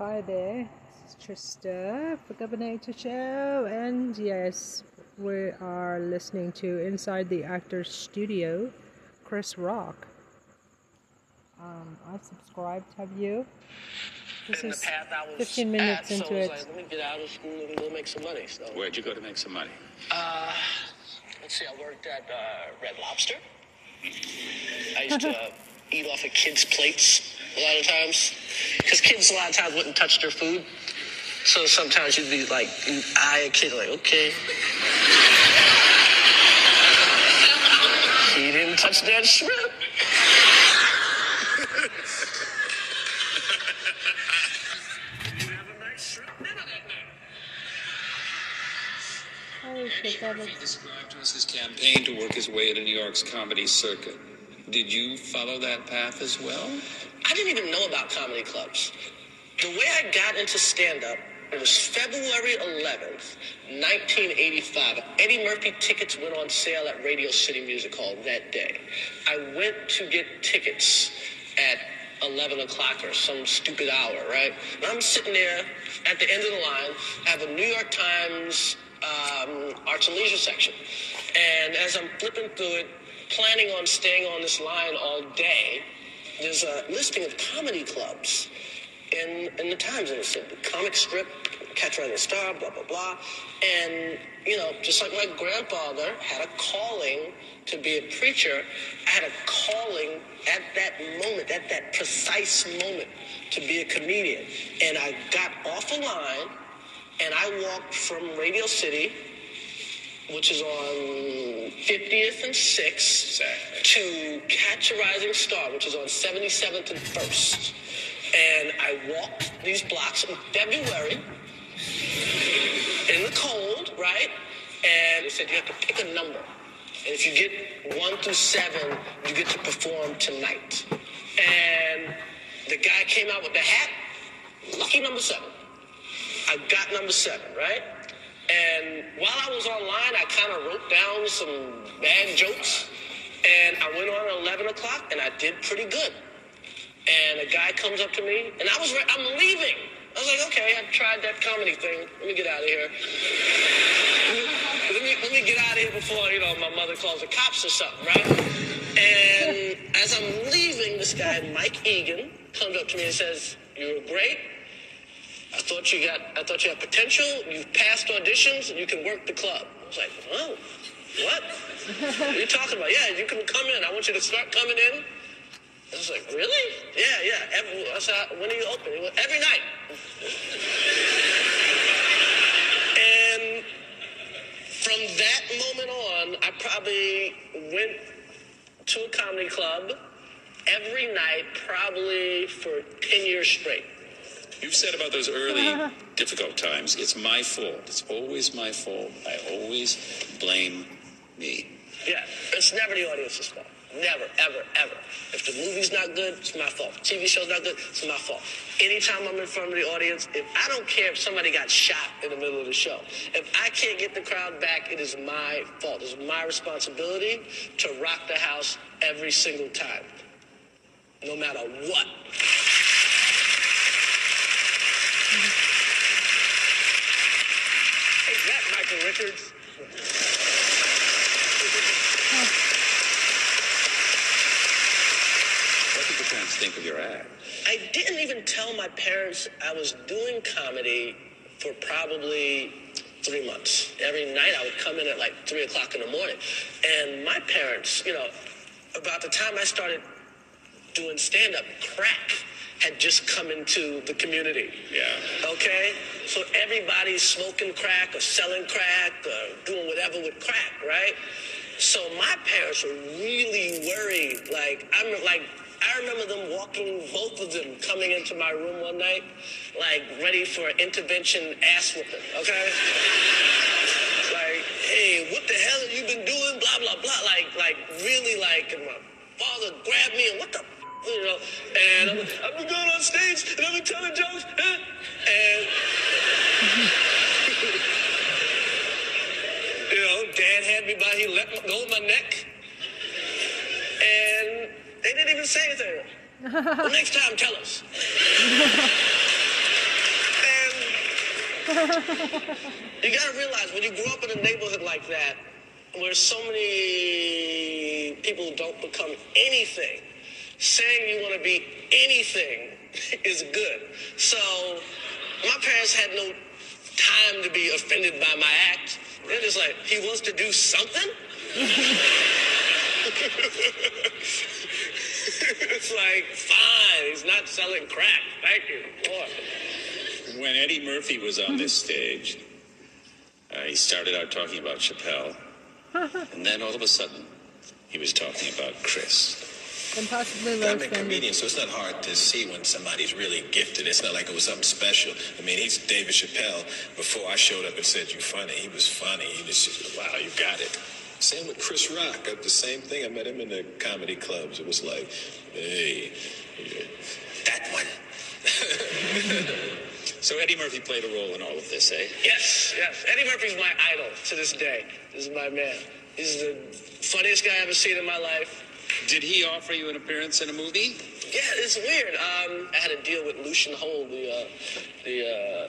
Hi there, this is Trista for Governator Show, and yes, we are listening to Inside the Actor's Studio, Chris Rock. Um, I've subscribed, have you? This is path 15 minutes at, into so it. like, let me get out of school and go make some money. So, Where'd you go to make some money? uh, let's see, I worked at uh, Red Lobster. I used to uh, eat off of kids' plates a lot of times because kids a lot of times wouldn't touch their food. So sometimes you'd be like, you eye a kid like, okay. he didn't touch that shrimp. Holy shit, that He looks... described to us his campaign to work his way into New York's comedy circuit. Did you follow that path as well? I didn't even know about comedy clubs. The way I got into stand up, it was February 11th, 1985. Eddie Murphy tickets went on sale at Radio City Music Hall that day. I went to get tickets at 11 o'clock or some stupid hour, right? And I'm sitting there at the end of the line, I have a New York Times um, arts and leisure section. And as I'm flipping through it, planning on staying on this line all day, there's a listing of comedy clubs in in the Times, and it said comic strip, Catch Rising Star, blah blah blah, and you know, just like my grandfather had a calling to be a preacher, I had a calling at that moment, at that precise moment, to be a comedian, and I got off the line, and I walked from Radio City which is on 50th and 6th, to Catch a Rising Star, which is on 77th and 1st. And I walked these blocks in February in the cold, right? And they said you have to pick a number. And if you get one through seven, you get to perform tonight. And the guy came out with the hat, lucky number seven. I got number seven, right? And while I was online, I kind of wrote down some bad jokes. And I went on at 11 o'clock, and I did pretty good. And a guy comes up to me, and I was, re- I'm leaving. I was like, okay, I tried that comedy thing. Let me get out of here. let, me, let me get out of here before, you know, my mother calls the cops or something, right? And as I'm leaving, this guy, Mike Egan, comes up to me and says, you were great. I thought you got, I thought you had potential. You've passed auditions. You can work the club. I was like, oh, what? what are you talking about? Yeah, you can come in. I want you to start coming in. I was like, really? Yeah, yeah. Every, I said, when are you open? Went, Every night. and from that moment on, I probably went to a comedy club every night, probably for 10 years straight. You've said about those early difficult times, it's my fault. It's always my fault. I always blame me. Yeah, it's never the audience's fault. Never, ever, ever. If the movie's not good, it's my fault. TV show's not good, it's my fault. Anytime I'm in front of the audience, if I don't care if somebody got shot in the middle of the show, if I can't get the crowd back, it is my fault. It's my responsibility to rock the house every single time, no matter what. Ain't that Michael Richards? What did your parents think of your act? I didn't even tell my parents I was doing comedy for probably three months. Every night I would come in at like three o'clock in the morning. And my parents, you know, about the time I started doing stand up, crack had just come into the community. Yeah. Okay? So everybody's smoking crack or selling crack or doing whatever with crack, right? So my parents were really worried. Like, I'm like, I remember them walking, both of them coming into my room one night, like ready for an intervention ass whooping, okay? like, hey, what the hell have you been doing? Blah, blah, blah. Like, like really like, and my father grabbed me and what the you know, and I'm, I've been going on stage and I've been telling jokes, and you know, Dad had me by he let go my neck, and they didn't even say anything. well, next time, tell us. And you gotta realize when you grow up in a neighborhood like that, where so many people don't become anything, saying you want to be anything is good. So my parents had no time to be offended by my act. They're just like, he wants to do something? it's like, fine, he's not selling crack. Thank you. Boy. When Eddie Murphy was on this stage, uh, he started out talking about Chappelle, and then all of a sudden, he was talking about Chris. And possibly I'm a comedian, so it's not hard to see when somebody's really gifted. It's not like it was something special. I mean, he's David Chappelle. Before I showed up and said you funny, he was funny. He was just, wow, you got it. Same with Chris Rock. The same thing. I met him in the comedy clubs. It was like, hey, that one. So Eddie Murphy played a role in all of this, eh? Yes, yes. Eddie Murphy's my idol to this day. This is my man. He's the funniest guy I've ever seen in my life. Did he offer you an appearance in a movie? Yeah, it's weird. Um, I had a deal with Lucien Hold, the uh, the uh,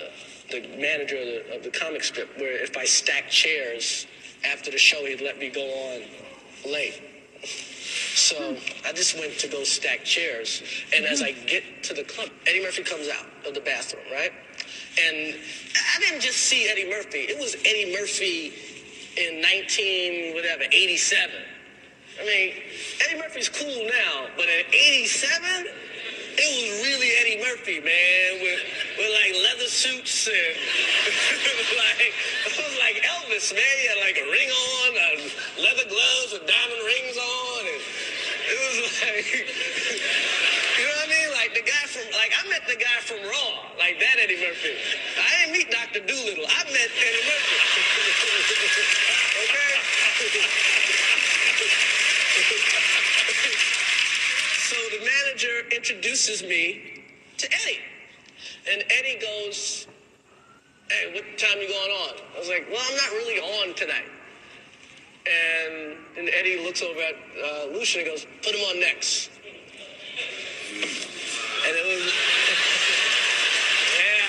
the manager of the, of the comic strip, where if I stacked chairs after the show, he'd let me go on late. So I just went to go stack chairs, and as I get to the club, Eddie Murphy comes out of the bathroom, right? And I didn't just see Eddie Murphy; it was Eddie Murphy in 19 whatever 87. I mean, Eddie Murphy's cool now, but in '87, it was really Eddie Murphy, man, with with like leather suits and like it was like Elvis, man. He had like a ring on, and leather gloves with diamond rings on, and it was like. You know what I mean? Like the guy from, like I met the guy from Raw, like that Eddie Murphy. I didn't meet Dr. Doolittle. I met Eddie Murphy. okay? So the manager introduces me to Eddie. And Eddie goes, Hey, what time you going on? I was like, Well, I'm not really on tonight. And then Eddie looks over at uh, Lucien and goes, Put him on next. And it was, yeah,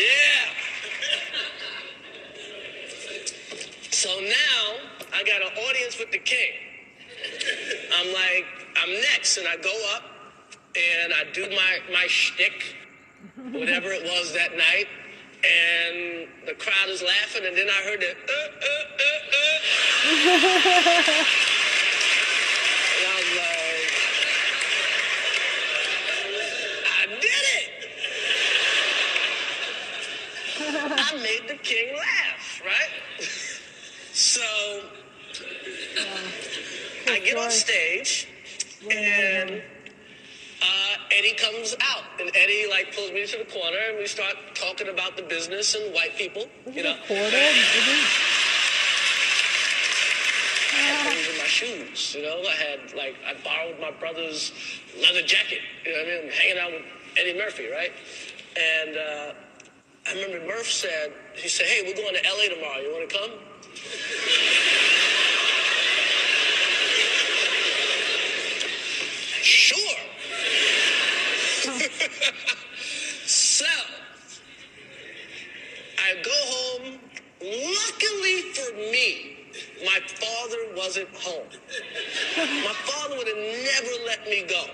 yeah. So now I got an audience with the king. I'm like, I'm next, and I go up and I do my my shtick, whatever it was that night, and the crowd is laughing, and then I heard the uh, uh, uh, uh. and I was like, I did it. I made the king laugh, right? So I get on stage and uh, Eddie comes out, and Eddie like pulls me to the corner, and we start talking about the business and white people. You know, Recorded? Is it? I had things in my shoes. You know, I had like I borrowed my brother's leather jacket. You know what I mean? I'm hanging out with Eddie Murphy, right? And uh, I remember Murph said, he said, "Hey, we're going to L.A. tomorrow. You want to come?" Sure. so I go home. Luckily for me, my father wasn't home. My father would have never let me go.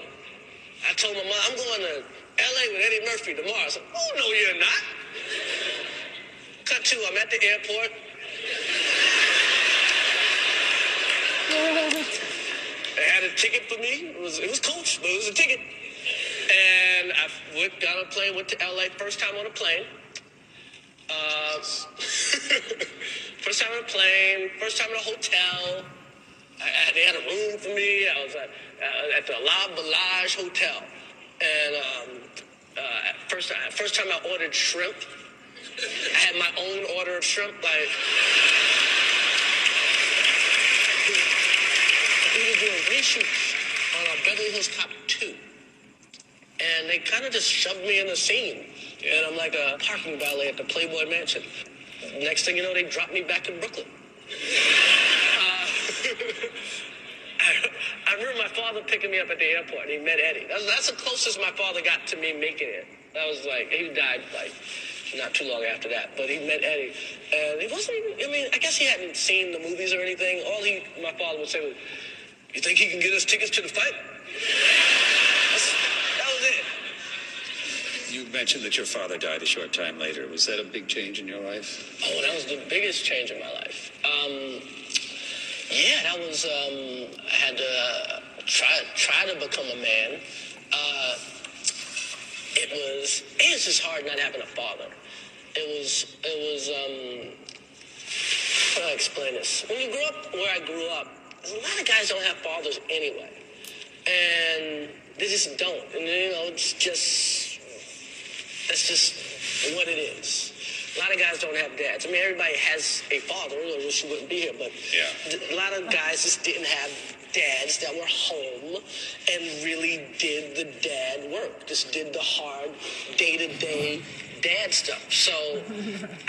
I told my mom, I'm going to LA with Eddie Murphy tomorrow. I said, Oh, no, you're not. Cut two, I'm at the airport. They had a ticket for me. It was, it was coach, but it was a ticket. And I went, got on a plane, went to LA, first time on a plane. Uh, first time on a plane, first time in a hotel. I, I, they had a room for me. I was at, uh, at the Le Bel Age Hotel. And um, uh, first, time, first time I ordered shrimp. I had my own order of shrimp. Like, we were doing reshoots on uh, Beverly Hills Cop 2. And they kind of just shoved me in the scene. And I'm like a parking valet at the Playboy Mansion. Next thing you know, they dropped me back in Brooklyn. Uh, I, I remember my father picking me up at the airport. And he met Eddie. That's, that's the closest my father got to me making it. That was like, he died like not too long after that. But he met Eddie, and he wasn't even. I mean, I guess he hadn't seen the movies or anything. All he, my father would say was, "You think he can get us tickets to the fight?" That's, that was it. You mentioned that your father died a short time later. Was that a big change in your life? Oh, that was the biggest change in my life. Um, yeah, that was. Um, I had to try try to become a man. Uh, it was. It was just hard not having a father. It was. It was. Um, how do I explain this? When you grew up where I grew up, a lot of guys don't have fathers anyway, and they just don't. And you know, it's just that's just what it is. A lot of guys don't have dads. I mean, everybody has a father, or else you wouldn't be here. But Yeah. a lot of guys just didn't have dads that were home and really did the dad work. Just did the hard day to day dad stuff. So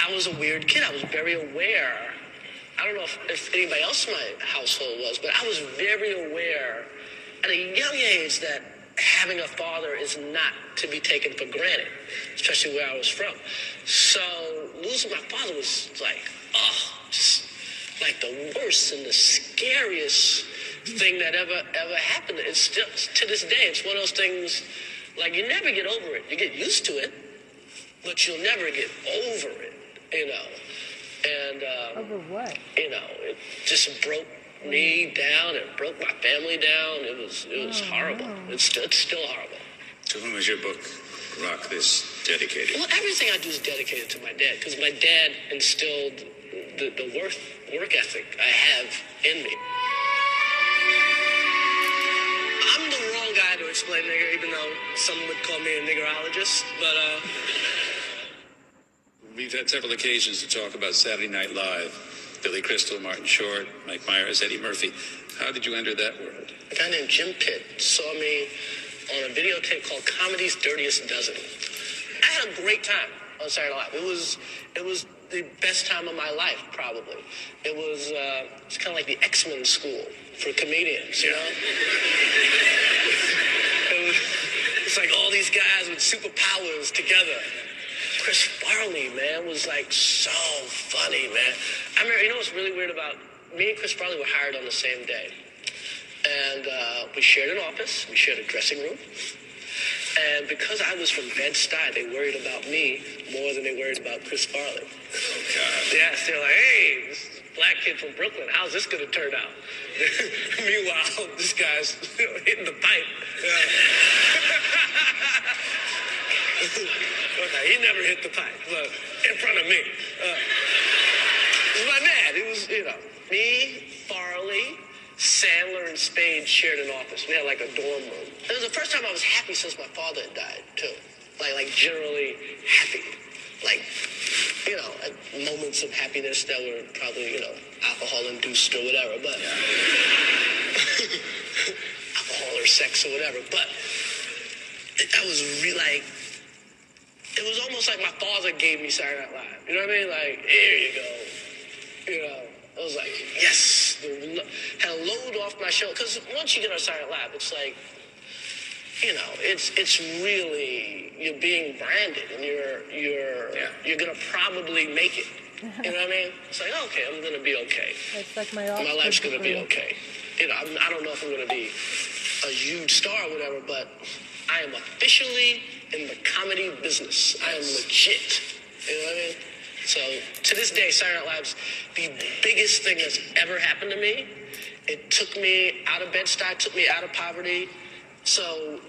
I was a weird kid. I was very aware. I don't know if, if anybody else in my household was, but I was very aware at a young age that having a father is not to be taken for granted, especially where I was from. So losing my father was like, oh, just like the worst and the scariest thing that ever ever happened. It's still to this day. It's one of those things like you never get over it. You get used to it, but you'll never get over it. You know, and. Um, Over what? you know, it just broke me down. It broke my family down. It was it was horrible. It's still, it's still horrible. To whom is your book, Rock This, dedicated? Well, everything I do is dedicated to my dad because my dad instilled the, the work work ethic I have in me. I'm the wrong guy to explain nigger, even though some would call me a niggerologist. But uh, We've had several occasions to talk about Saturday Night Live. Billy Crystal, Martin Short, Mike Myers, Eddie Murphy. How did you enter that world? a guy named Jim Pitt saw me on a videotape called Comedy's Dirtiest Dozen. I had a great time on Saturday Night Live. It was it was the best time of my life, probably. It was uh, it's kind of like the X Men school for comedians, you know. it was, it's like all these guys with superpowers together. Chris Farley, man, was like so funny, man. I remember, you know what's really weird about me and Chris Farley were hired on the same day. And uh, we shared an office, we shared a dressing room. And because I was from Bed-Stuy, they worried about me more than they worried about Chris Farley. Oh, God. Yes, they're like, hey, this black kid from Brooklyn, how's this going to turn out? Meanwhile, this guy's hitting the pipe. okay, he never hit the pipe, but in front of me. Uh, it was my dad. It was, you know, me, Farley, Sandler, and Spade shared an office. We had like a dorm room. It was the first time I was happy since my father had died, too. Like, like generally happy. Like, you know, moments of happiness that were probably, you know, alcohol induced or whatever, but alcohol or sex or whatever. But I was really like, it was almost like my father gave me Saturday Night Live. You know what I mean? Like, here you go. You know, I was like, yes. The, lo- had a load off my shoulder. Because once you get on Saturday Night Live, it's like, you know, it's it's really you're being branded, and you're you're Yeah. you're gonna probably make it. You know what I mean? It's like, okay, I'm gonna be okay. It's like my My life's gonna be okay. You know, I'm, I don't know if I'm gonna be a huge star or whatever, but I am officially in the comedy business. I am legit. You know what I mean? So to this day, Saturday Night Live's the biggest thing that's ever happened to me. It took me out of Bed-Stuy, took me out of poverty. So,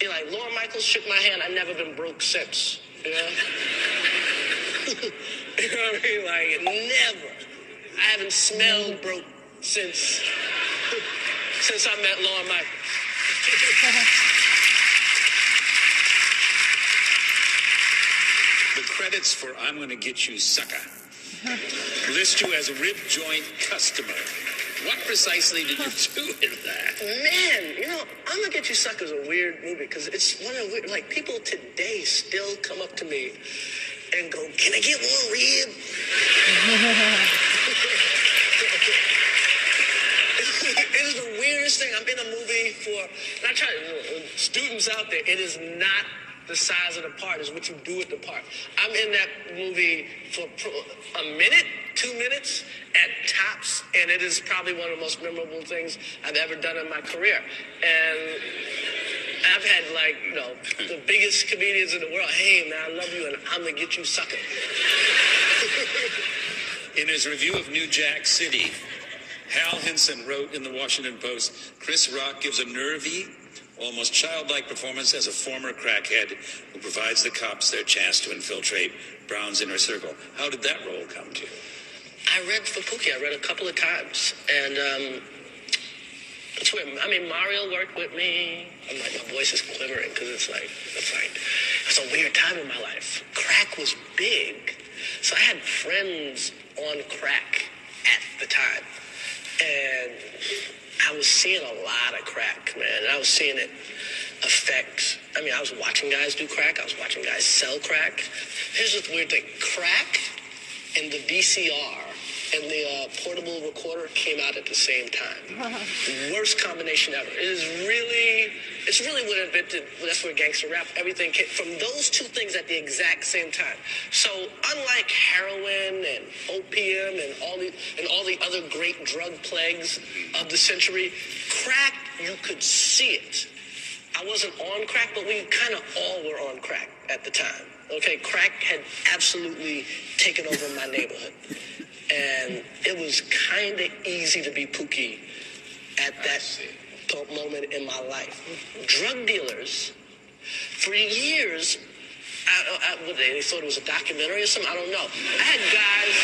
you know, like Lorne Michaels shook my hand. I've never been broke since. You know? you know what I mean? Like never. I haven't smelled broke since since I met Lorne Michaels. The credits for I'm Gonna Get You Sucker list you as a rib joint customer. What precisely did you do in that? Man, you know, I'm gonna get you suckers a weird movie because it's one of the weird, like people today still come up to me and go, "Can I get one rib?" it is the weirdest thing. I'm in a movie for not trying students out there. It is not the size of the part, is what you do with the part. I'm in that movie for a minute, two minutes at tops, and it is probably one of the most memorable things I've ever done in my career. And I've had like, you know, the biggest comedians in the world. Hey man, I love you, and I'm gonna get you sucking. In his review of New Jack City, Hal Hinson wrote in the Washington Post Chris Rock gives a nervy, almost childlike performance as a former crackhead who provides the cops their chance to infiltrate Brown's inner circle. How did that role come to you? I read for Pookie. I read a couple of times, and um, it's weird. I mean, Mario worked with me. I'm like, my voice is quivering because it's like, it's like, it's a weird time in my life. Crack was big, so I had friends on crack at the time, and I was seeing a lot of crack, man. I was seeing it affect. I mean, I was watching guys do crack. I was watching guys sell crack. Here's the weird thing: crack and the VCR and the uh, portable recorder came out at the same time. Worst combination ever. It is really, it's really what invented. That's where gangster rap. Everything came from those two things at the exact same time. So unlike heroin and opium and all the and all the other great drug plagues of the century, crack you could see it. I wasn't on crack, but we kind of all were on crack at the time. Okay, crack had absolutely taken over my neighborhood. And it was kind of easy to be Pookie at that moment in my life. Drug dealers, for years, I, I, they thought it was a documentary or something. I don't know. I had guys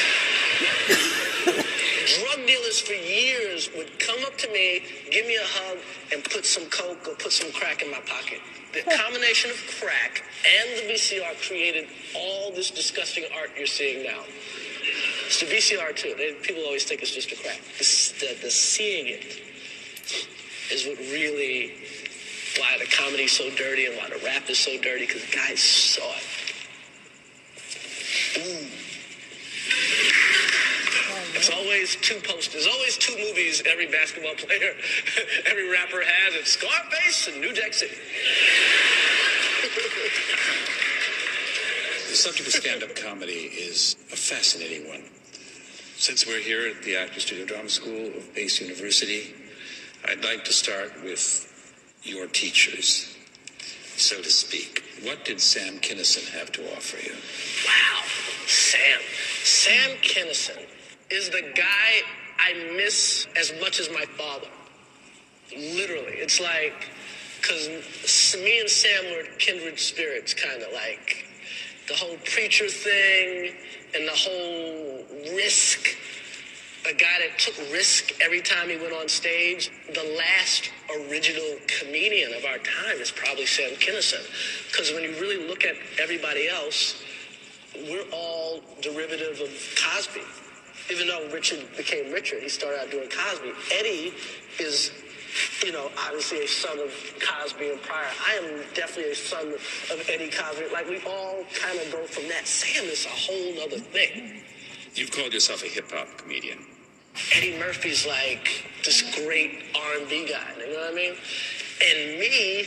drug dealers for years would come up to me, give me a hug, and put some coke or put some crack in my pocket. The combination of crack and the VCR created all this disgusting art you're seeing now. It's the VCR too. They, people always think it's just a crack. The, the, the seeing it is what really why the comedy's so dirty and why the rap is so dirty because the guys saw it. It's always two posters, always two movies every basketball player, every rapper has. It's Scarface and New Jack City. The subject of stand up comedy is a fascinating one. Since we're here at the Actors Studio Drama School of Pace University, I'd like to start with your teachers, so to speak. What did Sam Kinison have to offer you? Wow, Sam. Sam Kinison is the guy I miss as much as my father. Literally. It's like, because me and Sam were kindred spirits, kind of like the whole preacher thing and the whole risk. A guy that took risk every time he went on stage. The last original comedian of our time is probably Sam Kinison. Because when you really look at everybody else, we're all derivative of Cosby. Even though Richard became Richard, he started out doing Cosby. Eddie is, you know, obviously a son of Cosby and Pryor. I am definitely a son of Eddie Cosby. Like we all kind of go from that. Sam is a whole other thing. You've called yourself a hip hop comedian. Eddie Murphy's like this great R&B guy. You know what I mean? And me,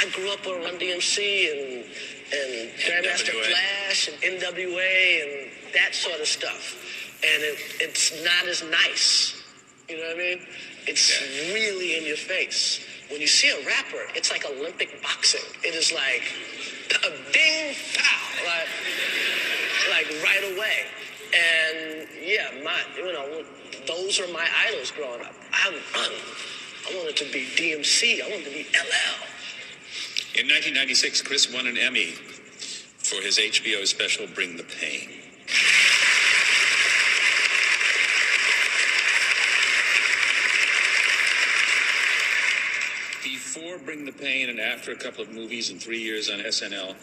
I grew up on Run DMC and and Grandmaster NWA. Flash and NWA and that sort of stuff. And it, it's not as nice. You know what I mean? It's Yeah. really in your face. When you see a rapper, it's like Olympic boxing. It is like a ding pow, like like right away. And yeah, my you know those are my idols growing up. I run. I wanted to be DMC. I wanted to be LL. In 1996, Chris won an Emmy for his HBO special Bring the Pain. Before Bring the Pain and after a couple of movies and three years on SNL,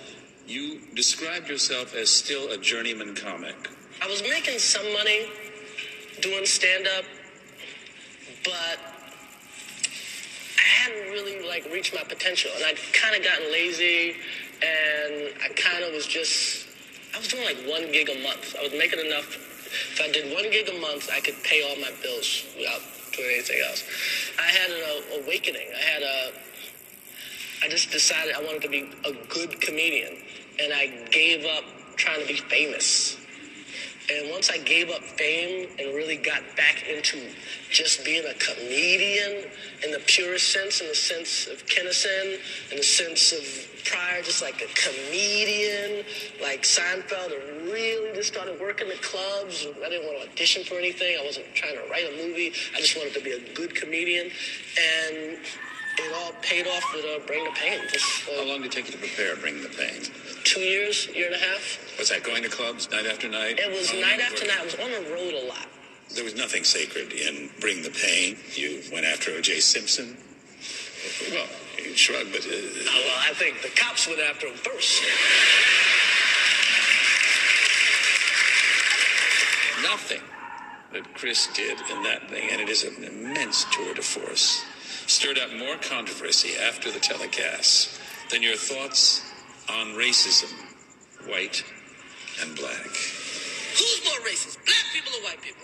you described yourself as still a journeyman comic. I was making some money doing stand up, but I hadn't really like reached my potential, and I'd kind of gotten lazy, and I kind of was just I was doing like one gig a month. I was making enough. If I did one gig a month, I could pay all my bills without doing anything else. I had an uh, awakening. I had a I I just decided I wanted to be a good comedian, and I gave up trying to be famous. And once I gave up fame and really got back into just being a comedian in the purest sense, in the sense of Kinison, in the sense of Pryor, just like a comedian, like Seinfeld, and really just started working the clubs. I didn't want to audition for anything. I wasn't trying to write a movie. I just wanted to be a good comedian. And it all paid off with uh, Bring the Pain. Just, uh, How long did it take you to prepare Bring the Pain? Two years, year and a half. Was that going to clubs night after night? It was night after night. I was on the road a lot. There was nothing sacred in Bring the Pain. You went after O.J. Simpson. Well, you shrugged, but uh, Oh, well, I think the cops went after him first. nothing that Chris did in that thing, and it is an immense tour de force, stirred up more controversy after the telecast than your thoughts on racism, white and black. Who's more racist, black people or white people?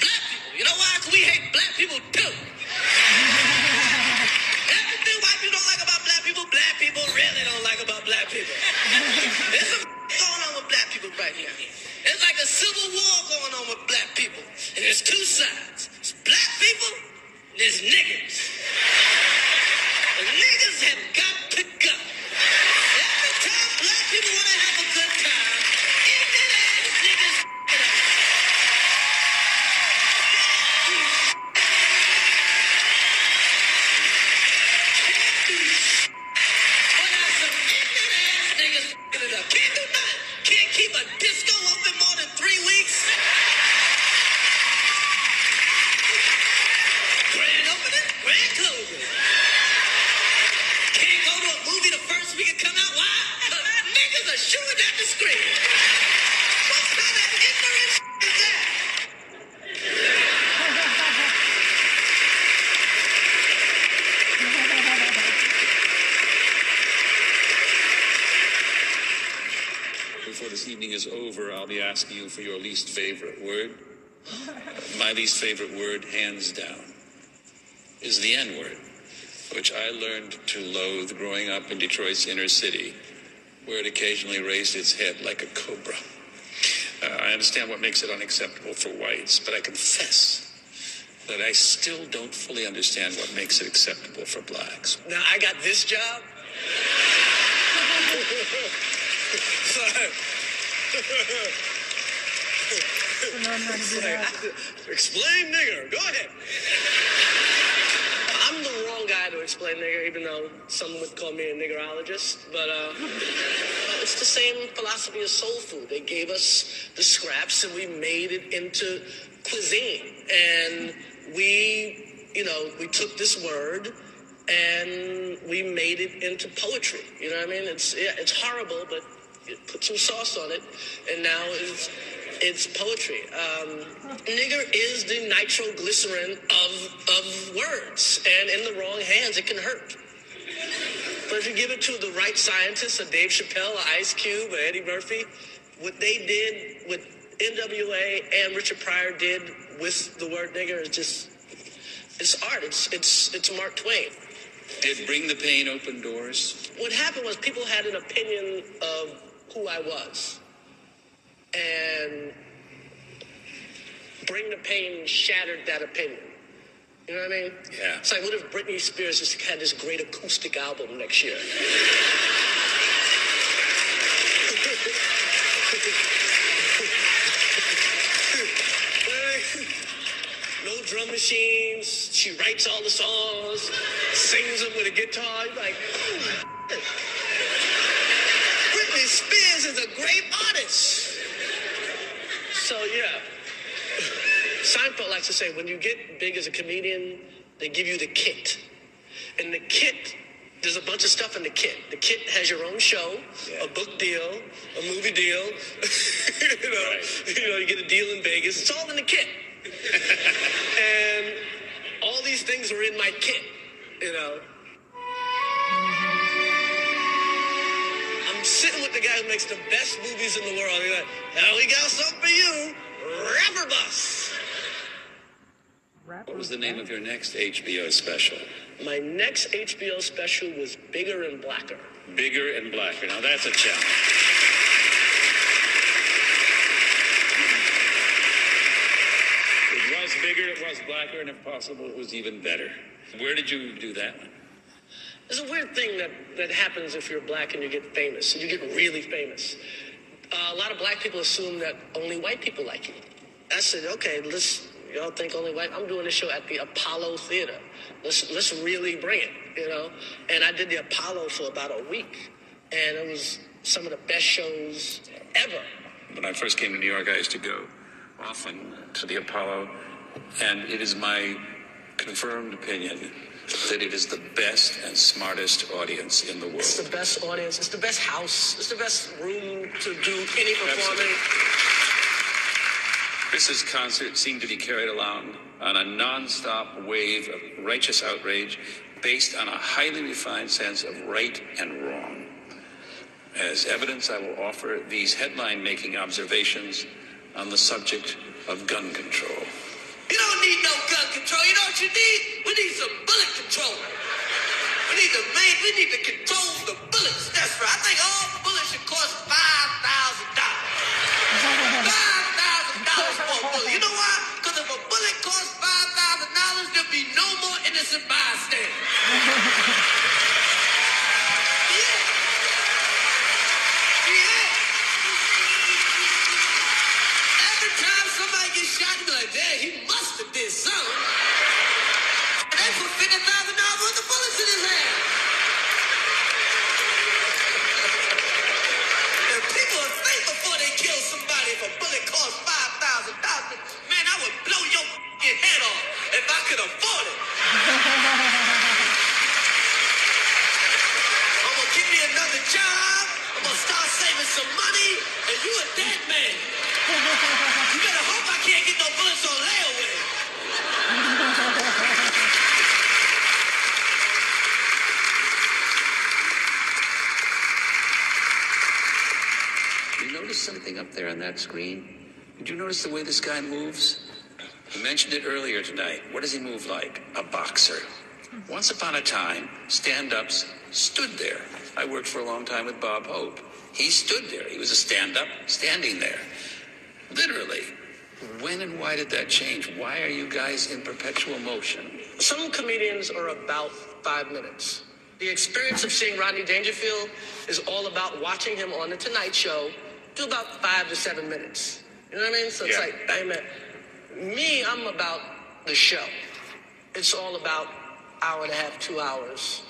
Black people. You know why? 'Cause we hate black people too. Everything white people don't like about black people, black people really don't like about black people. There's some going on with black people right here. It's like a civil war going on with black people. And there's two sides. There's black people and there's niggers. The niggers have got to go. Every time black people want to have a is over, I'll be asking you for your least favorite word. My least favorite word, hands down, is the N word, which I learned to loathe growing up in Detroit's inner city, where it occasionally raised its head like a cobra. Uh, I understand what makes it unacceptable for whites, but I confess that I still don't fully understand what makes it acceptable for blacks. Now I got this job. Explain nigger. Go ahead. I'm the wrong guy to explain nigger, even though some would call me a niggerologist. But uh, it's the same philosophy as soul food. They gave us the scraps and we made it into cuisine. And we, you know, we took this word and we made it into poetry. You know what I mean? It's yeah, it's horrible, but put some sauce on it, and now it's it's poetry. Um, nigger is the nitroglycerin of of words, and in the wrong hands, it can hurt. But if you give it to the right scientists, a Dave Chappelle, a Ice Cube, or Eddie Murphy, what they did, with NWA and Richard Pryor did with the word nigger is just it's art. It's it's it's Mark Twain. Did Bring the Pain open doors? What happened was people had an opinion of who I was, and Bring the Pain shattered that opinion. You know what I mean? Yeah. It's like, what if Britney Spears just had this great acoustic album next year? no drum machines. She writes all the songs, sings them with a guitar. You're like, Britney Spears is a great artist. So yeah. Seinfeld likes to say when you get big as a comedian, they give you the kit. And the kit, there's a bunch of stuff in the kit. The kit has your own show, Yeah. a book deal, a movie deal. you know, Right. you know, you get a deal in Vegas. It's all in the kit. and all these things are in my kit. You know. With the guy who makes the best movies in the world. He's like, "Now we got something for you, Rapper Bus." Rap What was the name of your next HBO special? My next HBO special was Bigger and Blacker. Bigger and Blacker. Now that's a challenge. It was bigger, it was blacker, and if possible, it was even better. Where did you do that one? There's a weird thing that, that happens if you're black and you get famous, and you get really famous. Uh, a lot of black people assume that only white people like you. I said, okay, let's, y'all think only white? I'm doing this show at the Apollo Theater. Let's, let's really bring it, you know? And I did the Apollo for about a week, and it was some of the best shows ever. When I first came to New York, I used to go often to the Apollo, and it is my confirmed opinion that it is the best and smartest audience in the world. It's the best audience. It's the best house. It's the best room to do any performing. Chris's concert seemed to be carried along on a non-stop wave of righteous outrage based on a highly refined sense of right and wrong. As evidence, I will offer these headline-making observations on the subject of gun control. You don't need no gun control. You know what you need? We need some bullet control. We need to make, we need to control the bullets. That's right. I think all bullets should cost five thousand dollars. Five thousand dollars for a bullet. You know why? Because if a bullet costs five thousand dollars, there'll be no more innocent bystanders. Yeah. Yeah. Every time gets shot, like, he must have did something. And they put fifty thousand dollars worth of bullets in his hand. And people think before they kill somebody if a bullet costs five thousand dollars. Man, I would blow your f***ing head off if I could afford it. I'm gonna give me another job. I'm gonna start saving some money, and you a dead man. You I notice something up there on that screen? Did you notice the way this guy moves? He mentioned it earlier tonight. What does he move like? A boxer. Once upon a time, stand ups stood there. I worked for a long time with Bob Hope. He stood there. He was a stand up standing there. Literally. When and why did that change? Why are you guys in perpetual motion? Some comedians are about five minutes. The experience of seeing Rodney Dangerfield is all about watching him on The Tonight Show do about five to seven minutes. You know what I mean? So it's Yeah. like, I mean, me, I'm about the show. It's all about hour and a half, two hours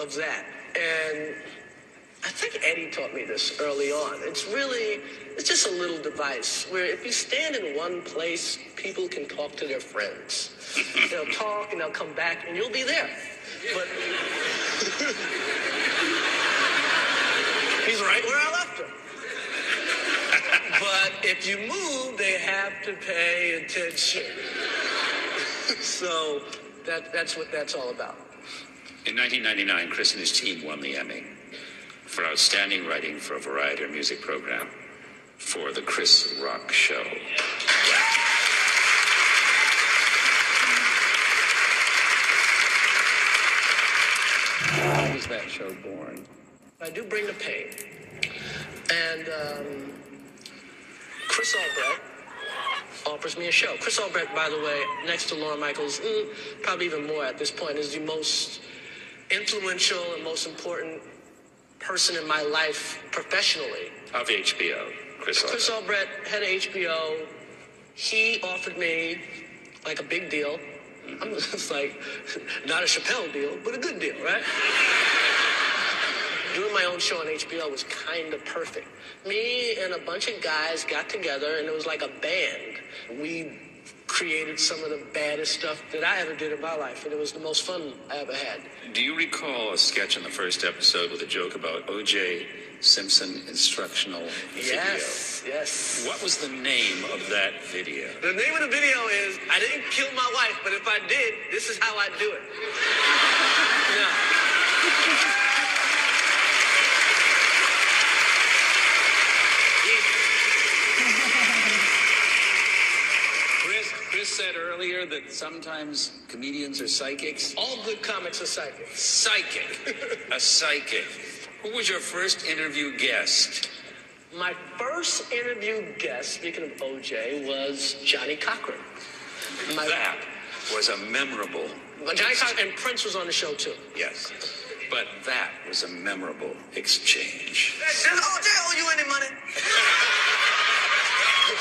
of that. And I think Eddie taught me this early on. It's really, it's just a little device where if you stand in one place, people can talk to their friends. they'll talk and they'll come back and you'll be there. But he's right where I left him. but if you move, they have to pay attention. so that, that's what that's all about. In 1999, Chris and his team won the Emmy for outstanding writing for a variety or music program for The Chris Rock Show. How was that show born? I do bring the pain. And um, Chris Albrecht offers me a show. Chris Albrecht, by the way, next to Lorne Michaels, mm, probably even more at this point, is the most influential and most important person in my life professionally. Of HBO, Chris Chris Albrecht. Head of HBO, he offered me like a big deal. I'm just like, not a Chappelle deal, but a good deal, right? Doing my own show on HBO was kind of perfect. Me and a bunch of guys got together, and it was like a band. We created some of the baddest stuff that I ever did in my life, and it was the most fun I ever had. Do you recall a sketch in the first episode with a joke about O.J. Simpson instructional video? Yes, yes. What was the name of that video? The name of the video is I didn't kill my wife, but if I did, this is how I do it. Chris, Chris said earlier that sometimes comedians are psychics? All good comics are psychics. Psychic. a psychic. Who was your first interview guest? My first interview guest, speaking of OJ, was Johnnie Cochran. My, That was a memorable. Johnnie Cochran and Prince was on the show too. Yes. But that was a memorable exchange. Does OJ oh, owe you any money?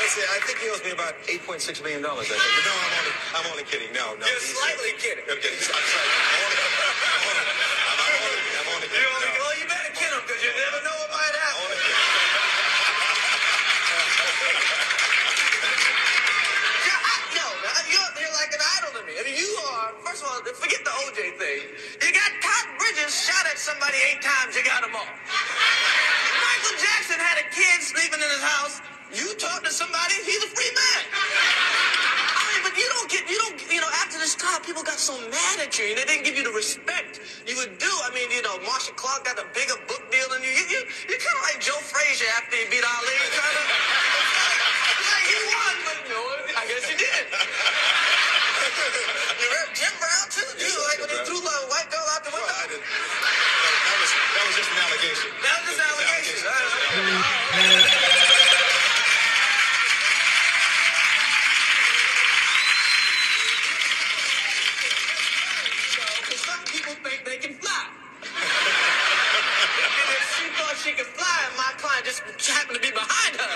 I say, I think he owes me about $8.6 million, I think. But no, I'm only, I'm only kidding. No, no. You're slightly kidding. I'm kidding. I'm sorry. I'm only, I'm only, I'm, I'm only, I'm only kidding. You him never know what might happen. no, you're, like an idol to me. I mean, you are, first of all, forget the OJ thing. You got Todd Bridges shot at somebody eight times, you got them all. Michael Jackson had a kid sleeping in his house. You talk to somebody, he's a free man. I mean, but you don't get, you don't, you know, after this time, people got so mad at you, and they didn't give you the respect you would do. I mean, you know, Marcia Clark got a bigger book deal than you. You, you you're kind of like Joe Frazier after he beat Ali. Kind of. Like he won, but no, I guess he did. you heard Jim Brown too? You like when he threw the white girl out the Well, window? I didn't. That was, that was just an allegation. That was just an allegation. Because she thought she could fly and my client just happened to be behind her,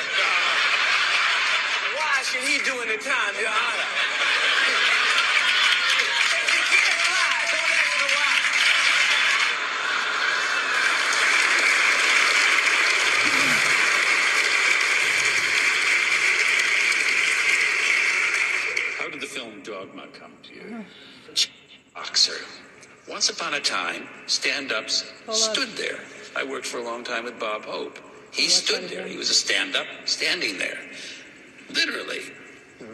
why should he do any time, Your Honor? If you can't fly, don't ask me why. How did the film Dogma come to you? Boxer. Once upon a time, stand-ups Hold on. stood there. I worked for a long time with Bob Hope. He What's stood there. again? He was a stand-up standing there. Literally.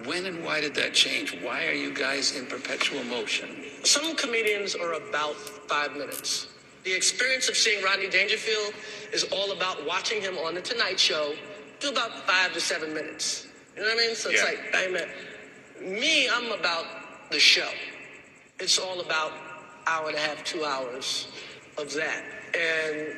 When and why did that change? Why are you guys in perpetual motion? Some comedians are about five minutes. The experience of seeing Rodney Dangerfield is all about watching him on The Tonight Show do about five to seven minutes. You know what I mean? So it's Yeah. like, I mean, me, I'm about the show. It's all about hour and a half, two hours of that. And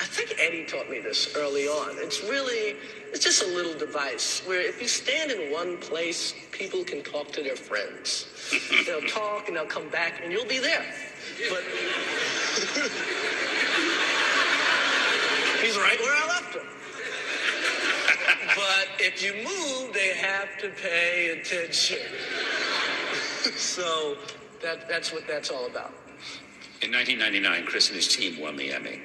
I think Eddie taught me this early on. It's really, it's just a little device where if you stand in one place, people can talk to their friends. they'll talk and they'll come back and you'll be there. But he's right where I left him. but if you move, they have to pay attention. so that, that's what that's all about. In 1999, Chris and his team won the Emmy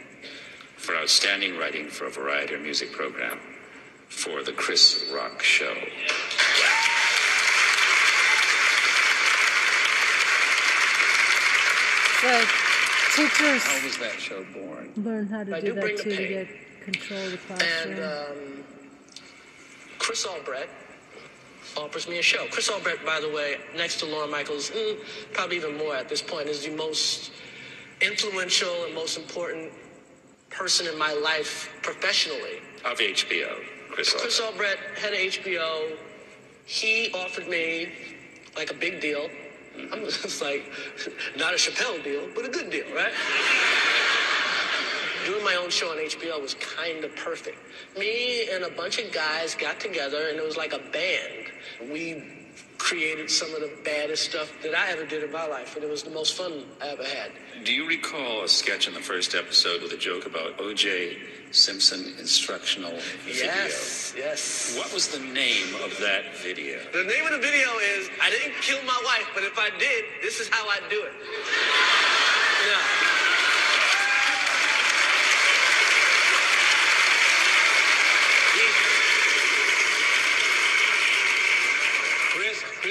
for outstanding writing for a variety or music program for The Chris Rock Show. So teachers How was that show born? learn how to I do do bring that the too to get control of the classroom. And um, Chris Albrecht offers me a show. Chris Albrecht, by the way, next to Lorne Michaels, mm, probably even more at this point, is the most influential and most important person in my life professionally. Of HBO, Chris. Chris. Albrecht, head of HBO, he offered me like a big deal. I'm just like, not a Chappelle deal, but a good deal, right? Doing my own show on HBO was kind of perfect. Me and a bunch of guys got together, and it was like a band. We created some of the baddest stuff that I ever did in my life, and it was the most fun I ever had. Do you recall a sketch in the first episode with a joke about O.J. Simpson instructional video? Yes, yes. What was the name of that video? The name of the video is I didn't kill my wife, but if I did, this is how I'd do it. Yeah.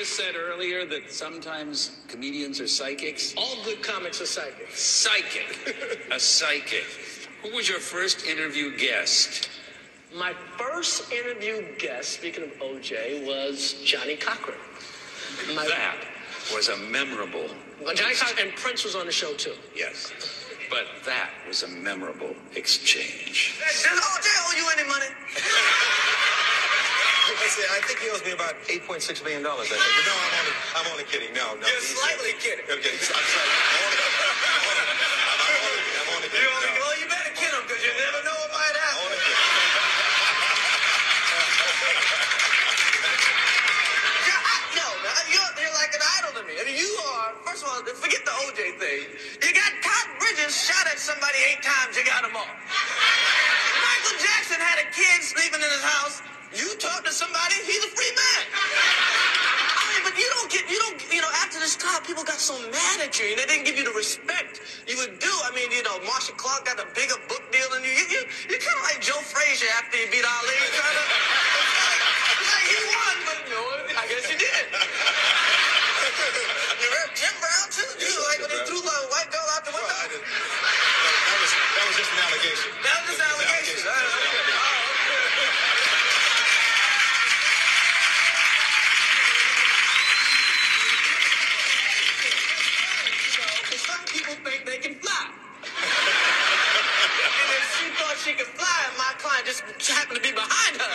Chris, Chris said earlier that sometimes comedians are psychics. All good comics are psychics. Psychic. a psychic. Who was your first interview guest? My first interview guest, speaking of OJ, was Johnnie Cochran. My, That was a memorable. But Johnnie Cochran and Prince was on the show too. Yes. But that was a memorable exchange. Does OJ owe you any money? Listen, I think he owes me about $8.6 million, I think. But no, I'm only, I'm only kidding. No, no. You're slightly kidding. Okay, I'm sorry. I'm only, I'm only, I'm only, I'm only kidding. only, No. well, you better kid him because you never know what might I'm happen. only kidding. You're, no, man, you're, you're like an idol to me. I mean, you are, first of all, forget the OJ thing. You got Todd Bridges shot at somebody eight times, you got them all. Michael Jackson had a kid sleeping in his house. You talk to somebody, he's a free man. I mean, but you don't get, you don't, you know, after this trial, people got so mad at you, and they didn't give you the respect you would do. I mean, you know, Marcia Clark got a bigger book deal than you. You, you you're kind of like Joe Frazier after he beat Ali. Kind of, like he won, but no, I guess you did. You heard Jim Brown too, too, like when he threw the white belt out the Well, window. Didn't. That was, that was just an allegation. That was just an allegation. She could fly, and my client just happened to be behind her.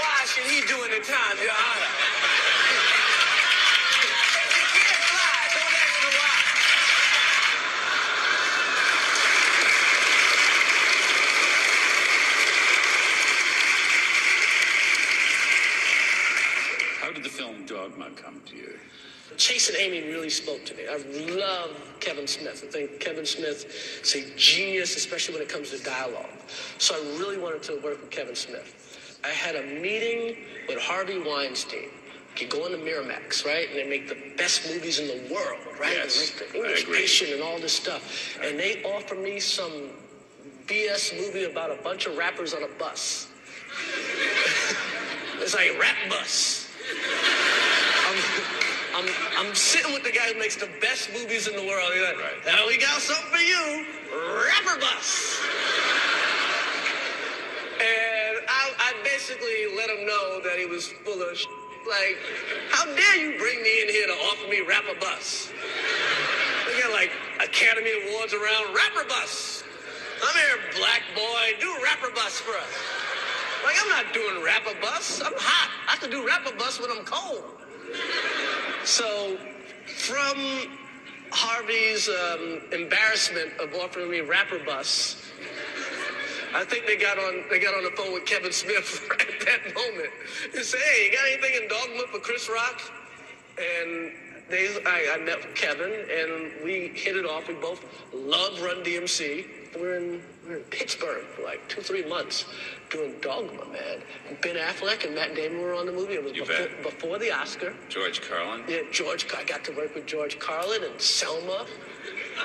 Why should he do any time, Your Honor? If he can't fly, don't ask me why. How did the film Dogma come to you? Chasing Amy really spoke to me. I love Kevin Smith. I think Kevin Smith is a genius, especially when it comes to dialogue. So I really wanted to work with Kevin Smith. I had a meeting with Harvey Weinstein. You go into Miramax, right? And they make the best movies in the world, right? Yes, they make the English. Patient and all this stuff. And they offer me some BS movie about a bunch of rappers on a bus. it's like rap bus. I'm, I'm, sitting with the guy who makes the best movies in the world. He's like, Right. now we got something for you, Rapper Bus. And I, I basically let him know that he was full of shit. Like, how dare you bring me in here to offer me Rapper Bus? We got like Academy Awards around Rapper Bus. I'm here, black boy, do Rapper Bus for us. Like, I'm not doing Rapper Bus. I'm hot. I can do Rapper Bus when I'm cold. So, from Harvey's um, embarrassment of offering me Rapper Bus, I think they got on they got on the phone with Kevin Smith right at that moment and said, "Hey, you got anything in Dogma for Chris Rock?" And they, I, I met Kevin and we hit it off. We both love Run DMC. We're in we're in Pittsburgh for like two three months doing Dogma, man. Ben Affleck and Matt Damon were on the movie. It was You before, bet. before the Oscar. George Carlin? Yeah, George. I got to work with George Carlin and Salma.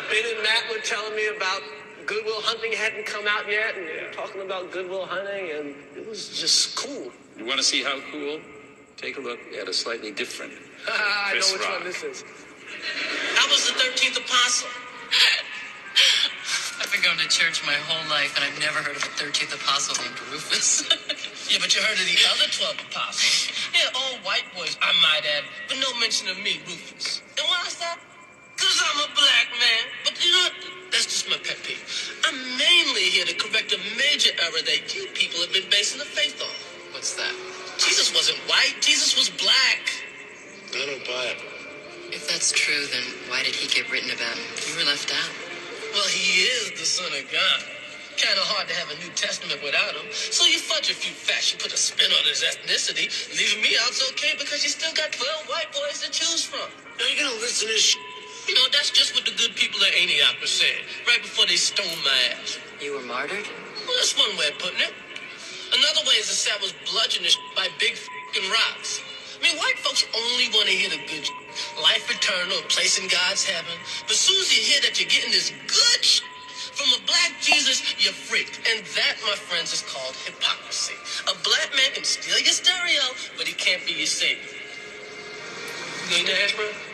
Ben and Matt were telling me about Goodwill Hunting hadn't come out yet, and they were talking about Goodwill Hunting, and it was just cool. You want to see how cool? Take a look at a slightly different. I know which Rock. one this is. I was the thirteenth apostle. I've been going to church my whole life, and I've never heard of a 13th apostle named Rufus. Yeah, but you heard of the other twelve apostles? Yeah, all white boys, I might add, but no mention of me, Rufus. And why is that? Cause I'm a black man. But you know what? That's just my pet peeve. I'm mainly here to correct a major error that you people have been basing the faith on. What's that? Jesus wasn't white. Jesus was black. I don't buy it. If that's true, then why did he get written about? You were left out. Well, he is the son of God. Kind of hard to have a New Testament without him. So you fudge a few facts, you put a spin on his ethnicity. Leaving me out's okay because you still got 12 white boys to choose from. Now you're gonna listen to this You know, that's just what the good people at Antioch were saying, right before they stoned my ass. You were martyred? Well, that's one way of putting it. Another way is to say I was bludgeoned and by big fing rocks. I mean, white folks only want to hear the good. Life eternal, a place in God's heaven. But soon as you hear that you're getting this good from a black Jesus, you're freaked. And that, my friends, is called hypocrisy. A black man can steal your stereo, but he can't be your savior. You going to hash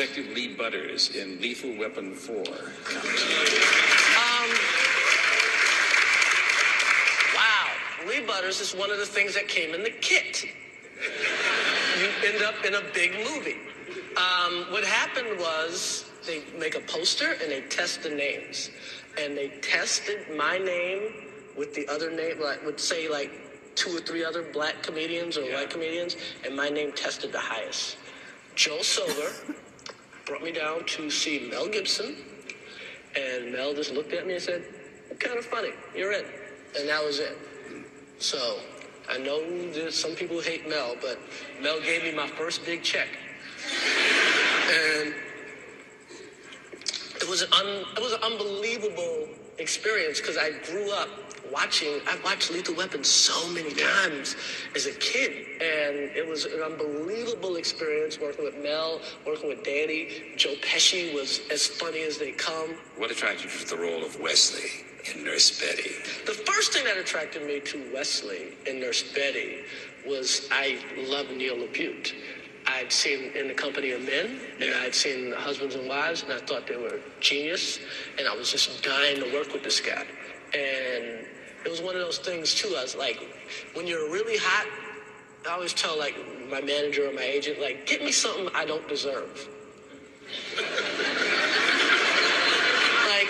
Detective Lee Butters in Lethal Weapon 4 come to you? Um, Lee Butters is one of the things that came in the kit. You end up in a big movie. Um, what happened was they make a poster and they test the names. And they tested my name with the other name, like would say like two or three other black comedians or white comedians, and my name tested the highest. Joel Silver brought me down to see Mel Gibson, and Mel just looked at me and said, kind of funny, you're in. And that was it. So I know that some people hate Mel, but Mel gave me my first big check. And it was un, it was an unbelievable experience because I grew up watching. I watched Lethal Weapon so many times as a kid, and it was an unbelievable experience working with Mel, working with Danny. Joe Pesci was as funny as they come. What attracted you to the role of Wesley in Nurse Betty? The first thing that attracted me to Wesley in Nurse Betty was I love Neil LaBute. I'd seen In the Company of Men, and Yeah. I'd seen Husbands and Wives, and I thought they were genius, and I was just dying to work with this guy. And it was one of those things too. I was like, when you're really hot, I always tell like my manager or my agent, like, get me something I don't deserve. like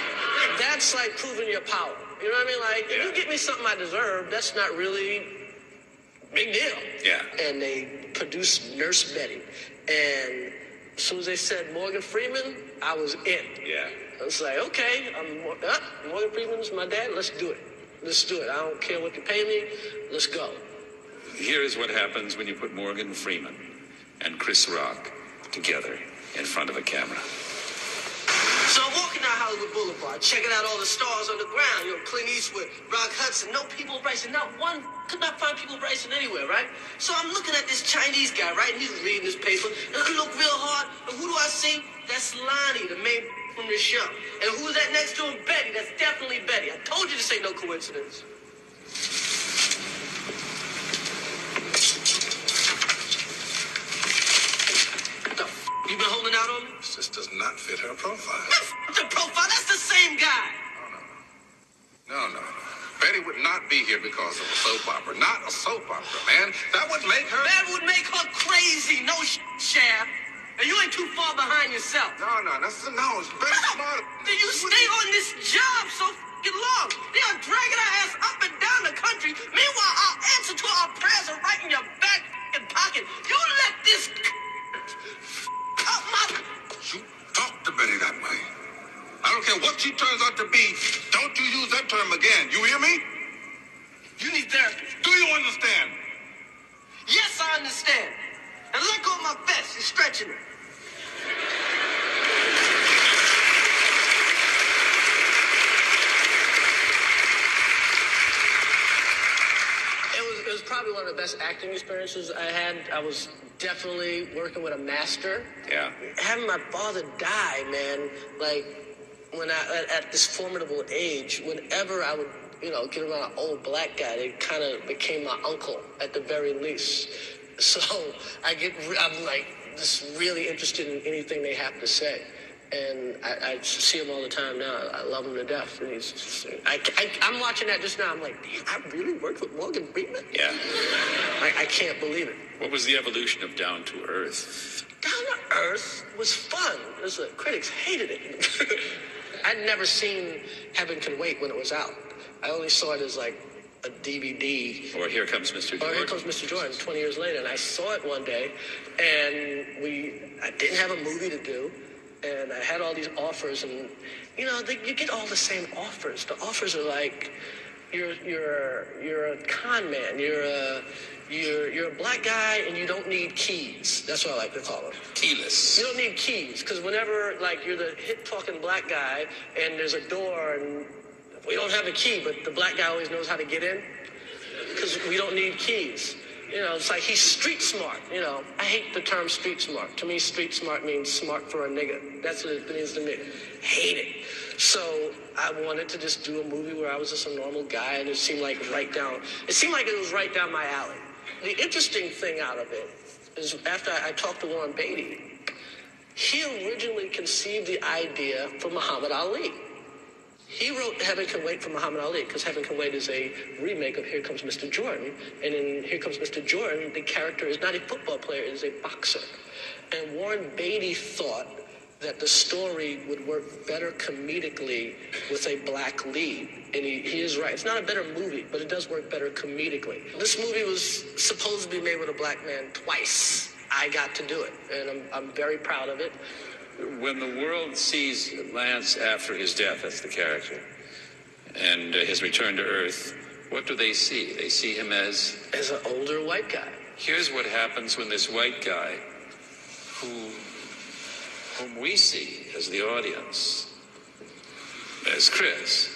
that's like proving your power. You know what I mean? Like if you Yeah. get me something I deserve, that's not really big deal. Yeah. And they produced Nurse Betty, and as soon as they said Morgan Freeman, I was in. Yeah. I was like, okay, I'm uh, Morgan Freeman's my dad. Let's do it. Let's do it. I don't care what you pay me. Let's go. Here is what happens when you put Morgan Freeman and Chris Rock together in front of a camera. So I'm walking down Hollywood Boulevard, checking out all the stars on the ground. You know, Clint Eastwood, Rock Hudson, no Peabo Bryson, not one, could not find Peabo Bryson anywhere, right? So I'm looking at this Chinese guy, right? And he's reading his paper, and I look real hard, and who do I see? That's Lonnie, the main from the show. And who's that next to him? Betty. That's definitely Betty. I told you this ain't no coincidence. What the f- you been holding out on me? This just does not fit her profile. F- the profile, that's the same guy. No, no, no. Betty would not be here because of a soap opera. Not a soap opera, man. That would make her. That would make her crazy. No sh- Shaft. And you ain't too far behind yourself. No, no, that's the no. It's very smart. Did you stay on this job so fucking long? They are dragging our ass up and down the country. Meanwhile, our answer to our prayers are right in your back pocket. You let this up my. You talk to Betty that way. I don't care what she turns out to be. Don't you use that term again. You hear me? You need therapy. Do you understand? Yes, I understand. And let go of my vest. You're stretching it. It was, probably one of the best acting experiences I had. I was definitely working with a master. Yeah. Having my father die, man, like when I at, at this formidable age, whenever I would, you know, get around an old black guy, they kind of became my uncle at the very least. So I get, I'm like just really interested in anything they have to say. And I, I see him all the time now. I love him to death. And he's just, I, I, I'm watching that just now. I'm like, I really worked with Morgan Freeman? Yeah. I, I can't believe it. What was the evolution of Down to Earth? Down to Earth was fun. It was, uh, critics hated it. I'd never seen Heaven Can Wait when it was out. I only saw it as like a DVD. Or Here Comes Mr. Jordan? here comes Mr. Jordan 20 years later. And I saw it one day, and we, I didn't have a movie to do, and I had all these offers, and you know, they, you get all the same offers. The offers are like, you're you're you're a con man. You're a you're you're a black guy, and you don't need keys. That's what I like to call them. Keyless. You don't need keys because whenever like you're the hip talking black guy and there's a door and we don't have a key, but the black guy always knows how to get in because we don't need keys. You know, it's like he's street smart. You know, I hate the term street smart. To me, street smart means smart for a nigga. That's what it means to me. Hate it. So I wanted to just do a movie where I was just a normal guy, and it seemed like right down. It seemed like it was right down my alley. The interesting thing out of it is after I talked to Warren Beatty, he originally conceived the idea for Muhammad Ali. He wrote Heaven Can Wait for Muhammad Ali because Heaven Can Wait is a remake of Here Comes Mr. Jordan. And in Here Comes Mr. Jordan, the character is not a football player, it is a boxer. And Warren Beatty thought that the story would work better comedically with a black lead. And he, he is right. It's not a better movie, but it does work better comedically. This movie was supposed to be made with a black man twice. I got to do it, and I'm, I'm very proud of it. When the world sees Lance after his death, that's the character, and uh, his return to Earth, what do they see? They see him as. As an older white guy. Here's what happens when this white guy, who, whom we see as the audience, as Chris,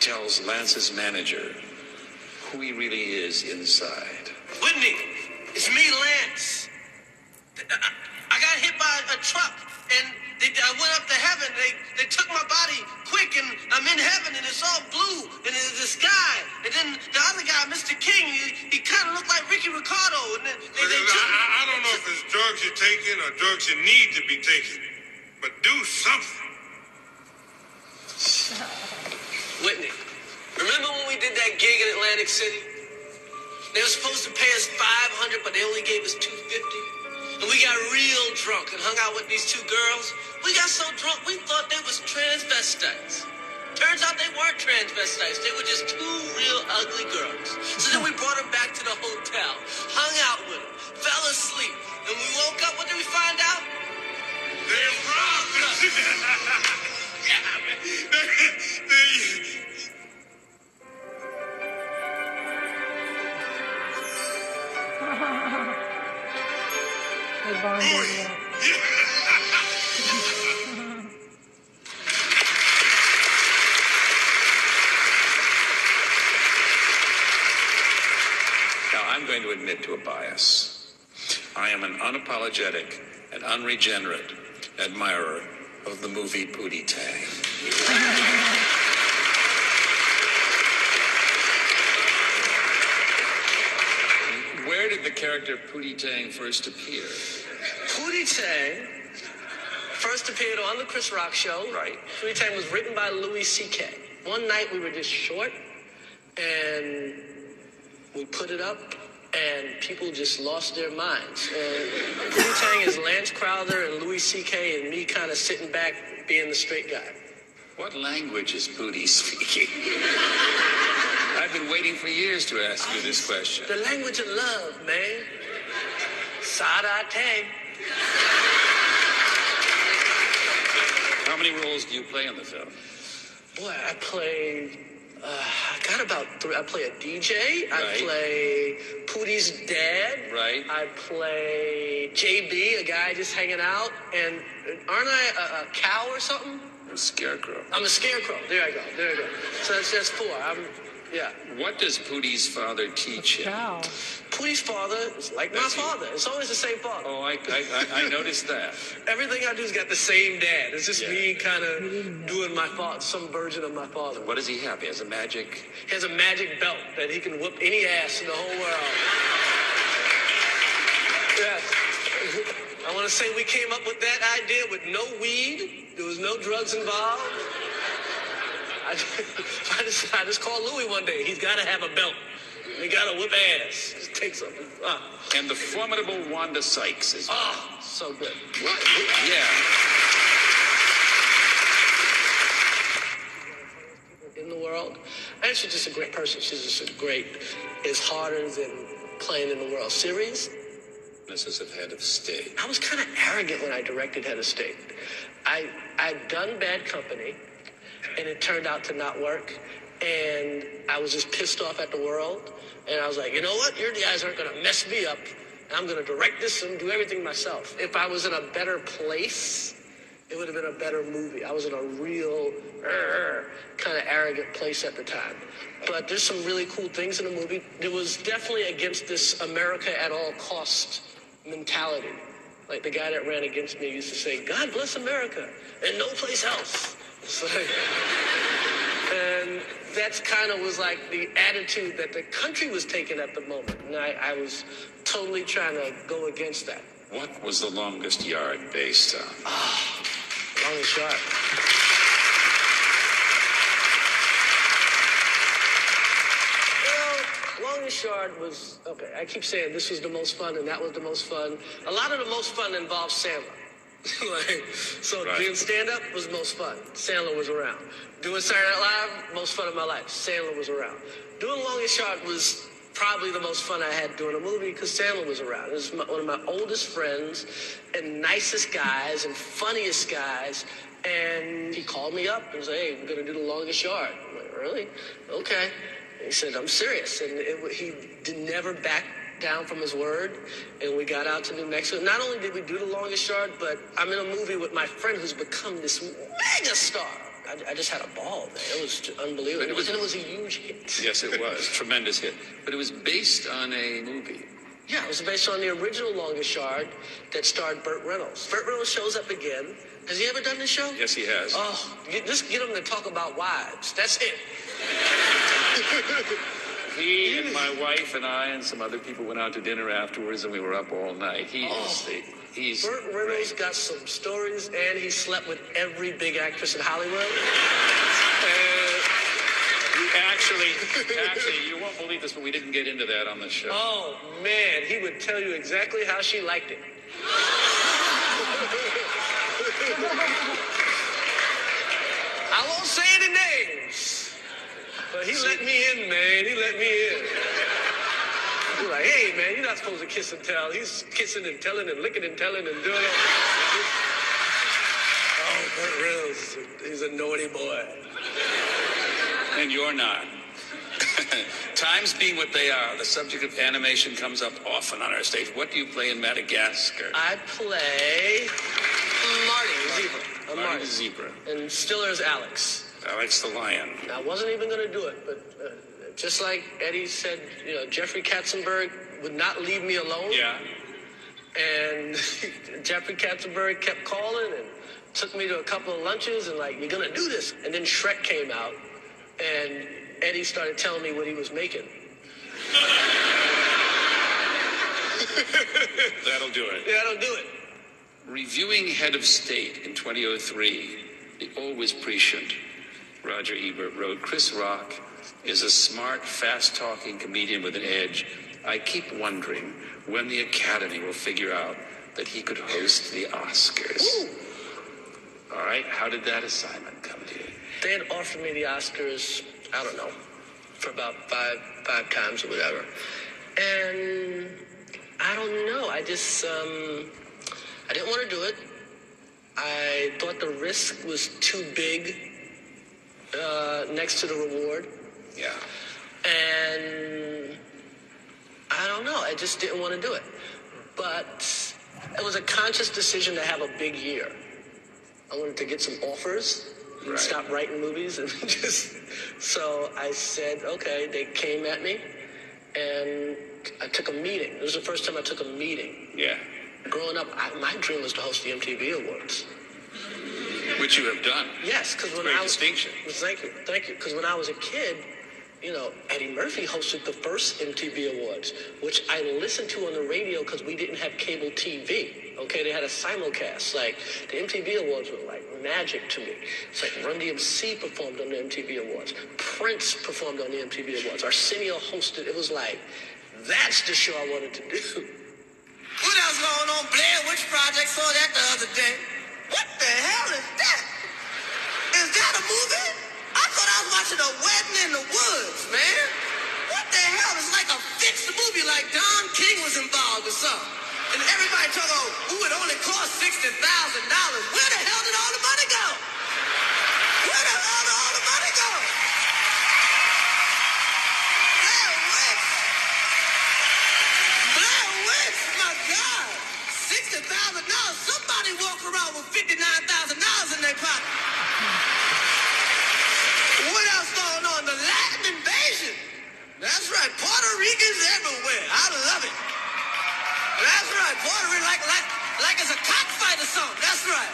tells Lance's manager who he really is inside. Whitney, it's me, Lance. I, I got hit by a truck, and they, I went up to heaven. They they took my body quick, and I'm in heaven, and it's all blue, and there's the sky. And then the other guy, Mr. King, he, he kind of looked like Ricky Ricardo. And they, they I, took, I I don't know if it's drugs you're taking or drugs you need to be taking, but do something. Whitney, remember when we did that gig in Atlantic City? They were supposed to pay us 500, but they only gave us 250. And we got real drunk and hung out with these two girls. We got so drunk we thought they was transvestites. Turns out they weren't transvestites. They were just two real ugly girls. So then we brought them back to the hotel, hung out with them, fell asleep. And we woke up, what did we find out? They robbed us. Yeah, man. they, they, They bonded boy. well. Now, I'm going to admit to a bias. I am an unapologetic and unregenerate admirer of the movie Pootie Tang. Where did the character Pootie Tang first appear? Tang first appeared on the Chris Rock show. Right. Pootie Tang was written by Louis C.K. One night we were just short, and we put it up, and people just lost their minds. And Pootie Tang is Lance Crouther and Louis C.K. and me kind of sitting back being the straight guy. What language is Pootie speaking? I've been waiting for years to ask you this question. The language of love, man. Sada Tang. How many roles do you play in the film? Boy, I play. Uh, I got about three. I play a DJ. Right. I play Pootie's dad. Right. I play JB, a guy just hanging out. And aren't I a, a cow or something? A scarecrow. I'm a scarecrow. There I go. There I go. So that's that's four. I'm yeah. What does Pootie's father teach him? Cow. Pootie's father is like my That's he. father. It's always the same father. Oh, I, I, I, I noticed that. Everything I do's got the same dad. It's just Yeah. me kind of doing my father, some version of my father. What does he have? He has a magic. He has a magic belt that he can whoop any ass in the whole world. Yes. I want to say we came up with that idea with no weed. There was no drugs involved. I just, I just, I just called Louis one day. He's got to have a belt. He got to whip ass. Just take something. Ah, And the formidable Wanda Sykes is. ah, so good. What? Yeah. in the world. And she's just a great person. She's just a great, is harder than playing in the World Series. This is a head of state. I was kind of arrogant when I directed Head of State. I, I'd done Bad Company, and it turned out to not work. And I was just pissed off at the world. And I was like, you know what? Your guys aren't going to mess me up. I'm going to direct this and do everything myself. If I was in a better place, it would have been a better movie. I was in a real uh, kind of arrogant place at the time. But there's some really cool things in the movie. It was definitely against this America at all cost mentality. Like the guy that ran against me used to say, God bless America and no place else. So, and that's kind of was like the attitude that the country was taking at the moment. And I, I was totally trying to go against that. What was the longest yard based on? Oh, longest yard. longest yard was okay. I keep saying this was the most fun, and that was the most fun. A lot of the most fun involved Sandler. like, so Right. doing stand up was most fun. Sandler was around. Doing Saturday Night Live, most fun of my life. Sandler was around. Doing the Longest Yard was probably the most fun I had doing a movie because Sandler was around. He was my, one of my oldest friends and nicest guys and funniest guys. And he called me up and said, "Hey, we're gonna do the Longest Yard." I'm like, "Really? Okay." And he said, "I'm serious," and it, he did never back down from his word. And we got out to New Mexico. Not only did we do the Longest Yard, but I'm in a movie with my friend who's become this mega star. I, I just had a ball, man. It was unbelievable. But it was- and it was a huge hit. Yes, it was. Tremendous hit. But it was based on a movie. Yeah, it was based on the original Longest Yard that starred Burt Reynolds. Burt Reynolds shows up again. Has he ever done this show? Yes, he has. Oh, just get him to talk about wives. That's it. He and my wife and I and some other people went out to dinner afterwards, and we were up all night. He oh. is Oh. the, he's Burt Reynolds great. got some stories, and he slept with every big actress in Hollywood. Uh, and, Actually, actually, you won't believe this, but we didn't get into that on the show. oh man, he would tell you exactly how she liked it. I won't say any names, but he let me in, man. He let me in. He's like, hey, man, you're not supposed to kiss and tell. He's kissing and telling and licking and telling and doing it. Oh, Burt Reynolds, he's a naughty boy. And you're not. Times being what they are, the subject of animation comes up often on our stage. What do you play in Madagascar? I play Marty, the zebra. I'm Marty Marty. the zebra. And Stiller's Alex. Alex the lion. I wasn't even going to do it, but uh, just like Eddie said, you know, Jeffrey Katzenberg would not leave me alone. Yeah. And Jeffrey Katzenberg kept calling and took me to a couple of lunches and like, you're going to do this. And then Shrek came out and Eddie started telling me what he was making. That'll do it. Yeah, don't do it. Reviewing Head of State in 2003, the always prescient Roger Ebert wrote Chris Rock is a smart, fast talking comedian with an edge. I keep wondering when the Academy will figure out that he could host the Oscars. All right, how did that assignment come to you? They had offered me the Oscars, I don't know, for about five five times or whatever. And I don't know. I just um I didn't want to do it. I thought the risk was too big uh, next to the reward. Yeah. And I don't know. I just didn't want to do it. But it was a conscious decision to have a big year. I wanted to get some offers and Right. stop writing movies and just so I said, okay, they came at me and I took a meeting. It was the first time I took a meeting. Yeah. Growing up, I, my dream was to host the MTV Awards. Which you have done. Yes, because when Great I was distinction. Thank you, thank you. Because when I was a kid, you know, Eddie Murphy hosted the first MTV Awards, which I listened to on the radio because we didn't have cable TV. Okay, they had a simulcast. Like the MTV Awards were like magic to me. It's like Run DMC performed on the MTV Awards, Prince performed on the MTV Awards, Arsenio hosted. It was like that's the show I wanted to do. What else going on? Blair Witch Project saw that the other day. What the hell is that? Is that a movie? I thought I was watching a wedding in the woods, man. What the hell? It's like a fixed movie like Don King was involved or something. And everybody talking about, ooh, it only cost $60,000. Where the hell did all the money go? Where the hell did all the money go? Blair Witch. Blair Witch, my God. $60,000. Somebody walk around with $59,000 in their pocket. What else going on? The Latin invasion. That's right. Puerto Ricans everywhere. I love it. That's right. Puerto Rico, like, like, like it's a cockfight or something. That's right.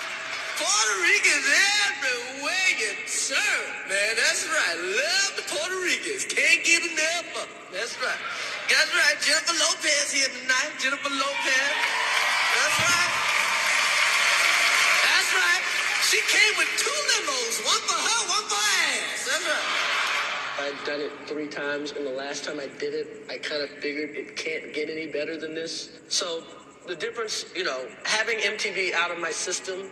Puerto Ricans everywhere you turn, man. That's right. Love the Puerto Ricans. Can't get enough of them. That's right. That's right. Jennifer Lopez here tonight. Jennifer Lopez. That's right. That's right. She came with two limos, one for her, one for her ass. That's right. I've done it three times, and the last time I did it, I kind of figured it can't get any better than this. So the difference, you know, having MTV out of my system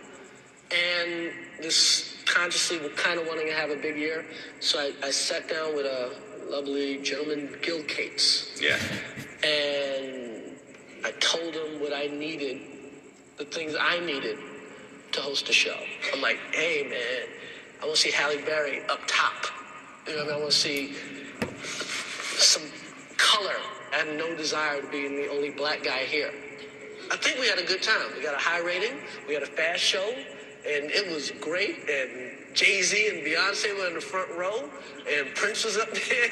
and just consciously kind of wanting to have a big year. So I, I sat down with a lovely gentleman, Gil Cates, Yeah. and I told him what I needed, the things I needed to host a show. I'm like, hey man, I want to see Halle Berry up top. You know, I, want to see some color. I had no desire to be the only black guy here. I think we had a good time. We got a high rating. We had a fast show, and it was great. And Jay Z and Beyonce were in the front row, and Prince was up there,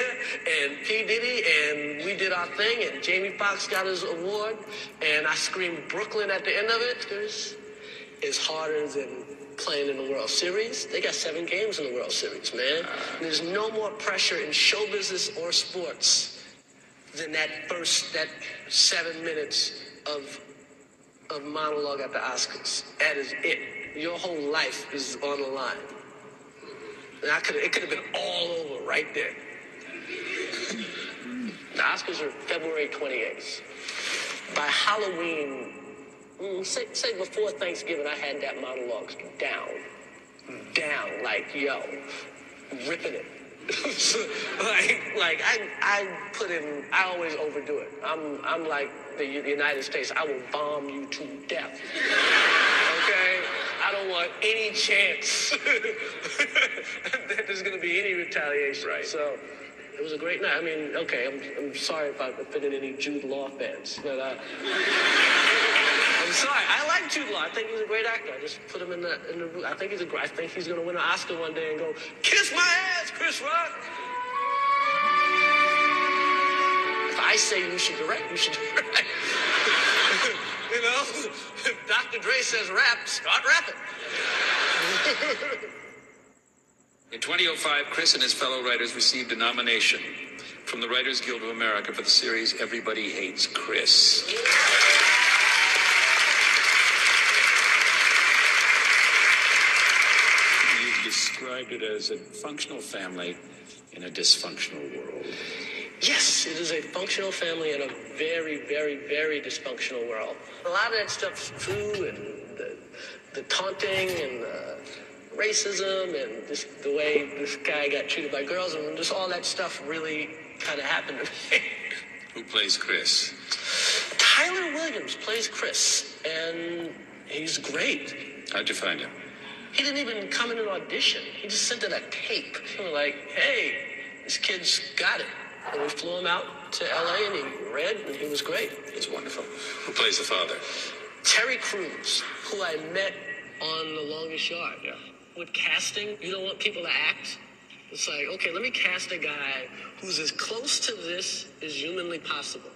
and P Diddy, and we did our thing. And Jamie Foxx got his award, and I screamed Brooklyn at the end of it. It's harder than playing in the World Series. They got seven games in the World Series, man. There's no more pressure in show business or sports than that first that seven minutes of of monologue at the Oscars. That is it. Your whole life is on the line. And I could it could have been all over right there. The Oscars are February 28th. By Halloween, mm, say, say before Thanksgiving, I had that monologue down. Down, like, yo, ripping it. like, like I, I put in, I always overdo it. I'm, I'm like the United States. I will bomb you to death. Okay? I don't want any chance that there's going to be any retaliation. Right. So it was a great night. I mean, okay, I'm, I'm sorry if I offended any Jude Law fans, but uh, I'm sorry. I like Jude Law. I think he's a great actor. I just put him in the in the. I think he's a. I think he's going to win an Oscar one day and go kiss my ass, Chris Rock. If I say you should direct, you should direct. You know, if Dr. Dre says rap, start rapping. In 2005, Chris and his fellow writers received a nomination from the Writers Guild of America for the series Everybody Hates Chris. You described it as a functional family in a dysfunctional world. Yes, it is a functional family in a very, very, very dysfunctional world. A lot of that stuff's true, and the, the taunting and the racism and just the way this guy got treated by girls, and just all that stuff really kind of happened to me. Who plays Chris? Tyler Williams plays Chris, and he's great. How'd you find him? He didn't even come in an audition. He just sent in a tape. Was like, hey, this kid's got it. And we flew him out to LA and he read and he was great. It's wonderful. Who plays the father? Terry Crews, who I met on The Longest Yard. Yeah. With casting, you don't want people to act. It's like, okay, let me cast a guy who's as close to this as humanly possible.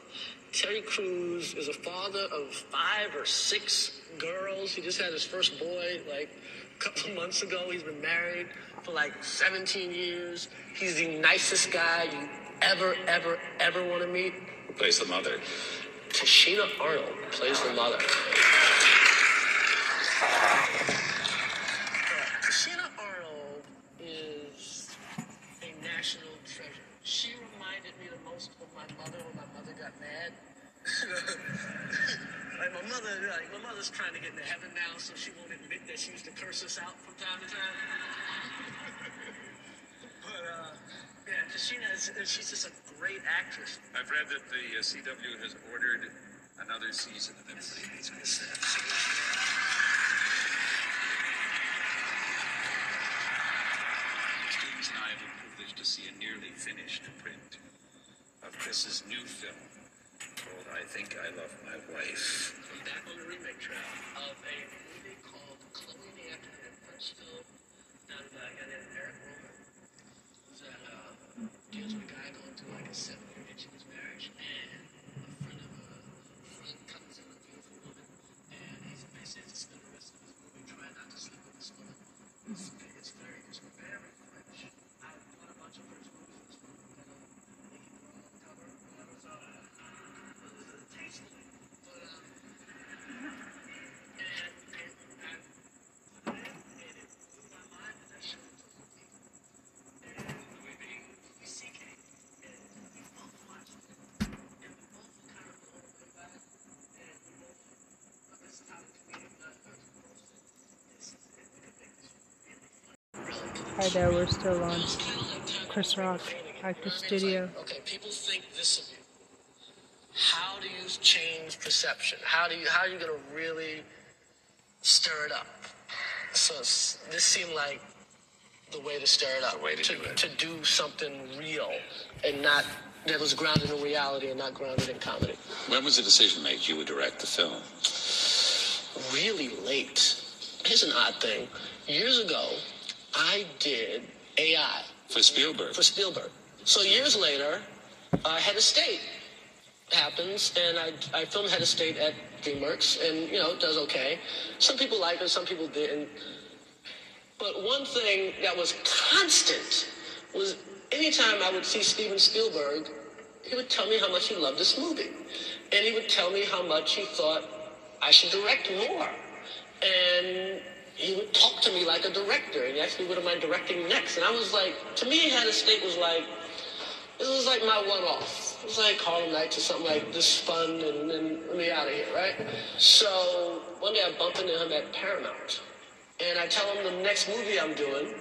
Terry Crews is a father of five or six girls. He just had his first boy like a couple of months ago. He's been married for like 17 years. He's the nicest guy you ever, ever, ever want to meet. Plays the mother? Tichina Arnold plays the mother. Tichina Arnold is a national treasure. She reminded me the most of my mother when my mother got mad. like my mother, like my mother's trying to get into heaven now, so she won't admit that she used to curse us out from time to time. But yeah, Tichina is she's just a great actress. I've read that the uh, CW has ordered another season of Everybody Hates Chris. Students and I have been privileged to see a nearly finished print of Chris's new film called I Think I Love My Wife. I'm back on the remake track of a movie called Chloe and the Afternoon French film done by a guy named Eric Rohmer. That uh, deals with a guy going through like a seven year itch in his marriage, and a friend of a friend comes in with a beautiful woman, and he's basically has to spend the rest of his movie trying not to sleep with this woman. It's, it's very, it's very French. I want a bunch of French movies. This one, I don't think it will cover whatever, so uh, tastefully, but um. And, and I put it in, and it blew my mind that I showed it to some people. And the way they Hi there, we're still on Chris Rock Actor Studio. Okay, people think this of you. How do you change perception? How do you how are you gonna really stir it up? So this seemed like the way to stir it up. The way to to, do it. to do something real and not that was grounded in reality and not grounded in comedy. When was the decision made you would direct the film? really late. Here's an odd thing. Years ago, I did AI For Spielberg. for Spielberg. So years later, uh, Head of State happens, and I, I filmed Head of State at DreamWorks, and you know, it does okay. Some people liked it, some people didn't. But one thing that was constant was anytime I would see Steven Spielberg, he would tell me how much he loved this movie. And he would tell me how much he thought I should direct more. And he would talk to me like a director and he asked me what am I directing next. And I was like, to me, Head of State was like, this was like my one-off. It was like Harlem Nights or something like this fun and then let me out of here, right? So one day I bump into him at Paramount and I tell him the next movie I'm doing.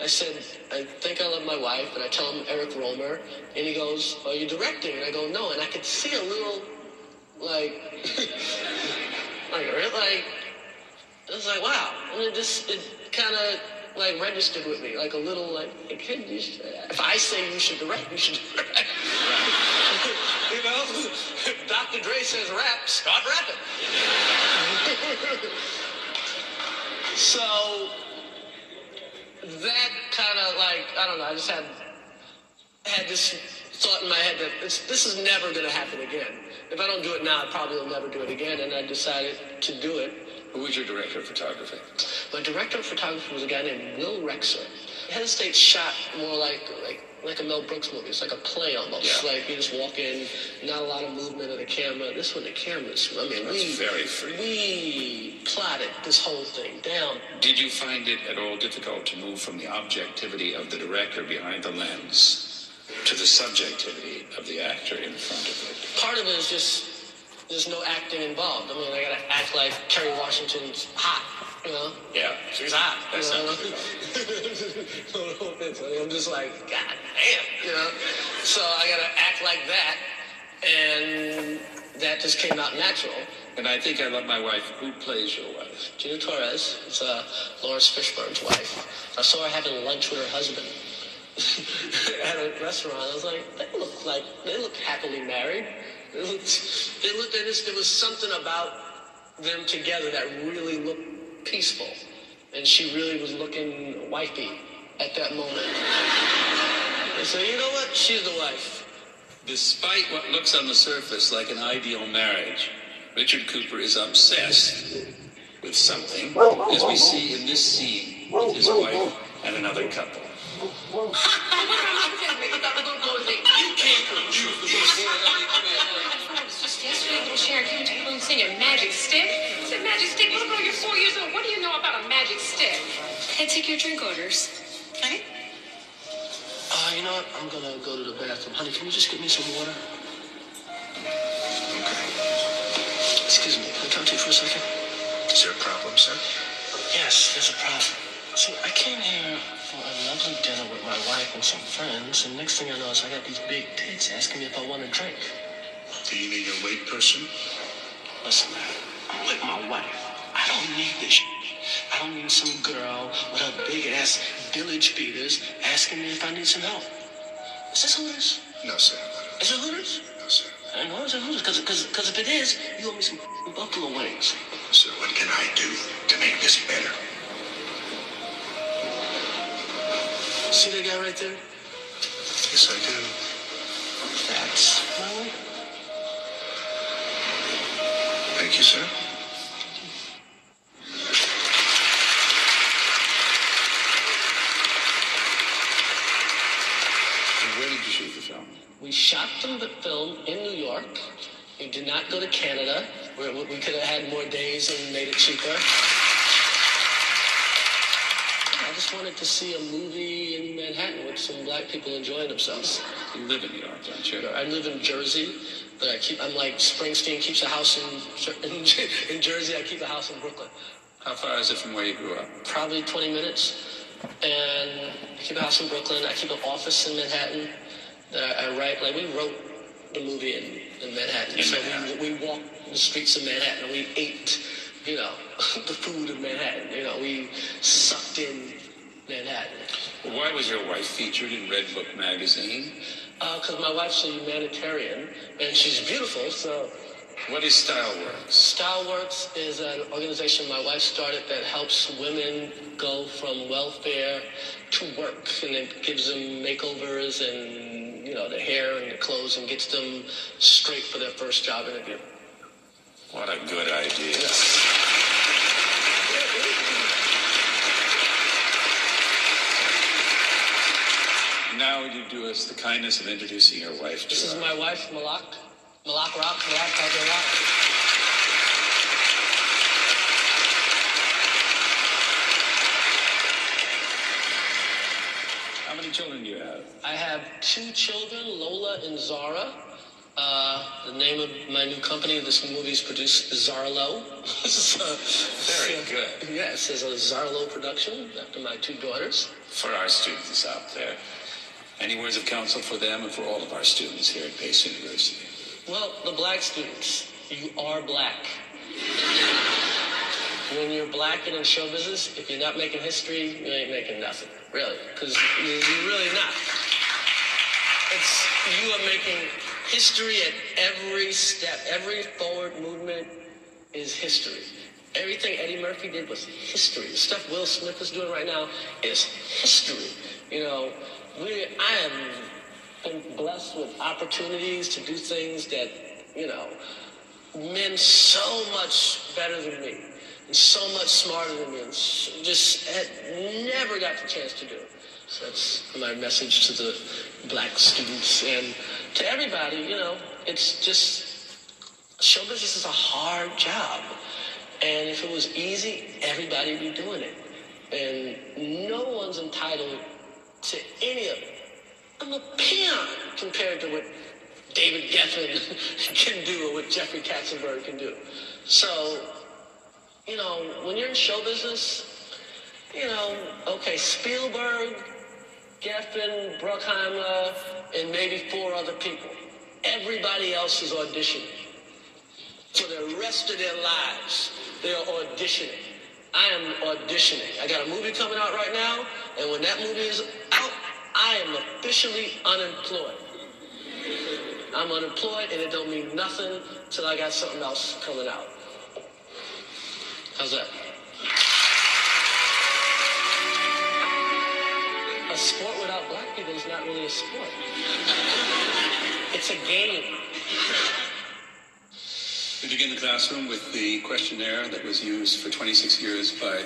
I said, I think I love my wife, and I tell him Eric Rohmer, and he goes, Are you directing? And I go, No, and I could see a little, like, like, like, it was like, wow. And it just, it kind of, like, registered with me, like a little, like, if I say you should direct, you should direct. you know? If Dr. Dre says rap, start rapping. So that kind of like I don't know. I just had had this thought in my head that this is never going to happen again. If I don't do it now, I probably will never do it again. And I decided to do it. Who was your director of photography? My director of photography was a guy named Will Rexer. Head of State shot more like like like a Mel Brooks movie. It's like a play almost. Yeah. Like you just walk in, not a lot of movement of the camera. This one, the cameras. I mean, That's we very free. we plotted this whole thing down Did you find it at all difficult to move from the objectivity of the director behind the lens to the subjectivity of the actor in front of it? part of it is just there's no acting involved. I mean, I gotta act like Kerry Washington's hot, you know? Yeah. She's hot. That you know? no offense. I mean, I'm just like, God damn, you know? So I gotta act like that, and that just came out natural. And I think I love my wife. Who plays your wife? Gina Torres is uh, Laurence Fishburne's wife. I saw her having lunch with her husband at a restaurant. I was like, they look like they look happily married. They looked, they looked. They just, there was something about them together that really looked peaceful, and she really was looking wifey at that moment. And so you know what? She's the wife. Despite what looks on the surface like an ideal marriage, Richard Cooper is obsessed with something, as we see in this scene with his wife and another couple. Just yesterday, little Sharon came to your room saying a magic stick. I said, magic stick? Little girl, you're four years old. What do you know about a magic stick? Hey, take your drink orders. Honey? Uh, you know what? I'm gonna go to the bathroom. Honey, can you just get me some water? Okay. Excuse me. Can I talk to you for a second? Is there a problem, sir? Yes, there's a problem. See, I came here for a lovely dinner with my wife and some friends, and next thing I know is I got these big tits asking me if I want a drink. Do you need a wait person? Listen, man, I'm with my wife. I don't need this shit. I don't need some girl with her big ass village beaters asking me if I need some help. Is this a Hooters? No, sir. Is it Hooters? No, sir. I know it's a Hooters, because cause, cause if it is, you owe me some buffalo wings. Sir, what can I do to make this better? See that guy right there? Yes, I do. That's my wife. Thank you, sir. And where did you shoot the film? We shot the film in New York. We did not go to Canada, where we could have had more days and made it cheaper. I just wanted to see a movie in Manhattan with some black people enjoying themselves. You live in New York, don't you? I live in Jersey, but I keep, I'm like Springsteen keeps a house in, in, in Jersey. I keep a house in Brooklyn. How far is it from where you grew up? Probably 20 minutes. And I keep a house in Brooklyn. I keep an office in Manhattan. That I, I write. Like we wrote the movie in, in Manhattan. In so Manhattan. We, we walked the streets of Manhattan and we ate, you know, the food of Manhattan. You know, we sucked in Manhattan. Why was your wife featured in Redbook magazine? Uh, because my wife's a humanitarian and she's beautiful, so What is Styleworks? Styleworks is an organization my wife started that helps women go from welfare to work, and it gives them makeovers and you know the hair and the clothes, and gets them straight for their first job interview. What a good idea. Now would you do us the kindness of introducing your wife to This is my wife, Malaak. Malaak Rock. Malaak Rock. Rock. How many children do you have? I have two children, Lola and Zara. Uh, the name of my new company, this movie is produced Zahrlo. so, Very good. Yes, it's a Zahrlo production after my two daughters. For our students out there, any words of counsel for them and for all of our students here at Pace University? Well, the black students, you are black. When you're black and in show business, if you're not making history, you ain't making nothing, really, because you're really not. It's you are making history at every step. Every forward movement is history. Everything Eddie Murphy did was history. The stuff Will Smith is doing right now is history. You know, we I am been blessed with opportunities to do things that, you know, men so much better than me and so much smarter than me and just had never got the chance to do. So that's my message to the black students and to everybody, you know, it's just show business is a hard job. And if it was easy, everybody would be doing it. And no one's entitled to any of it. I'm a peon compared to what David Geffen can do or what Jeffrey Katzenberg can do. So, you know, when you're in show business, you know, okay, Spielberg, Geffen, Bruckheimer, and maybe four other people. Everybody else is auditioning. For the rest of their lives, they are auditioning. I am auditioning. I got a movie coming out right now, and when that movie is out, I am officially unemployed. I'm unemployed, and it don't mean nothing till I got something else coming out. How's that? A sport without black people is not really a sport. It's a game. We begin the classroom with the questionnaire that was used for 26 years by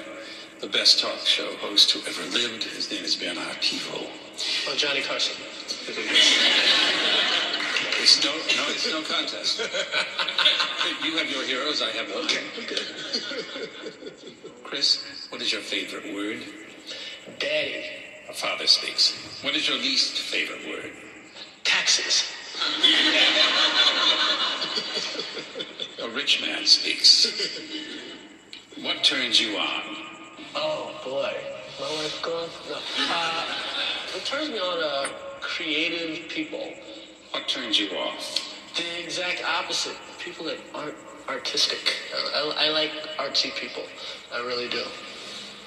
the best talk show host who ever lived. His name is Bernard Pivot. Oh, Johnny Carson. It's no, no, it's no contest. you have your heroes, I have mine. Okay, okay. Chris, what is your favorite word? Daddy. A father speaks. What is your least favorite word? Taxes. A rich man speaks. What turns you on? Oh boy, my wife gone? No. Uh, what turns me on are creative people. What turns you off? The exact opposite. People that aren't artistic. I, I, I like artsy people. I really do.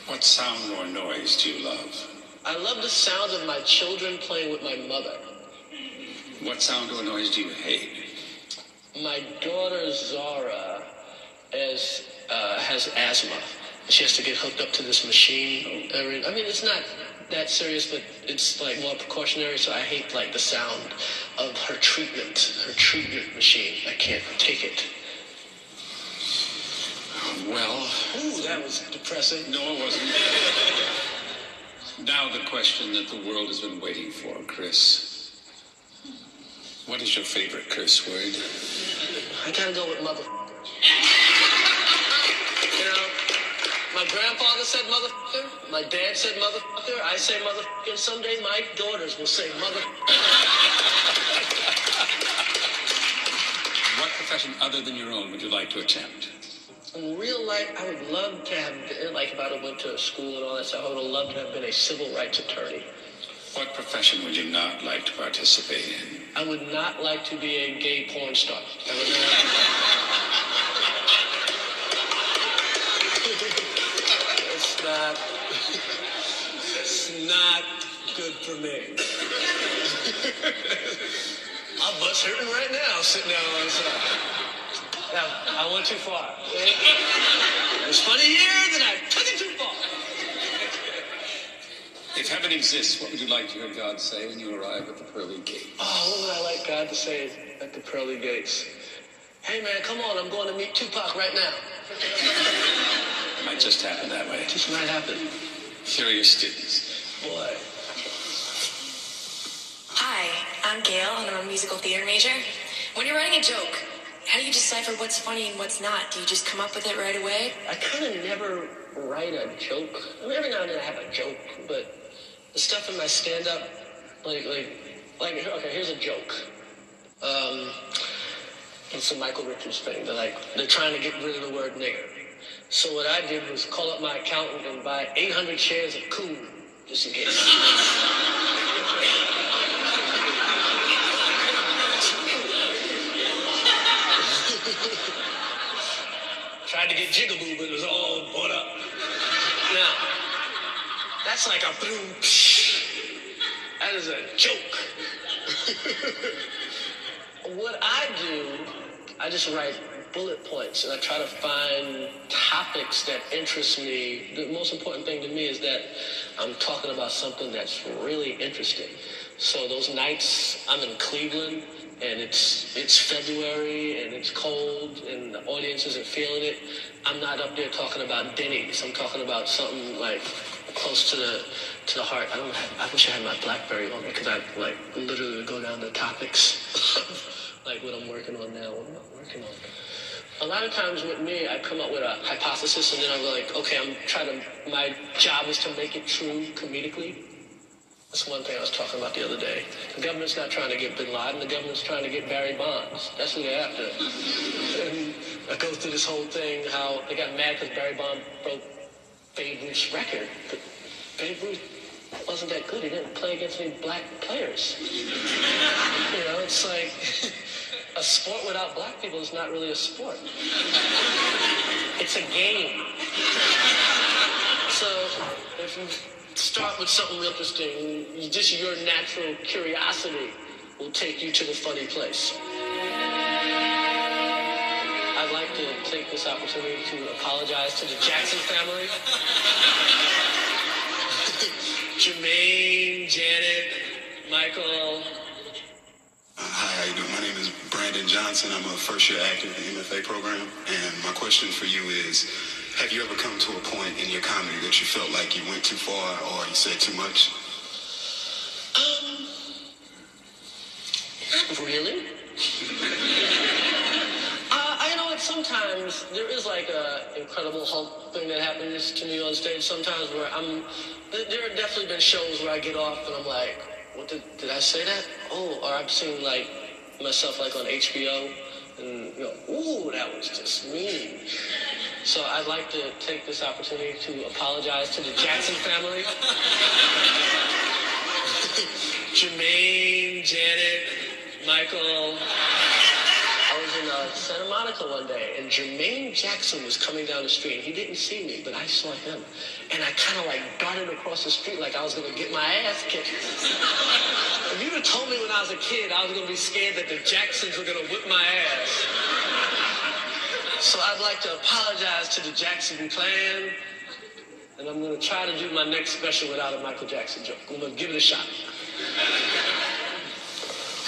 What sound or noise do you love? I love the sound of my children playing with my mother. What sound or noise do you hate? My daughter Zara is, uh, has asthma. She has to get hooked up to this machine. I mean, it's not that serious, but it's like more precautionary. So I hate like the sound of her treatment, her treatment machine. I can't take it. Well, Ooh, that was depressing. no, it wasn't. now the question that the world has been waiting for, Chris. What is your favorite curse word? I gotta go with mother. you know, my grandfather said motherfucker. My dad said motherfucker. I say motherfucker. And someday my daughters will say mother. What profession other than your own would you like to attempt? in real life, I would love to have, been, like, if I went to school and all that stuff, I would have loved to have been a civil rights attorney. What profession would you not like to participate in? I would not like to be a gay porn star. I would not. it's not. It's not good for me. My butt's hurting right now, sitting down on the side. Now, I went too far. It was funny here, then I took it too far. If heaven exists, what would you like to hear God say when you arrive at the pearly gate? Oh, what would I like God to say at the pearly gates? Hey, man, come on, I'm going to meet Tupac right now. it Might just happen that way. It just might happen. Curious students. Boy. Hi, I'm Gail, and I'm a musical theater major. When you're writing a joke, how do you decipher what's funny and what's not? Do you just come up with it right away? I kind of never write a joke. I mean, every now and then I have a joke, but the stuff in my stand-up, like, like, like, okay, here's a joke. Um, it's a Michael Richards thing. They're like, they're trying to get rid of the word nigger. So what I did was call up my accountant and buy 800 shares of Cool, just in case. Tried to get jigaboo, but it was all bought up. Now, that's like a boom. That is a joke. what I do, I just write bullet points and I try to find topics that interest me. The most important thing to me is that I'm talking about something that's really interesting. So those nights I'm in Cleveland and it's it's February and it's cold and the audience isn't feeling it. I'm not up there talking about Denny's. I'm talking about something like close to the to the heart. I don't I wish I had my BlackBerry on me because I like literally would go down the topics like what I'm working on now. What I'm not working on? A lot of times with me, I come up with a hypothesis and then I'm like, okay, I'm trying to. My job is to make it true comedically. That's one thing I was talking about the other day. The government's not trying to get Bin Laden. The government's trying to get Barry Bonds. That's who they're after. And I go through this whole thing how they got mad because Barry Bonds broke Babe Ruth's record. But Babe Ruth wasn't that good. He didn't play against any black players. You know, it's like a sport without black people is not really a sport. It's a game. So if you start with something interesting, just your natural curiosity will take you to the funny place. Take this opportunity to apologize to the Jackson family. Jermaine, Janet, Michael. Hi, how you doing? My name is Brandon Johnson. I'm a first year actor in the MFA program. And my question for you is, have you ever come to a point in your comedy that you felt like you went too far or you said too much? Um, not really. Sometimes there is like a Incredible Hulk thing that happens to me on stage sometimes where I'm, there have definitely been shows where I get off and I'm like, what did, did I say that? Oh, or I've seen like myself like on HBO and you know, ooh, that was just mean. So I'd like to take this opportunity to apologize to the Jackson family. Jermaine, Janet, Michael. In uh, Santa Monica one day, and Jermaine Jackson was coming down the street. And he didn't see me, but I saw him. And I kind of like darted across the street like I was to get my ass kicked. if you'd have told me when I was a kid I was to be scared that the Jacksons were to whip my ass. So I'd like to apologize to the Jackson clan. And I'm to try to do my next special without a Michael Jackson joke. I'm to give it a shot.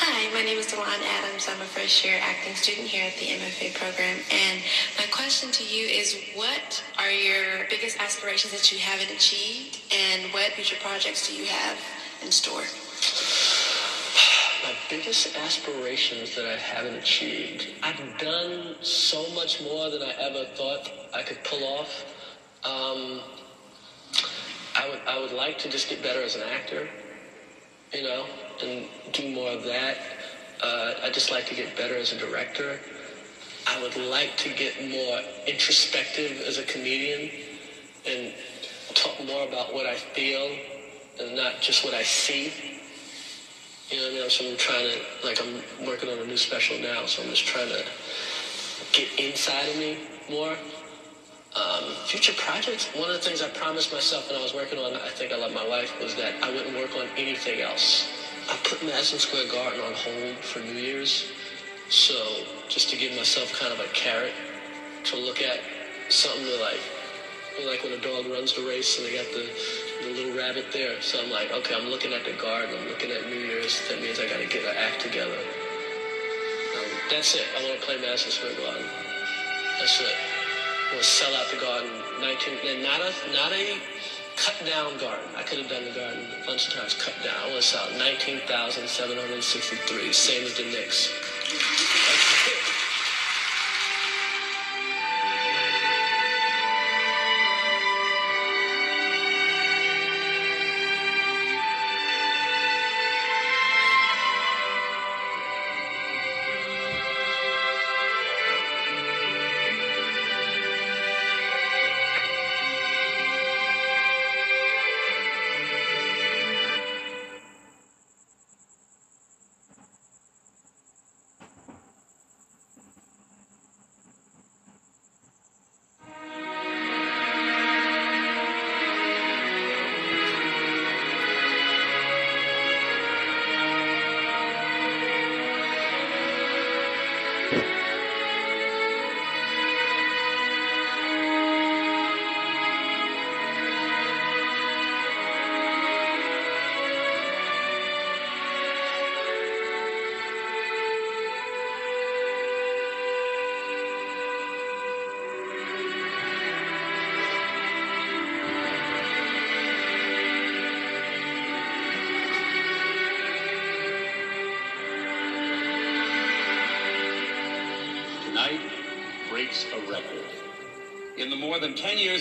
Hi, my name is Delon Adams. I'm a first year acting student here at the MFA program. And my question to you is what are your biggest aspirations that you haven't achieved? And what future projects do you have in store? My biggest aspirations that I haven't achieved. I've done so much more than I ever thought I could pull off. Um, I would I would like to just get better as an actor, you know, and do more of that. Uh, I just like to get better as a director. I would like to get more introspective as a comedian and talk more about what I feel and not just what I see. You know what I mean? So I'm trying to, like, I'm working on a new special now, so I'm just trying to get inside of me more. Um, future projects, one of the things I promised myself when I was working on I Think I Love My Wife was that I wouldn't work on anything else. I put Madison Square Garden on hold for New Year's, so just to give myself kind of a carrot to look at, something to like, like when a dog runs the race and they got the, the little rabbit there. So I'm like, okay, I'm looking at the garden, I'm looking at New Year's, that means I gotta get an act together. Um, that's it. I want to play Madison Square Garden. That's it. To sell out the garden. 19, and not a, not a cut down garden. I could have done the garden a bunch of times cut down. I to sell 19,763, same as the Knicks.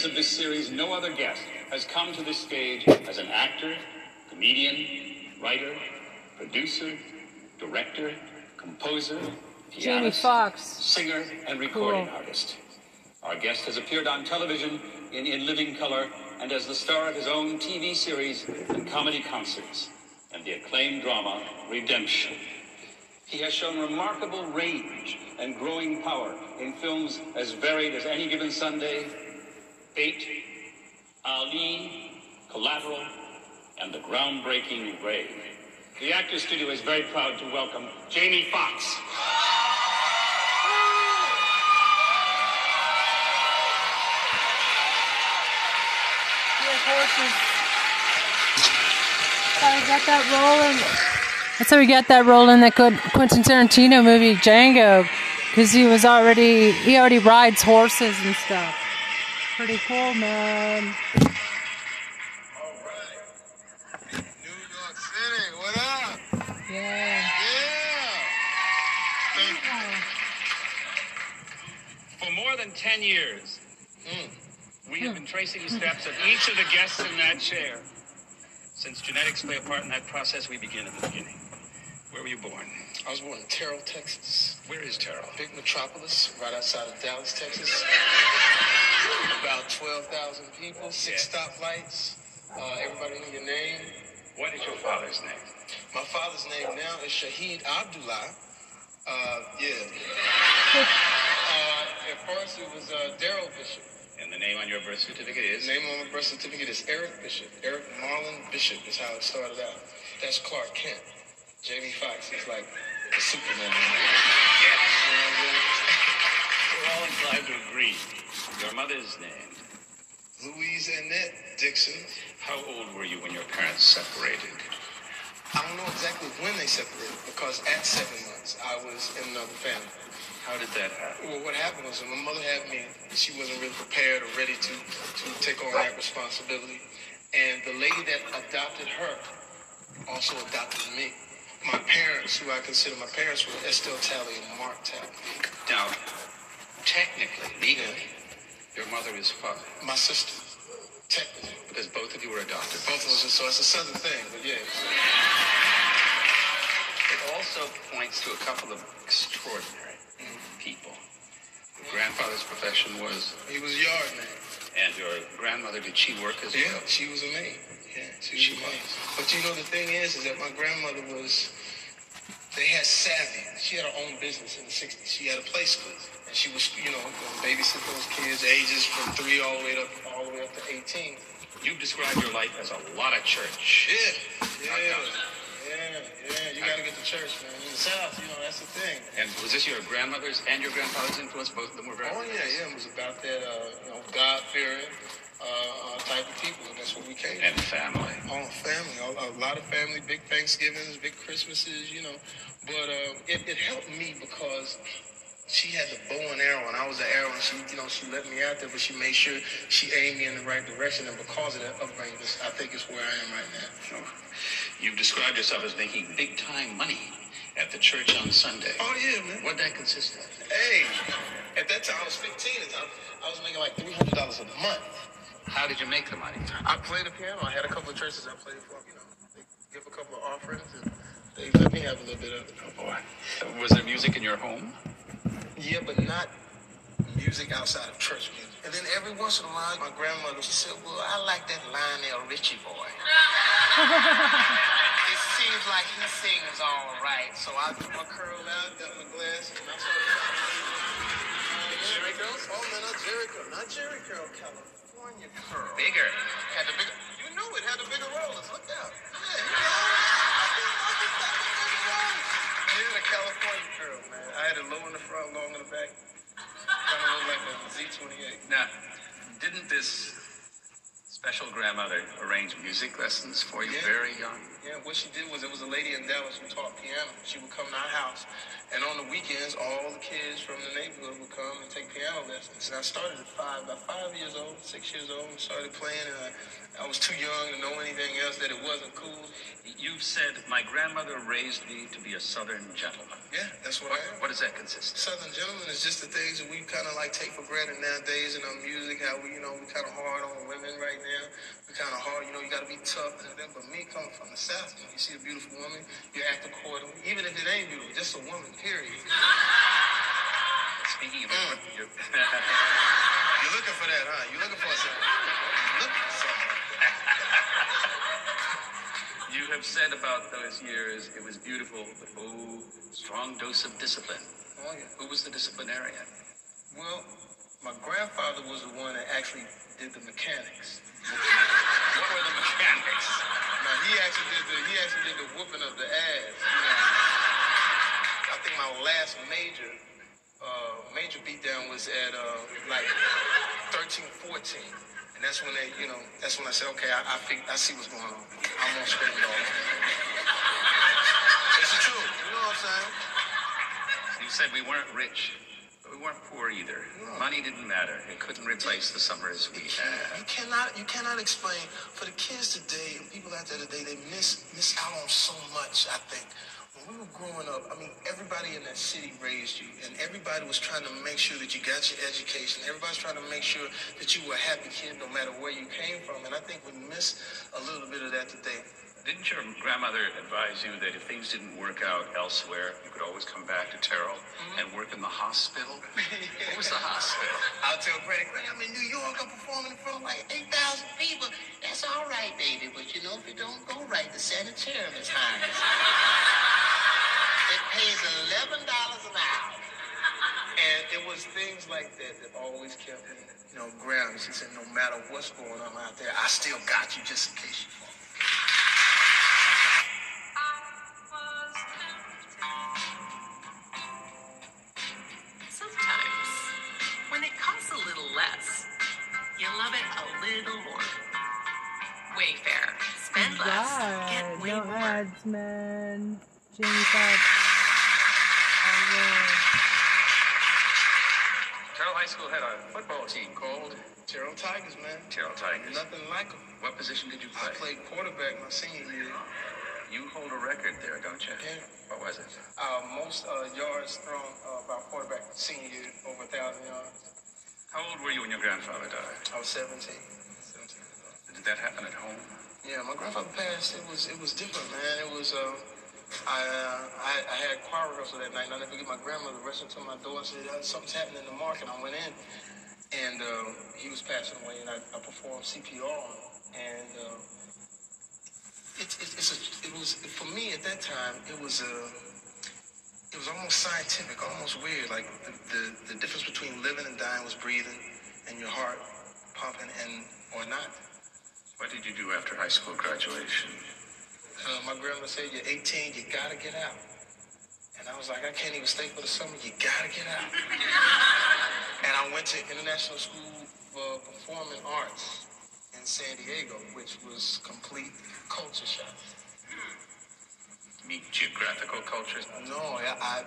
Years of this series, no other guest has come to this stage as an actor, comedian, writer, producer, director, composer, pianist, singer, and recording Cool. artist. Our guest has appeared on television in In Living Color and as the star of his own TV series and comedy concerts and the acclaimed drama Redemption. He has shown remarkable range and growing power in films as varied as Any Given Sunday, Fate, Ali, Collateral, and the groundbreaking Ray. The Actors Studio is very proud to welcome Jamie Foxx. That. That's how we got that role in that good Quentin Tarantino movie Django, because he was already he already rides horses and stuff. Pretty cool, man. What up? Yeah. For more than 10 years, we have been tracing the steps of each of the guests in that chair. Since genetics play a part in that process, we begin at the beginning. Where were you born? I was born in Terrell, Texas. Where is Terrell? Big metropolis right outside of Dallas, Texas. About 12,000 people, six stoplights. Uh, everybody know your name. What is your father's name? My father's name now is Shahid Abdullah. Uh, yeah. uh, at first it was uh, Daryl Bishop. And the name on your birth certificate is? Name on my birth certificate is Eric Bishop. Eric Marlon Bishop is how it started out. That's Clark Kent. Jamie Foxx is like Superman. We're all inclined to agree. Your mother's name. Louise Annette Dixon. How old were you when your parents separated? I don't know exactly when they separated because at seven months I was in another family. How did that happen? Well, what happened was my mother had me, she wasn't really prepared or ready to, to take on that responsibility. And the lady that adopted her also adopted me. My parents, who I consider my parents, were Estelle Talley and Mark Talley. Now, technically, legally, your mother is father. My sister, technically. Because both of you were adopted. Both of us, so it's a southern thing, but yeah. It also points to a couple of extraordinary people. Your grandfather's profession was? He was yard man. And your grandmother, did she work as Yeah, well? she was a maid. Yeah, she was maid. But you know the thing is, is that my grandmother was. They had savvy. She had her own business in the '60s. She had a play school, and she was, you know, babysit those kids, ages from three all the way up, all the way up to 18. You've described your life as a lot of church. Yeah, yeah, yeah, yeah. You gotta get to church, man. In the South, you know, that's the thing. And was this your grandmother's and your grandfather's influence? Both of them were very Oh yeah, yeah. It was about that, uh, you know, God fearing uh, uh, type of people, and that's what we came. And family. All family, a, a lot of family, big Thanksgivings, big Christmases, you know. But uh, it, it helped me because she had the bow and arrow, and I was the arrow, and she, you know, she let me out there, but she made sure she aimed me in the right direction, and because of that upbringing, I think it's where I am right now. Sure. You've described yourself as making big time money at the church on Sunday. Oh yeah, man. What that consist of? Hey, at that time I was 15. At the time, I was making like $300 a month. How did you make the money? I played the piano. I had a couple of churches I played for. You know, they give a couple of offerings, and they let me have a little bit of it. Oh boy. Was there music in your home? Yeah, but not music outside of church music. And then every once in a while, my grandmother she said, "Well, I like that Lionel Richie boy. it seems like he sings all right." So I put my curl out, got my glasses, and I started. Jheri curl? Oh man, not Jheri curl, not Jheri curl, California curl. Bigger. Had the bigger. You knew it had the bigger rollers. Look out. Yeah, you know. California curl, man. I had it low in the front, long in the back. Kind of like a Z28. Now, didn't this special grandmother arrange music lessons for you Yeah. very young? Yeah, what she did was it was a lady in Dallas who taught piano. She would come to our house, and on the weekends, all the kids from the neighborhood would come and take piano lessons. And I started at five, about five years old, six years old, and started playing. And I, I was too young to know anything else that it wasn't cool. You've said, my grandmother raised me to be a southern gentleman. Yeah, that's what, What, I am. what does that consist of? Southern gentleman is just the things that we kind of like take for granted nowadays in our music. How we, you know, we kind of hard on women right now. We kind of hard, you know, you got to be tough. And then, but me coming from the South, you, you see a beautiful woman, you act accordingly, even if it ain't beautiful, just a woman. Period. Speaking of Mm. you're, You're looking for that, huh? You're looking for something. Looking for something. you have said about those years, it was beautiful, but oh, strong dose of discipline. Oh yeah. Who was the disciplinarian? Well, my grandfather was the one that actually did the mechanics. What were the mechanics? Now he actually did the he actually did the whooping of the ass. You know. I think my last major uh, major beatdown was at uh, like 13, 14. And that's when they, you know, that's when I said, okay, I I, fig- I see what's going on. I'm gonna scream it all. It's the truth. You know what I'm saying? You said we weren't rich, we weren't poor either. Money didn't matter. It couldn't replace the summers we had. You cannot you cannot explain for the kids today and people out there today they miss miss out on so much, I think. When we were growing up, I mean everybody in that city raised you and everybody was trying to make sure that you got your education. Everybody's trying to make sure that you were a happy kid no matter where you came from. And I think we miss a little bit of that today. Didn't your grandmother advise you that if things didn't work out elsewhere, you could always come back to Terrell mm-hmm. and work in the hospital? What was the hospital? I'll tell Granny, Granny, I'm in New York, I'm performing in front of like 8,000 people. That's all right, baby, but you know, if it don't go right, the sanitarium is hiring. It pays $11 an hour. And it was things like that that always kept me, you know, grounded. She said, no matter what's going on out there, I still got you just in case you fall. Love it a little more. Wayfair. Spend less, get God, way no more. ads, man. Jamie Foxx. Terrell High School had a football team called Terrell Tigers, man. Terrell Tigers. Nothing like them. What position did you I play? played quarterback my senior year. You hold a record there, don't you? Yeah. What was it? Uh, most uh, yards thrown uh, by quarterback senior year, over a thousand yards. How old were you when your grandfather died? I was 17. 17. Did that happen at home? Yeah, my grandfather passed. It was it was different, man. It was uh, I, uh, I, I had choir rehearsal that night, and I never get my grandmother rushing to my door and said, "Uh, something's happening in the market. I went in, and uh, he was passing away, and I, I performed CPR on him. And uh, it, it, it's a, it was, for me at that time, it was a, it was almost scientific, almost weird. Like the, the, the difference between living and dying was breathing and your heart pumping and or not. What did you do after high school graduation? Uh, my grandma said, "You're 18. You gotta get out." And I was like, "I can't even stay for the summer. You gotta get out." and I went to International School for Performing Arts in San Diego, which was complete culture shock. Meet geographical cultures? No, I, I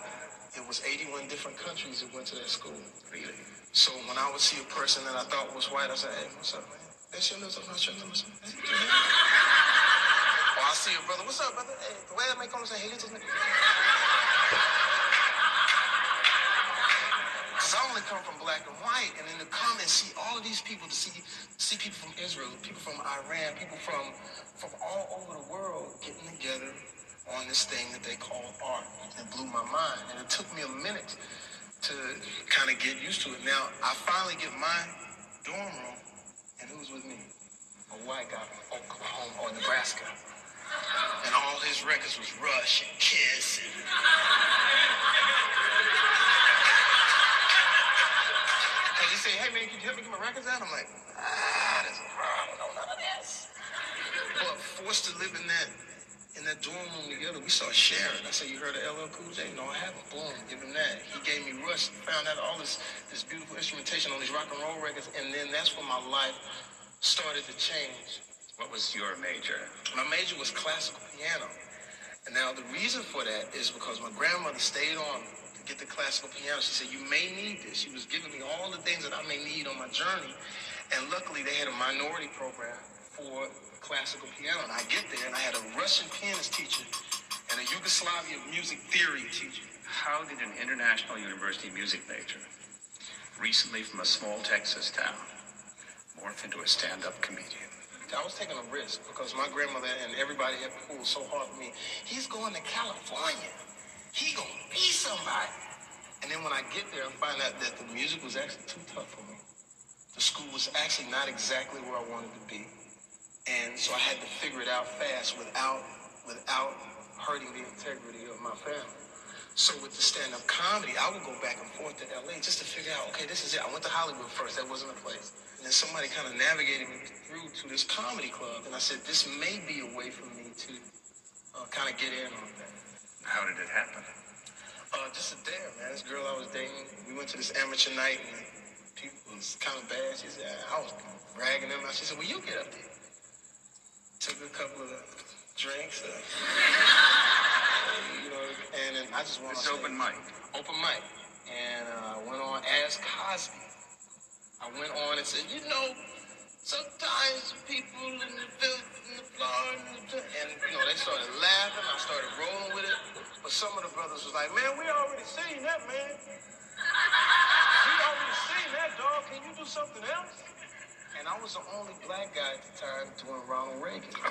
it was 81 different countries that went to that school. Really? So when I would see a person that I thought was white, I said, "Hey, what's up, man? That's your nose. I'm not your your? Or I see a brother, what's up, brother? Hey, the way I make conversation, hey, little nigga. Because I only come from black and white, and then to come and see all of these people, to see see people from Israel, people from Iran, people from from all over the world getting together on this thing that they call art. It blew my mind, and it took me a minute to kind of get used to it. Now I finally get my dorm room, and who's with me? A white guy from Oklahoma or Nebraska. And all his records was Rush and Kiss and he said, hey man, can you help me get my records out? I'm like, ah, that's a problem. No, none of this. But forced to live in that in that dorm room together, we saw Sharon. I said, you heard of LL Cool J? No, I haven't. Boom, give him that. He gave me Rush. Found out all this this beautiful instrumentation on these rock and roll records, and then that's when my life started to change. What was your major? My major was classical piano. And now the reason for that is because my grandmother stayed on to get the classical piano. She said, you may need this. She was giving me all the things that I may need on my journey. And luckily they had a minority program for classical piano. And I get there and I had a Russian pianist teacher and a Yugoslavia music theory teacher. How did an international university music major, recently from a small Texas town, morph into a stand-up comedian? I was taking a risk because my grandmother and everybody had pulled so hard for me. He's going to California. He gonna be somebody. And then when I get there, I find out that the music was actually too tough for me. The school was actually not exactly where I wanted to be. And so I had to figure it out fast without without hurting the integrity of my family. So with the stand-up comedy, I would go back and forth to LA just to figure out, okay, this is it. I went to Hollywood first. That wasn't a place. And then somebody kind of navigated me through to this comedy club. And I said, this may be a way for me to uh, kind of get in on that. How did it happen? Uh, just a dare, man. This girl I was dating, we went to this amateur night and people was kind of bad. She said, I was ragging them out. She said, well, you get up there. Took a couple of drinks, uh, you know, and then I just went It's open mic. Open mic. And uh, went on Ask Cosby. I went on and said, you know, sometimes people in the filth and the floor and, the, and you know, they started laughing. I started rolling with it. But some of the brothers was like, man, we already seen that, man. We already seen that, dog. Can you do something else? And I was the only black guy at the time doing Ronald Reagan. you know?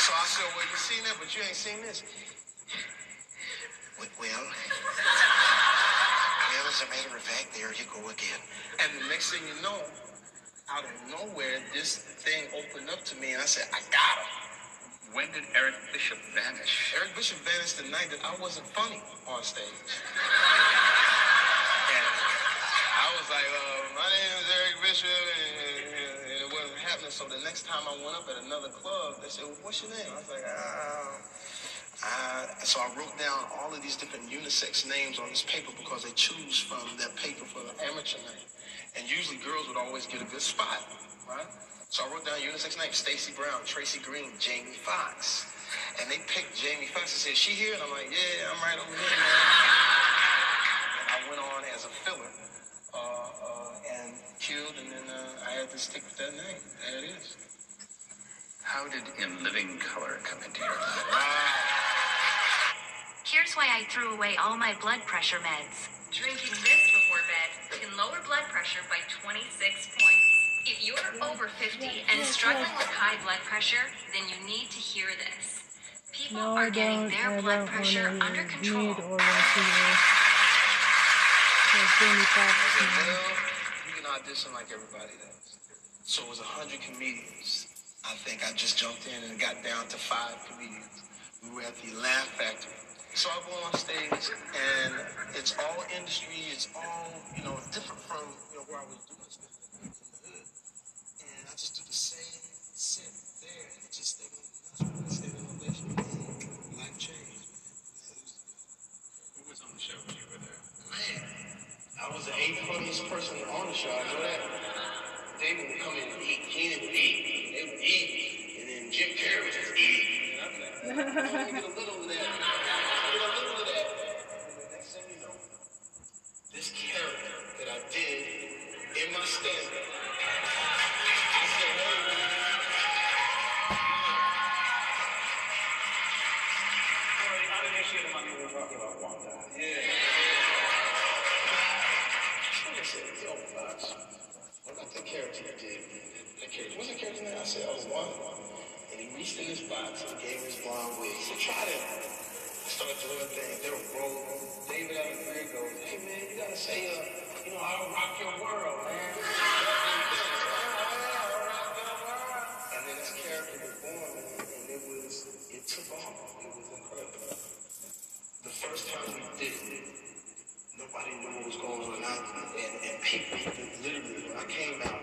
So I said, well, you seen that, but you ain't seen this. Well, well, well, as a matter of fact, there you go again. And the next thing you know, out of nowhere, this thing opened up to me, and I said, I got him. When did Eric Bishop vanish? Eric Bishop vanished the night that I wasn't funny on stage. I like, uh, my name is Eric Bishop, and, and, and it wasn't happening. So the next time I went up at another club, they said, well, what's your name? I was like, ah. Uh, so I wrote down all of these different unisex names on this paper because they choose from that paper for the amateur night. And usually girls would always get a good spot, right? So I wrote down unisex names, Stacy Brown, Tracy Green, Jamie Foxx. And they picked Jamie Foxx and said, she here? And I'm like, yeah, I'm right over here, man. And I went on as a filler uh, uh, and killed, and then uh, I had to stick with that name. There it is. How did In Living Color come into your life? Here's why I threw away all my blood pressure meds. Drinking this before bed can lower blood pressure by 26 points. If you're over 50 and struggling with high blood pressure, then you need to hear this. People no, are getting their blood pressure under control can't do. You can audition like everybody does. So it was 100 comedians. I think I just jumped in and got down to five comedians. We were at the Laugh Factory. So I go on stage, and it's all industry. It's all, you know, different from, you know, where I was doing stuff. was the eighth funniest person on the show. I know that. They would come in and eat. Keenen would eat. They would eat. And then Jim Carrey would just eat. And I'm like, oh, give it a little. reached in this box and gave his blonde wig. He said, try that. I started doing things. They were rolling. David out of the goes, hey, man, you got to say, uh, you know, I'll rock your world, man. and then this character was born, and it was, it took off. It was incredible. The first time we did it, nobody knew what was going on. And, and people, literally, when I came out,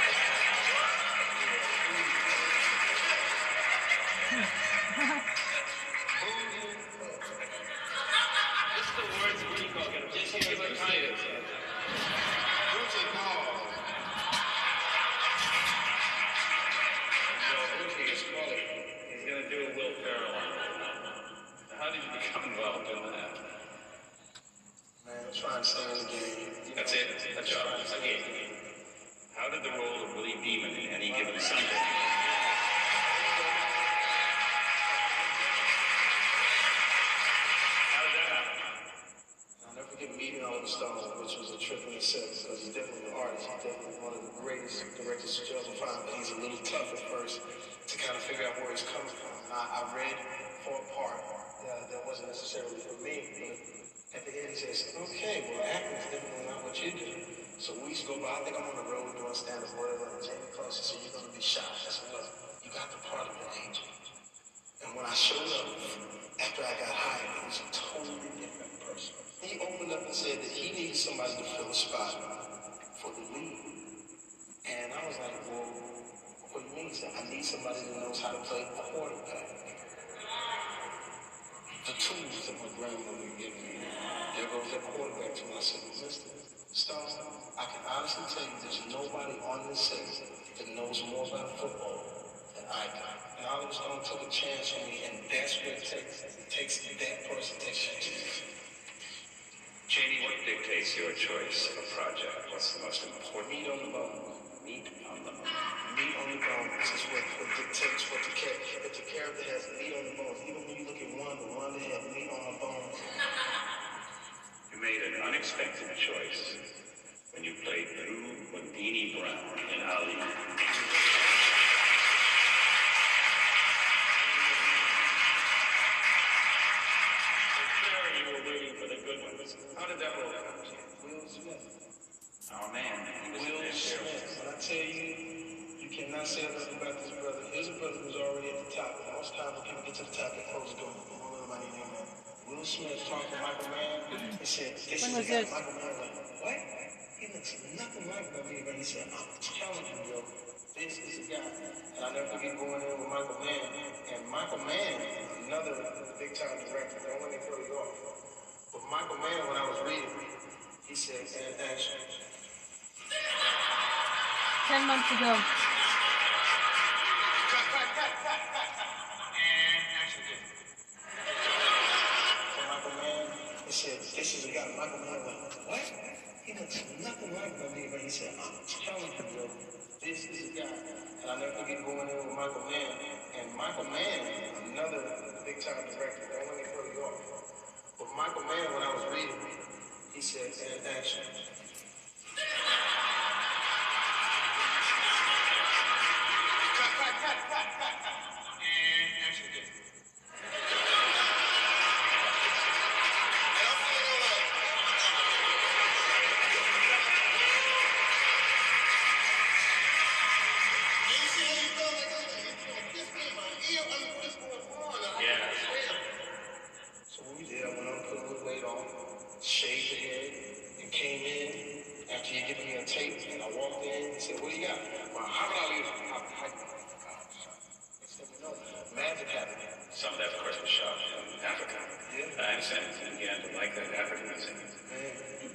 some of that, of course, was shot in Africa. Yeah. I understand. And he had to like that African. I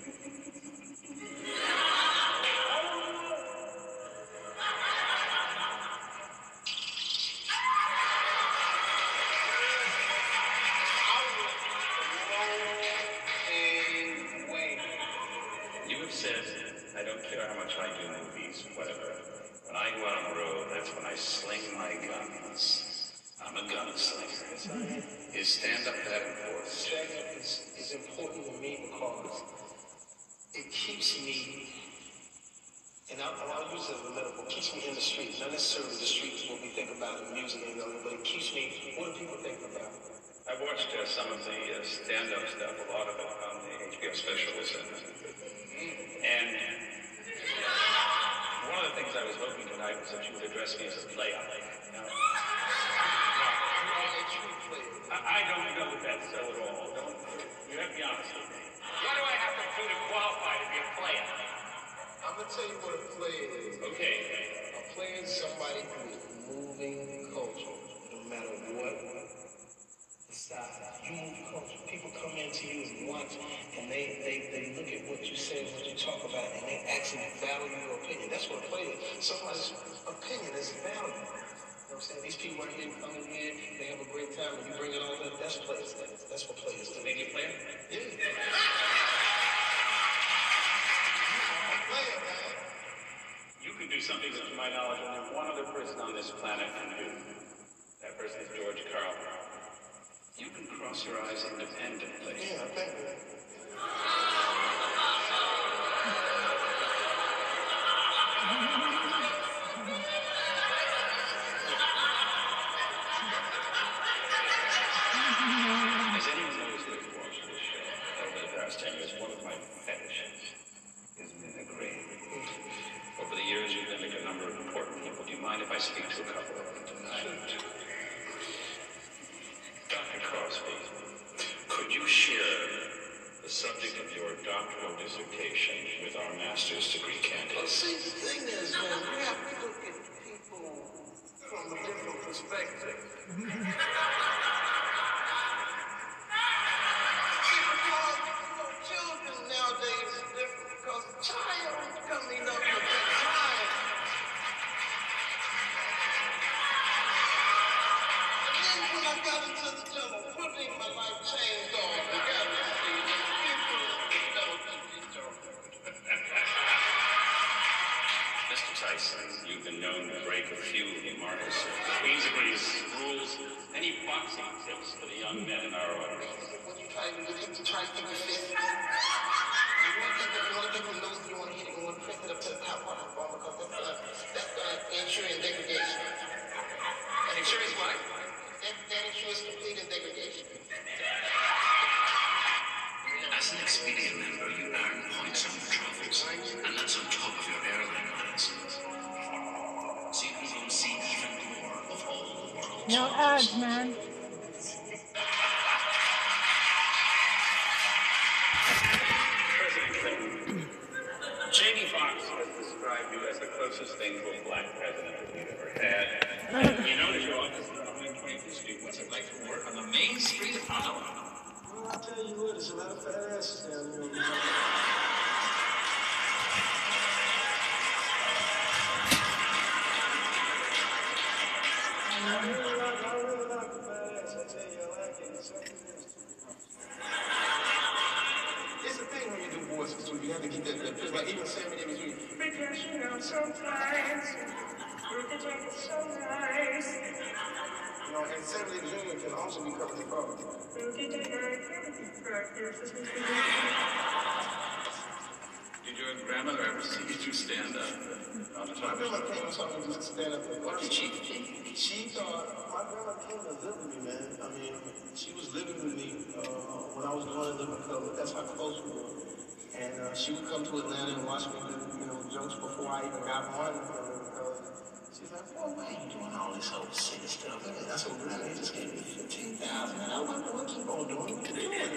She's why are you doing all this whole sick stuff?" And I said, "Grandma, you just gave me fifteen thousand, and I want to keep on doing what you're doing." And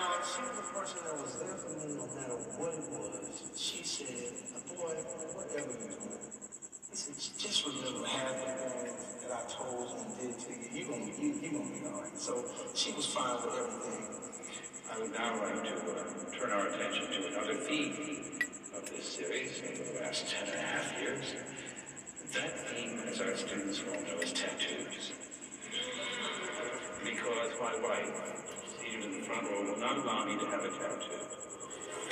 uh, she was the person that was there for me no matter what it was. She said, "Boy, whatever you're doing." He said, just remember half the things that I told you and did to you. You gonna you you gonna be all right. So she was fine with everything. I would now like to uh, turn our attention to another theme of this series in the last ten and a half years. That as our students will know, is tattoos. Because my wife, seated in the front row, will not allow me to have a tattoo.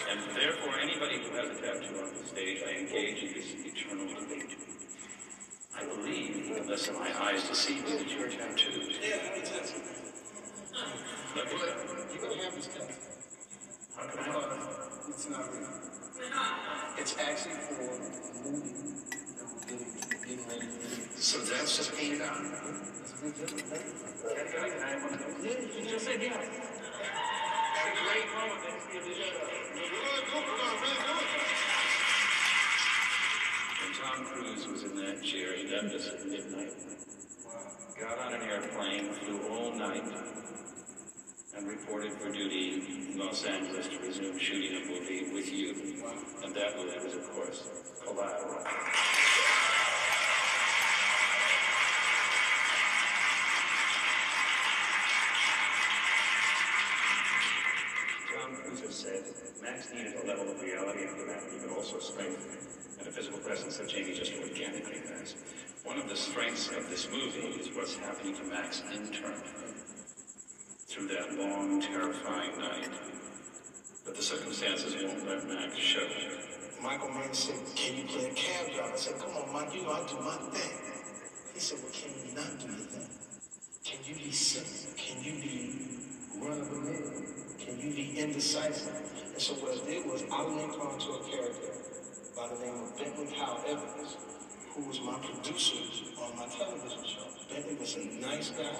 And therefore, anybody who has a tattoo on the stage, I engage in this eternal debate. I believe, unless my eyes deceive me, that you're tattooed. Yeah, let me tell you. Let me But you gonna have this tattoo. How can I? It's not real. It's actually for a Tom Cruise was in that chair, he left us at midnight. Got on an airplane, flew all night, and reported for duty in Los Angeles to resume shooting a movie with you. And that was, of course, Collateral. Max needed a level of reality and humanity, but also strength and a physical presence that Jamie just organically has. One of the strengths of this movie is what's happening to Max internally through that long, terrifying night. But the circumstances won't let Max show. You. Michael Mann said, Can you play a cab? I said, Come on, Mike, you know I do my thing. He said, Well, can you not do your thing? Can you be simple? Can you be run of the? Can you be indecisive? And so what I did was I linked onto a character by the name of Bentley Kyle Evans, who was my producer on my television show. Bentley was a nice guy.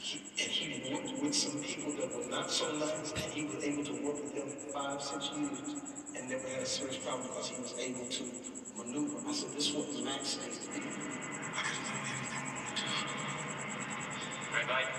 He, and he worked with some people that were not so nice, and he was able to work with them for five, six years, and never had a serious problem because he was able to maneuver. I said, this is what Max be. Red light.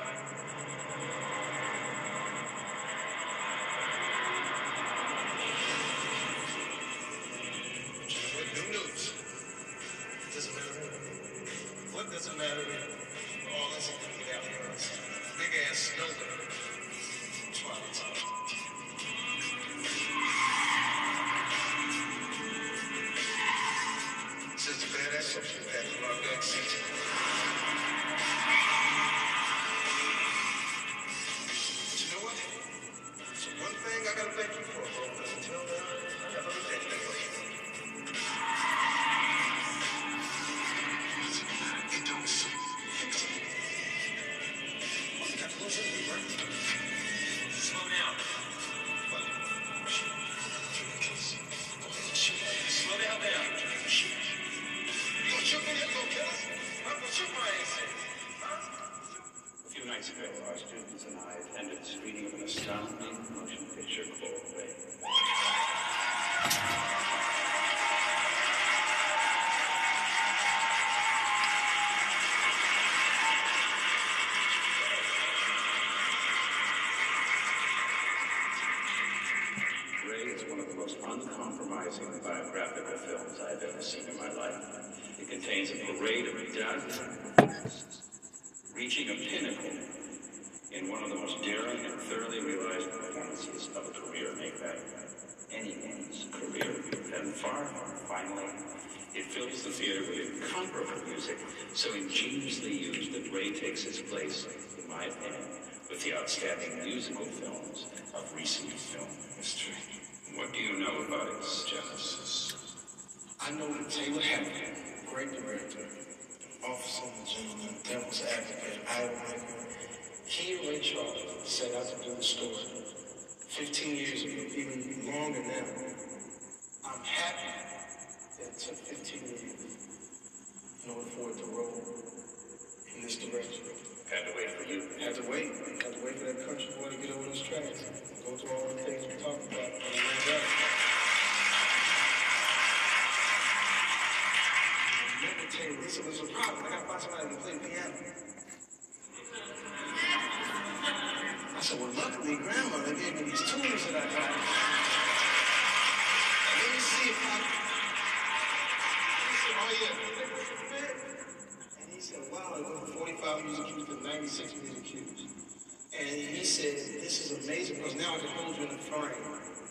tell you what happened. Great director, officer in gentleman, devil's advocate, I like He and Ray Charles set out to do the story 15 years ago, even longer now. I'm happy that it took 15 years in order for it to roll in this direction. Had to wait for you. Had to wait. Had to wait for that country boy to get over his tracks. Go through all the things we talked about. You, this was a problem. I gotta find somebody can play the piano. I said, well, luckily, grandmother gave me these tunes that I got. Let me see if I. Me see. Oh, yeah. And he said, wow, it went from 45 music cues to 96 music cues. And he said, this is amazing because now I can hold you in the frame.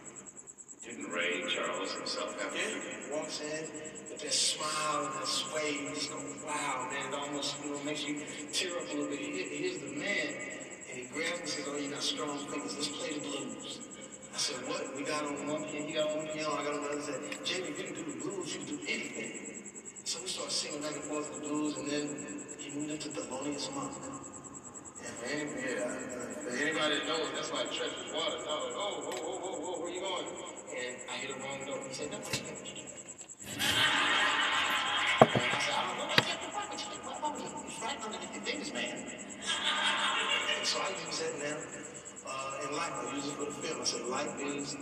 Didn't Ray Charles himself have Yeah, he walks in with that smile and that sway. You just go, wow, man, it almost you know, makes you tear up a little bit. He, here's the man. And he grabs me and says, oh, you got strong fingers. Let's play the blues. I said, what? We got on one piano, he got on one piano, I got on the other. He said, Jamie, if you can do the blues, you can do anything. So we started singing back and forth the blues, and then he moved into Thelonious Monk. And for any, yeah, uh, for anybody that knows, that's like Treacherous Water. Like, oh, oh, oh, oh, oh, where you going? And I hit a wrong note. He said, no, no, no. And I said, I don't know. I said, what would you do? What would you do? It's right underneath your fingers, man. And so I use that now. Uh, in life, I use it for the film. I said, life is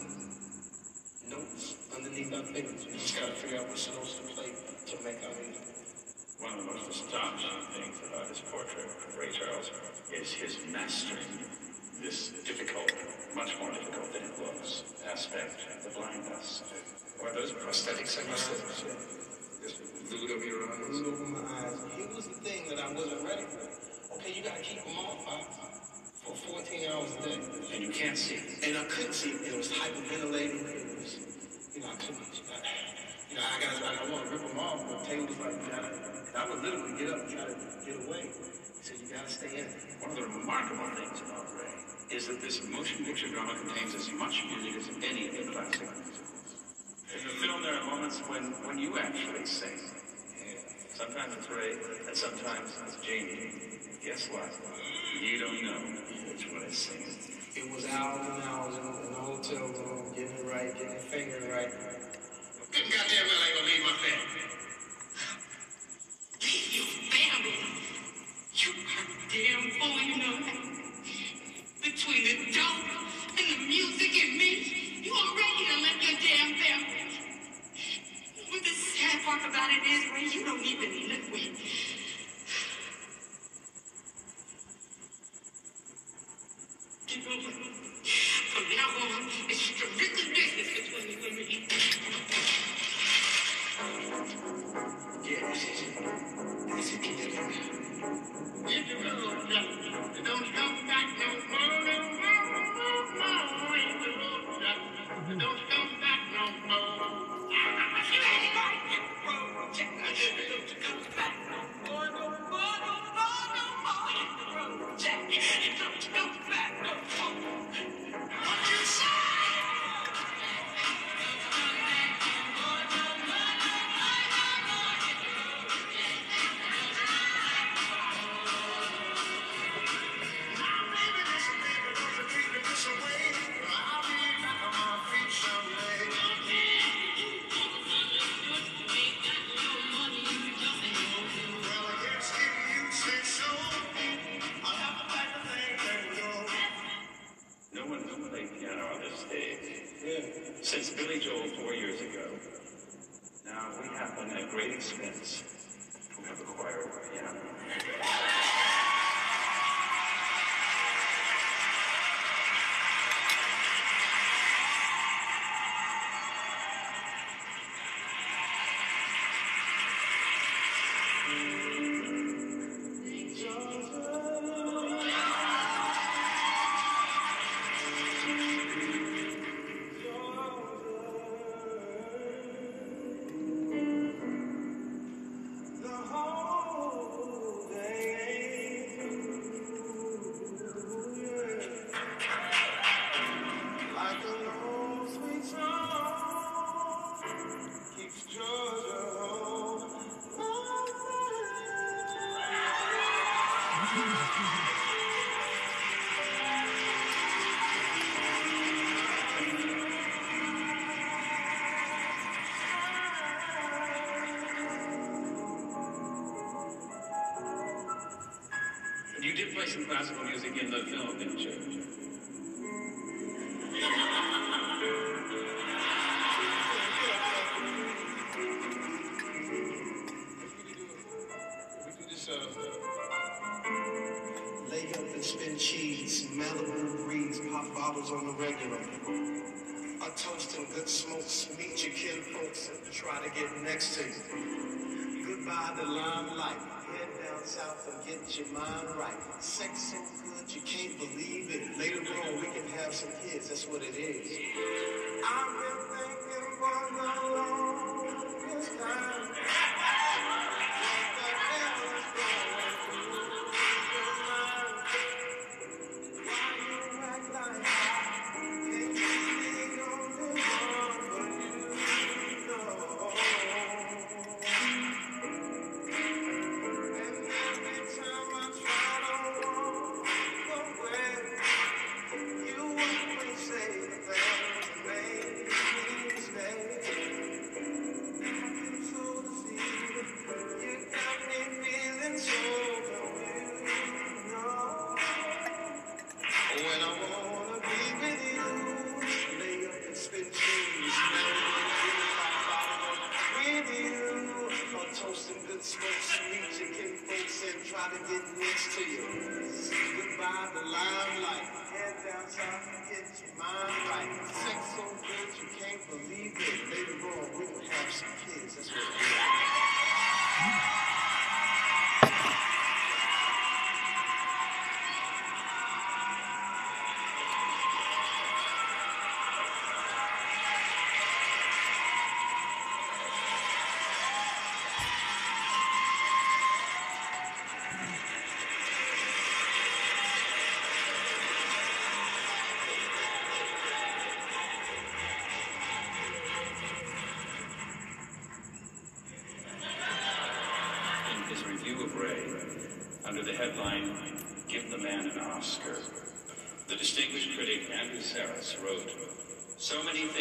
notes underneath our fingers. We just got to figure out which notes to play to make our music. One of the most astonishing things about his portrait of Ray Charles is his mastering this difficult, much more difficult than it looks, aspect of the blindness. Or those prosthetics, I guess. Just glued over your eyes. Glued over my eyes. Here was the thing that I wasn't ready for. Okay, you got to keep them off huh? for 14 hours a day. And you can't see. And I couldn't see. It was hyperventilating. It was, you know, I couldn't. I, you know, I got. I, I want to rip them off, but Taylor was like, you gotta. I would literally get up and try to get away. He said, you gotta stay in. One of the remarkable things about Ray is that this motion picture drama contains as much music as any of the classic musicals. In the film, there are moments when, when you actually sing. Sometimes it's Ray, and sometimes it's Jamie. Guess what? You don't know which one is singing. It was hours and hours in, in the hotel room, getting it right, getting the fingering right. Good goddamn well I ain't gonna leave my family. Leave your family. Damn fool, you know. Between the dope and the music and me, you already done left your damn family. But the sad part about it is, Ray, you don't even live with. From now on, it's strictly business between. Yeah, this is it. It. Jack. Don't come back no more, come back no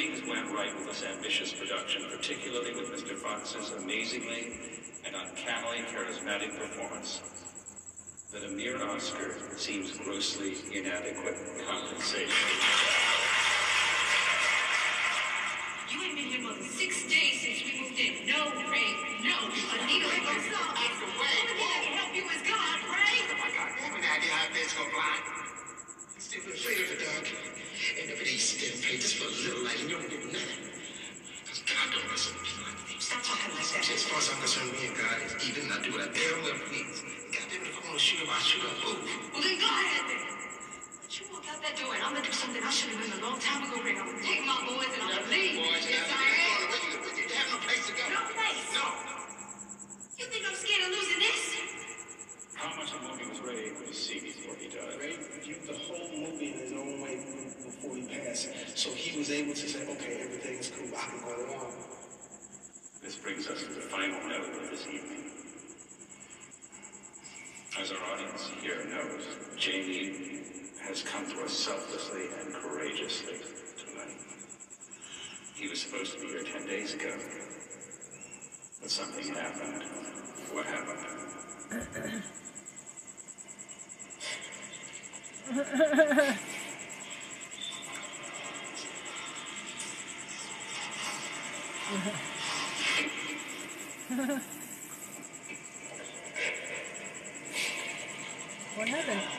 things went right with this ambitious production, particularly with Mr. Foxx's amazingly and uncannily charismatic performance, that a mere Oscar seems grossly inadequate compensation. You ain't been here more than six days since we moved in. No, Ray, no. Anita, Ray, what's up? The only thing that can help you is God, Ray. Oh my God, you have any idea how go blind? You don't get nothing. Because God don't listen to people like me. Stop talking like that. As far as I'm concerned, me and God is even. I do what I damn well please. Goddamn it, if I want to shoot him, I shoot him. Move. Well, then go ahead, then. You walk out that door and I'm gonna do something I should have done a long time ago, Ray. I'm gonna take my boys and I'm gonna leave. Boys, Yes, I am. you, have no place to go. No place. No. You think I'm scared of losing this? How much of the movie was Ray to see before he died? Ray viewed the whole movie in his own way before he passed. So he was able to say, okay, everything's cool. I can go on. This brings us to the final note of this evening. As our audience here knows, Jamie has come to us selflessly and courageously tonight. He was supposed to be here 10 days ago, but something happened. What happened? what happened?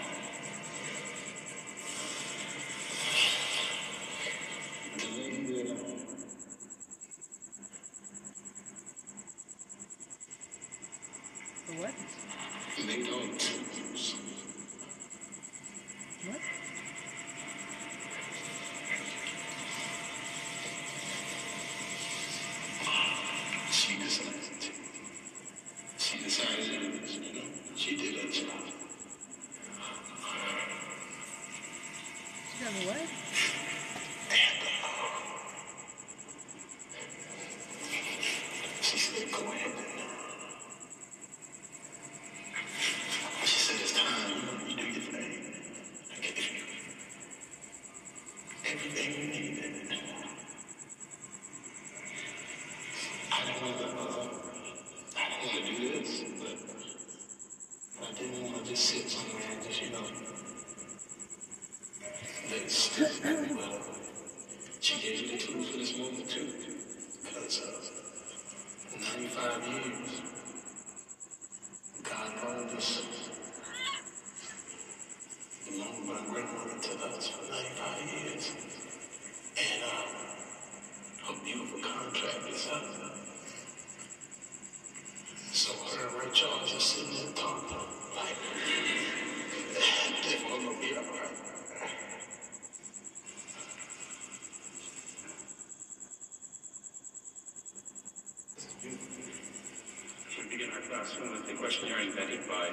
Questionnaire invented by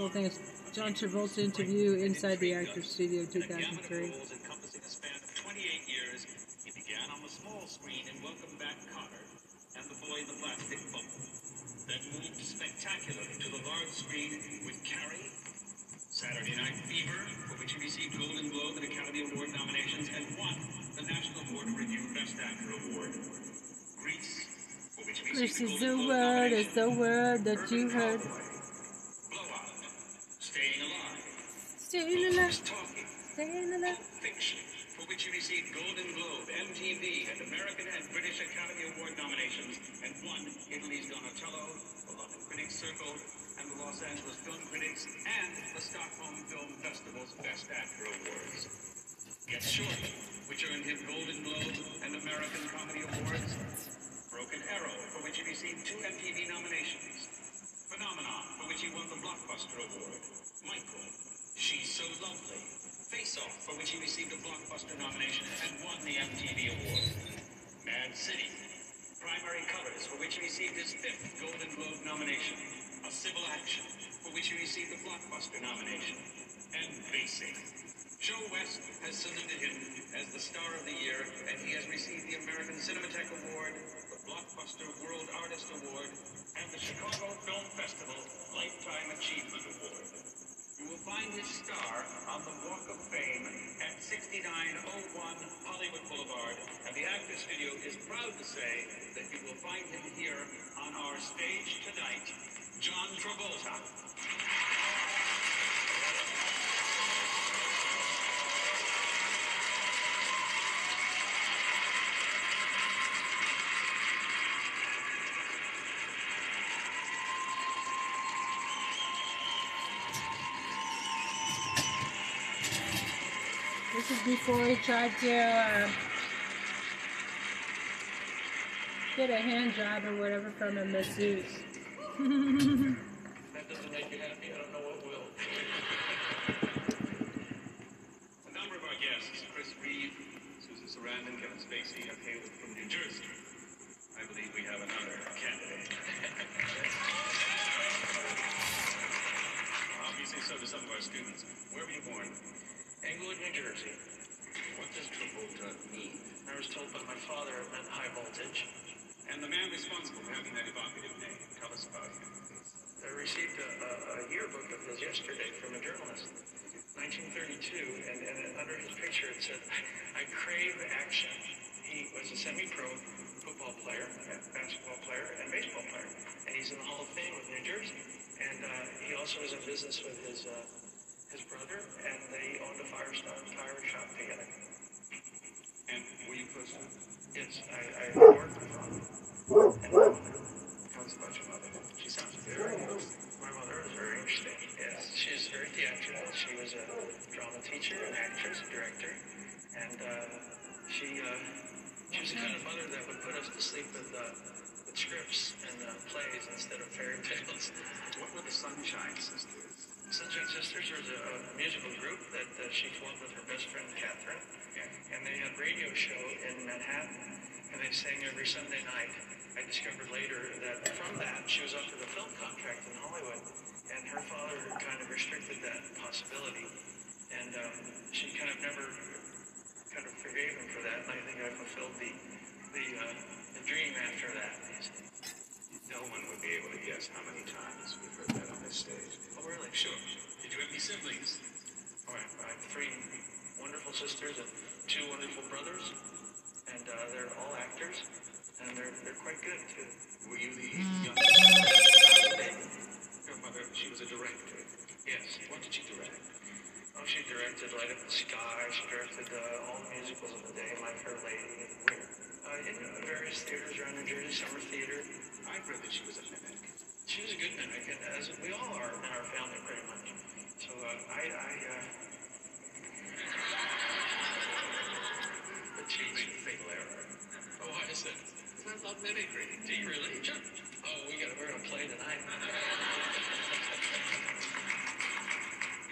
whole thing. It's John Travolta interview inside the Actors Studio 2003. encompassing a span of 28 years. He began on the small screen in Welcome Back, Kotter, and the plastic bubble. Then moved spectacularly to the large screen with Carrie, Saturday Night Fever, for which he received Golden Globe and Academy Award nominations and won the National Board of Review Best Actor Award. Grease, for which he This received is the the Golden Globe word, it's the word that you heard. Festival's Best Actor Awards. Get Shorty, which earned him Golden Globe and American Comedy Awards. Broken Arrow, for which he received two MTV nominations. Phenomenon, for which he won the Blockbuster Award. Michael, She's So Lovely. Face Off, for which he received a Blockbuster nomination and won the MTV Award. Mad City. Primary Colors, for which he received his fifth Golden Globe nomination. A Civil Action, for which he received a Blockbuster nomination. And Basic. Joe West has saluted him as the Star of the Year, and he has received the American Cinematheque Award, the Blockbuster World Artist Award, and the Chicago Film Festival Lifetime Achievement Award. You will find his star on the Walk of Fame at 6901 Hollywood Boulevard, and the Actors Studio is proud to say that you will find him here on our stage tonight, John Travolta. This before he tried to uh, get a hand job or whatever from a masseuse. That doesn't make you happy, I don't know what will. A number of our guests, Chris Reeve, Susan Sarandon, Kevin Spacey, have hailed from New Jersey. I believe we have another candidate. Obviously, so do some of our students. Where were you born? Englewood, New Jersey. What does Travolta mean? I was told by my father it meant high voltage. And the man responsible for having that evocative name. Tell us about him, please. I received a, a, a yearbook of his yesterday from a journalist, 1932, and, and under his picture it said, I crave action. He was a semi-pro football player, basketball player, and baseball player, and he's in the Hall of Fame of New Jersey. And uh, he also was in business with his uh, his brother, and they owned a Firestone tire shop together. And were you close to him? Yes, I, I worked with him. And my mother. Us about your mother. She sounds very My mother was very interesting. Yes, she was very theatrical. She was a drama teacher, an actress, a director, and uh, she uh, she was the kind of mother that would put us to sleep with uh, with scripts and uh, plays instead of fairy tales. What were the Sunshine Sisters? Sunshine Sisters was a, a musical group that uh, she formed with her best friend Catherine, and they had a radio show in Manhattan, and they sang every Sunday night. I discovered later that from that she was offered a film contract in Hollywood, and her father kind of restricted that possibility, and um, she kind of never kind of forgave him for that, and I think I fulfilled the the, uh, the dream after that. No one would be able to guess how many times we've heard that on this stage. Oh, really? Sure. Did you have any siblings? All right, I have three wonderful sisters and two wonderful brothers, and uh, they're all actors, and they're they're quite good too. Were you the youngest? Your mother, she was a director. Yes. What did she direct? Oh, she directed Light Up the Sky. She directed uh, all the musicals of the day, like Fair Lady. Where? Uh, in various theaters around New Jersey, Summer Theater. I've read that she was a mimic. She was a good mimic, and as we all are in our family, pretty much. So uh, I, I uh, But she made a fatal error. oh, why is that? I love mimicry. Do you really? Sure. Oh, we got we're gonna play tonight.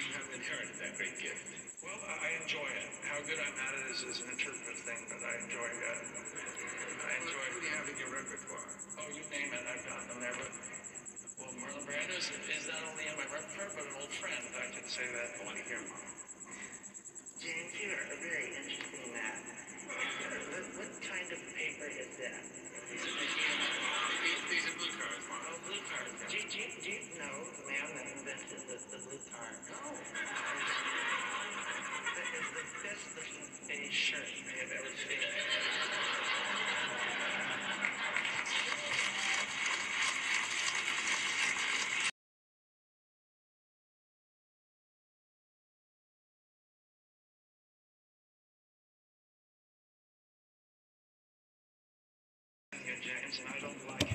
You have inherited that great gift. Well, I, I enjoy it. How good I'm at it is, is an interpretive thing, but I enjoy uh, I enjoy. Who do you have in your repertoire? Oh, you name it, I've gotten them there. But the is, is not only in my repertoire, but an old friend. I can say that I want to hear more. James, you are a very interesting man. What, what kind of paper is that? These are, these, are blue cards, Mom. Oh, blue cards. Do, do, you, do you know the man that invented the, the blue card? No. that is the best looking face shirt I have ever seen. 起来扔出来。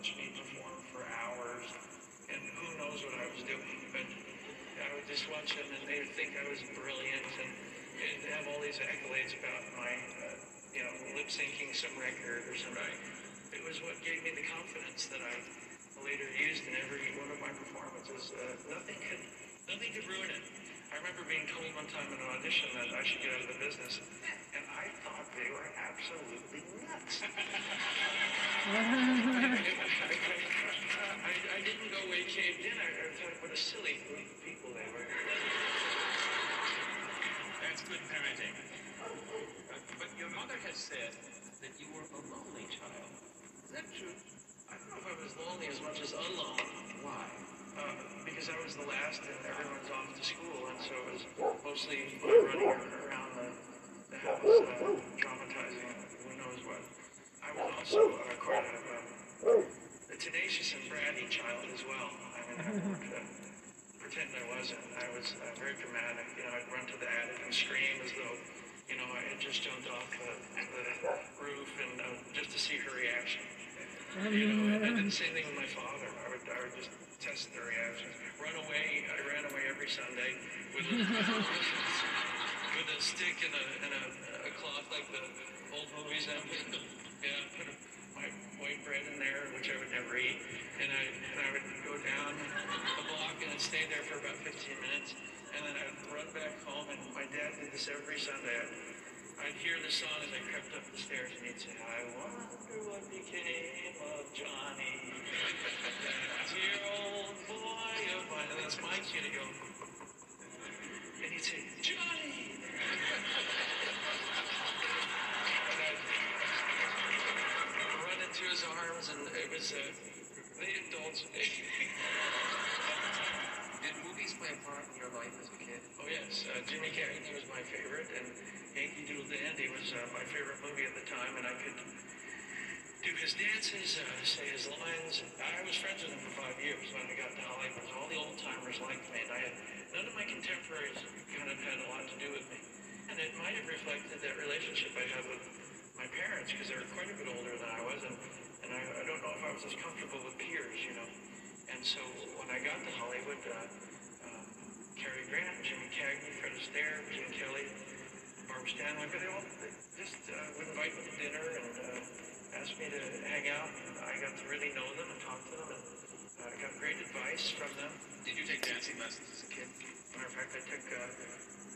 Watch me perform for hours. And who knows what I was doing, but I would just watch them and they would think I was brilliant and, and have all these accolades about my, uh, you know, lip syncing some record or something. It was what gave me the confidence that I later used in every one of my performances. Uh, nothing could, nothing could ruin it. I remember being told one time in an audition that I should get out of the business, and I thought they were absolutely nuts. I, I didn't go away caved in. I, I thought what a silly group of people they were. that's good parenting. But, but your mother has said that you were a lonely child. Is that true? I don't know if I was lonely as much as alone. Why? Uh, because I was the last and everyone's off to school, and so it was mostly running around the, the house, uh, traumatizing who knows what. I was also uh, quite a, um, a tenacious and bratty child as well. I mean, I won't uh, pretend I wasn't. I was uh, very dramatic. You know, I'd run to the attic and scream as though, you know, I had just jumped off the, the roof and uh, just to see her reaction. You know, and I did the same thing with my father. I would, I would just test their reactions. Run away. I ran away every Sunday with a, with a stick and a, and a, a cloth like the old movies And Yeah, put a, my white bread in there, which I would never eat, and I and I would go down the block and I'd stay there for about 15 minutes, and then I'd run back home. And my dad did this every Sunday. I'd, I'd hear the song as I crept up the stairs, and he'd say, "I wonder what became of Johnny, dear old boy of mine." And that's my cue to go. And he'd say, "Johnny." And I'd run into his arms, and it was uh. Did movies play a part in your life as a kid? Oh yes, uh, Jimmy Cagney was my favorite, and Yankee Doodle Dandy was uh, my favorite movie at the time, and I could do his dances, uh, say his lines. I was friends with him for five years when I got to Hollywood. All the old timers liked me, and I had none of my contemporaries kind of had a lot to do with me, and it might have reflected that relationship I had with my parents because they were quite a bit older than I was, and and I, I don't know if I was as comfortable with peers, you know. And so when I got to Hollywood, uh, Cary Grant, Jimmy Cagney, Fred Astaire, Gene Kelly, Barbara Stanwyck, they all they just uh, would invite me to dinner and uh, ask me to hang out. And I got to really know them and talk to them, and uh, I got great advice from them. Did you take dancing lessons as a kid? Matter of fact, I took uh,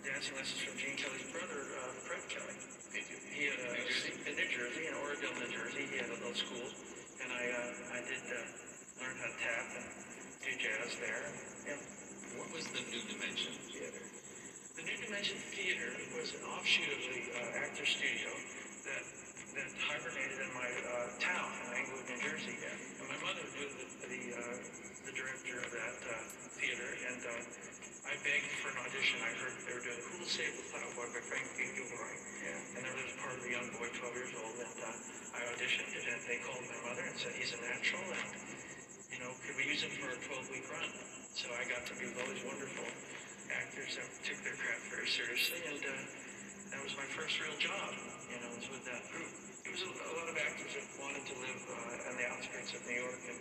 dancing lessons from Gene Kelly's brother, uh, Fred Kelly. Did you? He had a, New Jersey? in New Jersey, in Oradell, New Jersey. He had a little school, and I uh, I did uh, learn how to tap and do jazz there. Yeah. What was the New Dimension Theater? The New Dimension Theater was an offshoot of the uh, Actor Studio that that hibernated in my uh, town in Englewood, New Jersey. And my mother knew the the, uh, the director of that uh, theater, and uh, I begged for an audition. I heard they were doing Who'll Save the Plowboy by Frank D. Gilroy. And there was part of a young boy, 12 years old, and uh, I auditioned, and they called my mother and said, he's a natural, and, you know, could we use him for a 12-week run? So I got to be with all these wonderful actors that took their craft very seriously, and uh, that was my first real job, you know, was with that group. It was a, a lot of actors that wanted to live uh, on the outskirts of New York, and,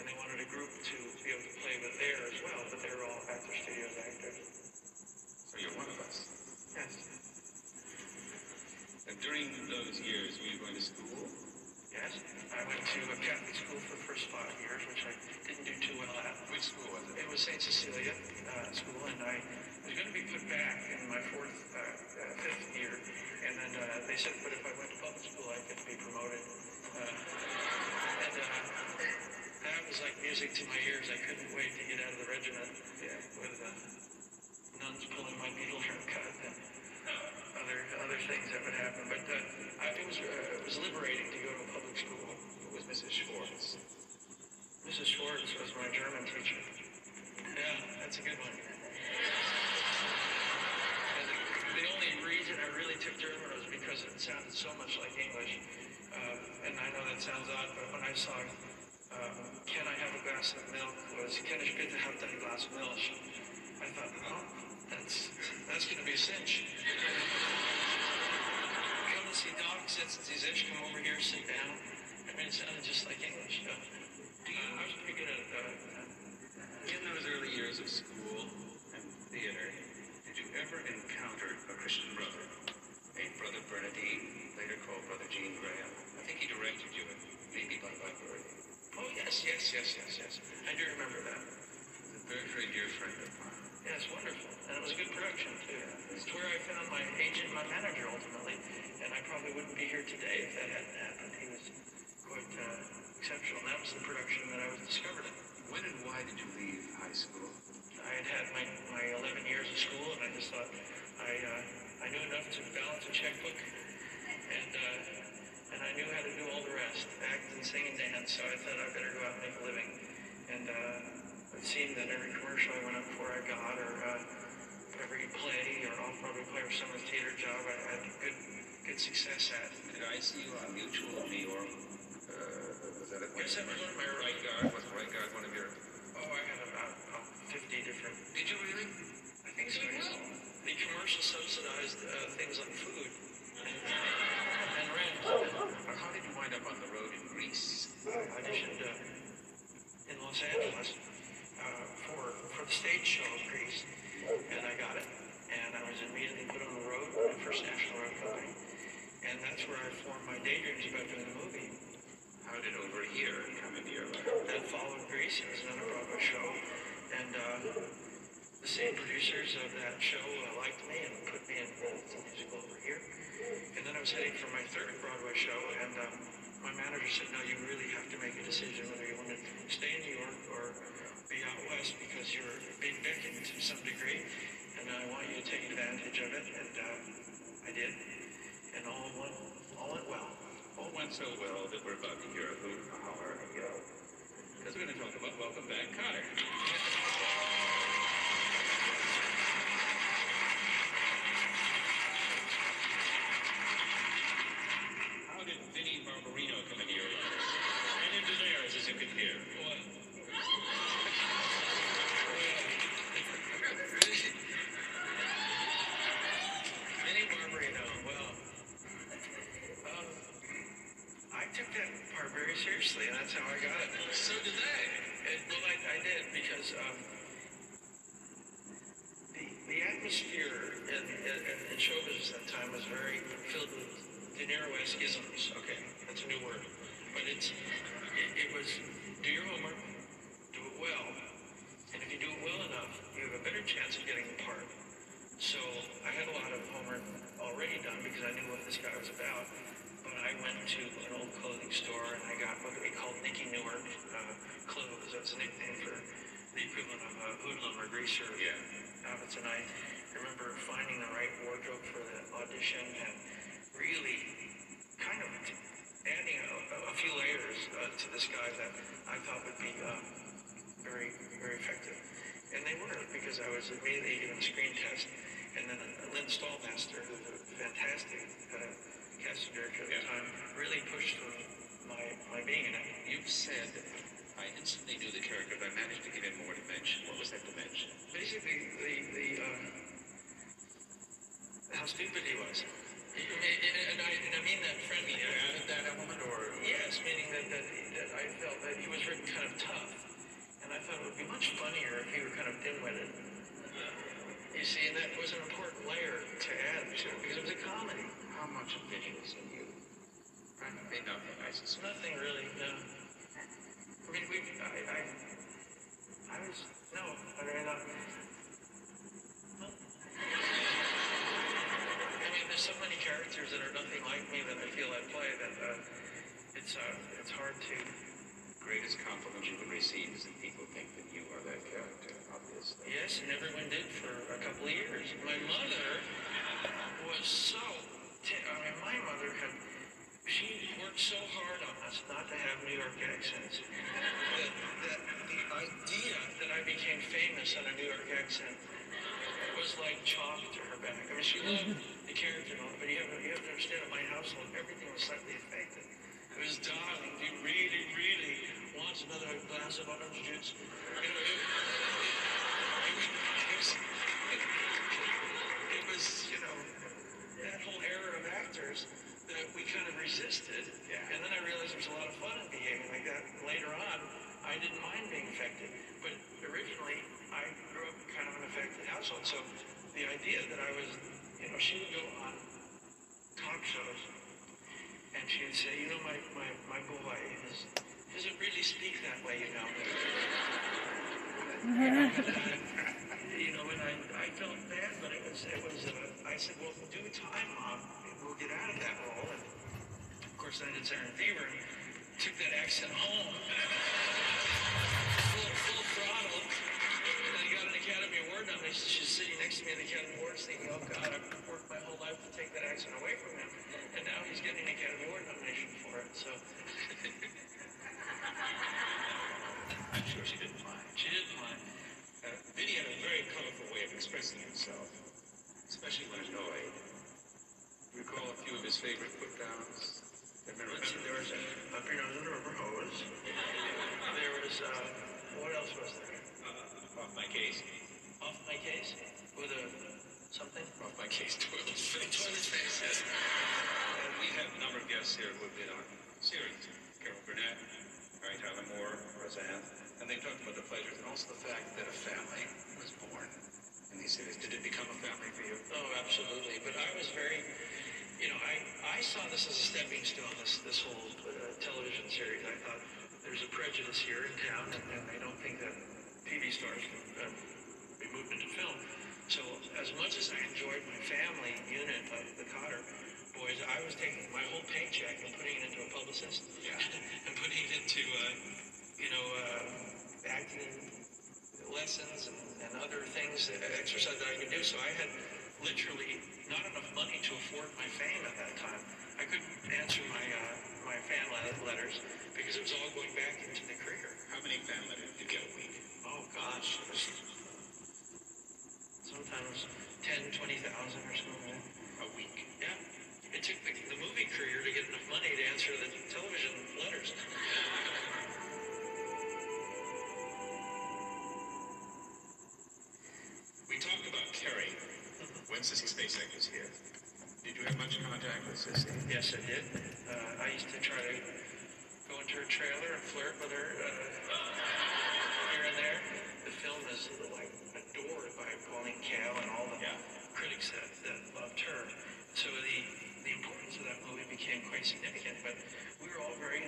and they wanted a group to be able to play with there as well, but they were all Actor Studios actors. So you're one of us. Yes. And during those years, were you going to school? Yes, I went to a Catholic school for the first five years, which I didn't do too well at. Which school was it? It was St. Cecilia uh, School, and I was going to be put back in my fourth, uh, uh, fifth year, and then uh, they said, but if I went to public school, I could be promoted. Uh, and uh, that was like music to my ears. I couldn't wait to get out of the regiment with uh, nuns pulling my needle haircut and other other things that would happen. But uh, I, it was uh, it was liberating to go to a public school. Who was Mrs. Schwartz? Mrs. Schwartz was my German teacher. Yeah, that's a good one. And the only reason I really took German was because it sounded so much like English. Um, and I know that sounds odd, but when I saw um, Can I have a glass of milk was Can ich bitte have ein Glas Milch? I thought, oh, that's, that's going to be a cinch. Come and see Doc, setzen Sie sich, come over here, sit down. I mean, it sounded just like English. Uh, I was pretty good at it. Uh, In those early years of school and theater, did you ever encounter a Christian brother? A brother Bernadine, later called Brother Gene Graham. I think he directed you, maybe by by birth. oh, yes, yes, yes, yes, yes. I do remember that. He's a very, very dear friend of mine. Yeah, it's wonderful. And it was a good production, too. It's where I found my agent, my manager, ultimately. And I probably wouldn't be here today if that hadn't happened. He was quite uh, exceptional. And that was the production that I was discovered in. When and why did you leave high school? I had had my, my 11 years of school, and I just thought I, uh, I knew enough to balance a checkbook, and, uh, and I knew how to do all the rest, act and sing and dance, so I thought I better go out and make a living. And uh, it seemed that every commercial I went up for I got, or uh, every play or off-Broadway play or summer theater job I had good, good success at. Did I see you on Mutual in New York? Uh, was that at Yes, that was one of my right guard? Was right guard one of your? Oh, I had about uh, 50 different. Did you really? I think so. Yes. The commercial subsidized uh, things like food and, and rent. Or how did you wind up on the road in Grease? I auditioned uh, in Los Angeles for the stage show of Grease, and I got it. And I was immediately put on the road the First National Road Company, and that's where I formed my daydreams about doing the movie. How did over here come into your life? That followed Grease. It was another Broadway show, and uh, the same producers of that show uh, liked me and put me in the musical over here. And then I was heading for my third Broadway show, and um, my manager said, "No, you really have to make a decision whether you want to stay in New York or be out west because you're being beckoned to some degree, and I want you to take advantage of it." And uh, I did, and all went all went well. All went so well that we're about to hear a hoot, a holler, and a yell. Because we're going to talk about Welcome Back, Kotter. Audition and really kind of adding a, a few layers uh, to this guy that I thought would be um, very, very effective. And they were because I was immediately given a screen test. And then uh, Lynn Stalmaster, who's a fantastic uh, casting director at the Yeah. time, really pushed my, my being in it. You've said, I instantly knew the character, but I managed to give it more dimension. What was that dimension? Basically, the, the um, stupid he was. And I, and I mean that friendly. I added that element, or yes, meaning that, that, that I felt that he was written kind of tough, and I thought it would be much funnier if he were kind of dim-witted. You see, and that was an important layer to add to it because it was a comedy. How much of was in you? Hey, nothing, I suspect. Nothing really, no. I mean, we, I, I, I was, no, I mean, uh, no. I mean, there's so many characters that are nothing like me that I feel I play that, uh, it's, uh, it's hard to, Greatest compliment you can receive is that people think that you are that character, obviously. yes, and everyone did for a couple of years. My mother was so, t- I mean, my mother had, she worked so hard on us not to have New York accents that, that the idea that I became famous on a New York accent was like chalk to her back. I mean, she loved the character and all, but you have, you have to understand in my household, everything was slightly affected. It was, darling, he really, really wants another glass of orange juice? You know, it, it, it, was, it was, you know, that whole era of actors that we kind of resisted. And then I realized there was a lot of fun in behaving like that. Later on, I didn't mind being affected. But originally, I grew up in kind of an affected household. So the idea that I was, you know, she would go on talk shows and she would say, you know, my, my, my boy is, doesn't really speak that way, you know. you know, and I, I felt bad, but it was, it was, uh, I said, well, do time, Mom. We'll get out of that role. And of course, I did Saturday Fever and took that accent home. Academy Award nomination. She's sitting next to me in the Academy Awards thinking, oh God, I've worked my whole life to take that accent away from him. And now he's getting an Academy Award nomination for it. So I'm sure she didn't mind. she didn't mind. Uh, Vinny had a very colorful way of expressing himself, especially when annoyed. Recall a few of his favorite? Remember, Let's see, there was a Up Your Nose in the Rubber Hose. There was, uh, what else was there? uh, off my case. Off my case with a something. Off my case, toilet face. Toilet face. yes. And we have a number of guests here who have been on series. Carol Burnett, Mary Tyler Moore, Roseanne, and they talked about the pleasures and also the fact that a family was born in these series. Did it become a family for you? Oh, absolutely. But I was very, you know, I, I saw this as a stepping stone, this, this whole uh, television series. I thought there's a prejudice here in town, and, and they don't think that TV stars can uh, be into film. So as much as I enjoyed my family unit, uh, the Kotter boys, I was taking my whole paycheck and putting it into a publicist and putting it into, uh, you know, uh, acting lessons and, and other things, uh, exercise that I could do. So I had literally not enough money to afford my fame at that time. I couldn't answer my uh, my fan letters because it was all going back into the career. How many fan letters did you get a week? Oh gosh, sometimes 10, 20,000 or something. A week. Yeah. It took the, the movie career to get enough money to answer the television letters. We talked about Carrie when Sissy Spacek was here. Did you have much contact with Sissy? Yes, I did. Uh, I used to try to go into her trailer and flirt with her uh, here and there. The film is like adored by Pauline Kael and all the critics that, that loved her. So the the importance of that movie became quite significant. But we were all very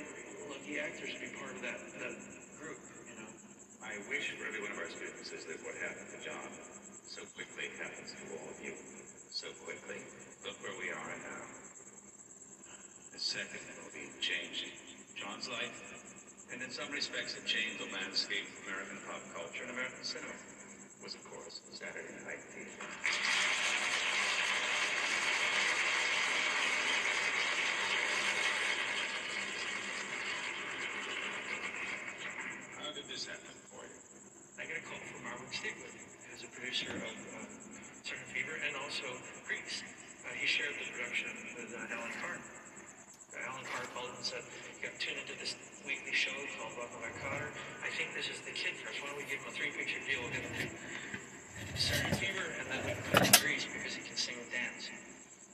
lucky actors to be part of that that group. You know. I wish for every one of our students is that what happened to John so quickly happens to all of you. So quickly. Look where we are now. The second be changing John's life, and in some respects it changed the landscape of American pop culture and American cinema. Was of course Saturday Night Fever. How did this happen for you? I got a call from Marvin Stigwood, who's a producer of uh, Saturday Fever and also Grease. Uh, he shared the production with uh, Alan Carr. Uh, Alan Carr called and said, you got to tune into this weekly show called Welcome Back Kotter. I think this is the kid first. Why don't we give him a three-picture deal? We'll get him to Saturday Fever and then we can put him in Grease because he can sing and dance.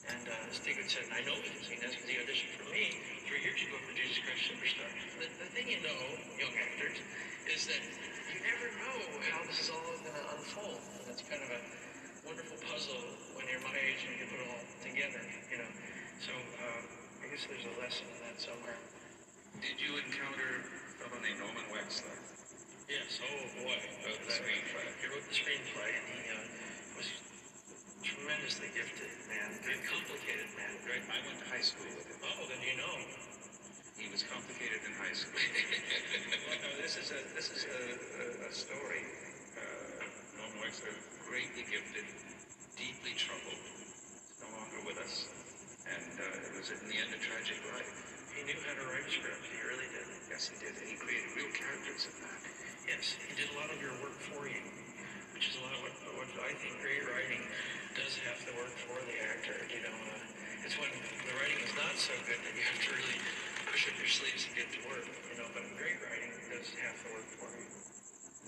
And uh, Stigwood said, I know he can sing and dance because he auditioned for me three years ago for Jesus Christ Superstar. The, the thing you know, young actors, is that you never know how this is all going to unfold. And it's kind of a wonderful puzzle when you're my age and you can put it all together, you know. So uh, I I guess there's a lesson in that somewhere. Did you encounter a fellow named Norman Wexler? Yes. Oh boy. Wrote the screenplay. He wrote the screenplay, and he uh, was tremendously gifted man, very complicated man. Right. I went to high school with him. Oh, then you know. He was complicated in high school. well, no, this is a this is a, a, a story. uh, Norman Wexler, greatly gifted, deeply troubled, no longer with us. And uh, it was in the end a tragic life. He knew how to write a script. He really did. Yes, he did. And he created real characters in that. Yes, he did a lot of your work for you, which is a lot of what, what I think great writing does half the work for the actor. You know, uh, it's when the writing is not so good that you have to really push up your sleeves and get to work. You know, but great writing does half the work for you.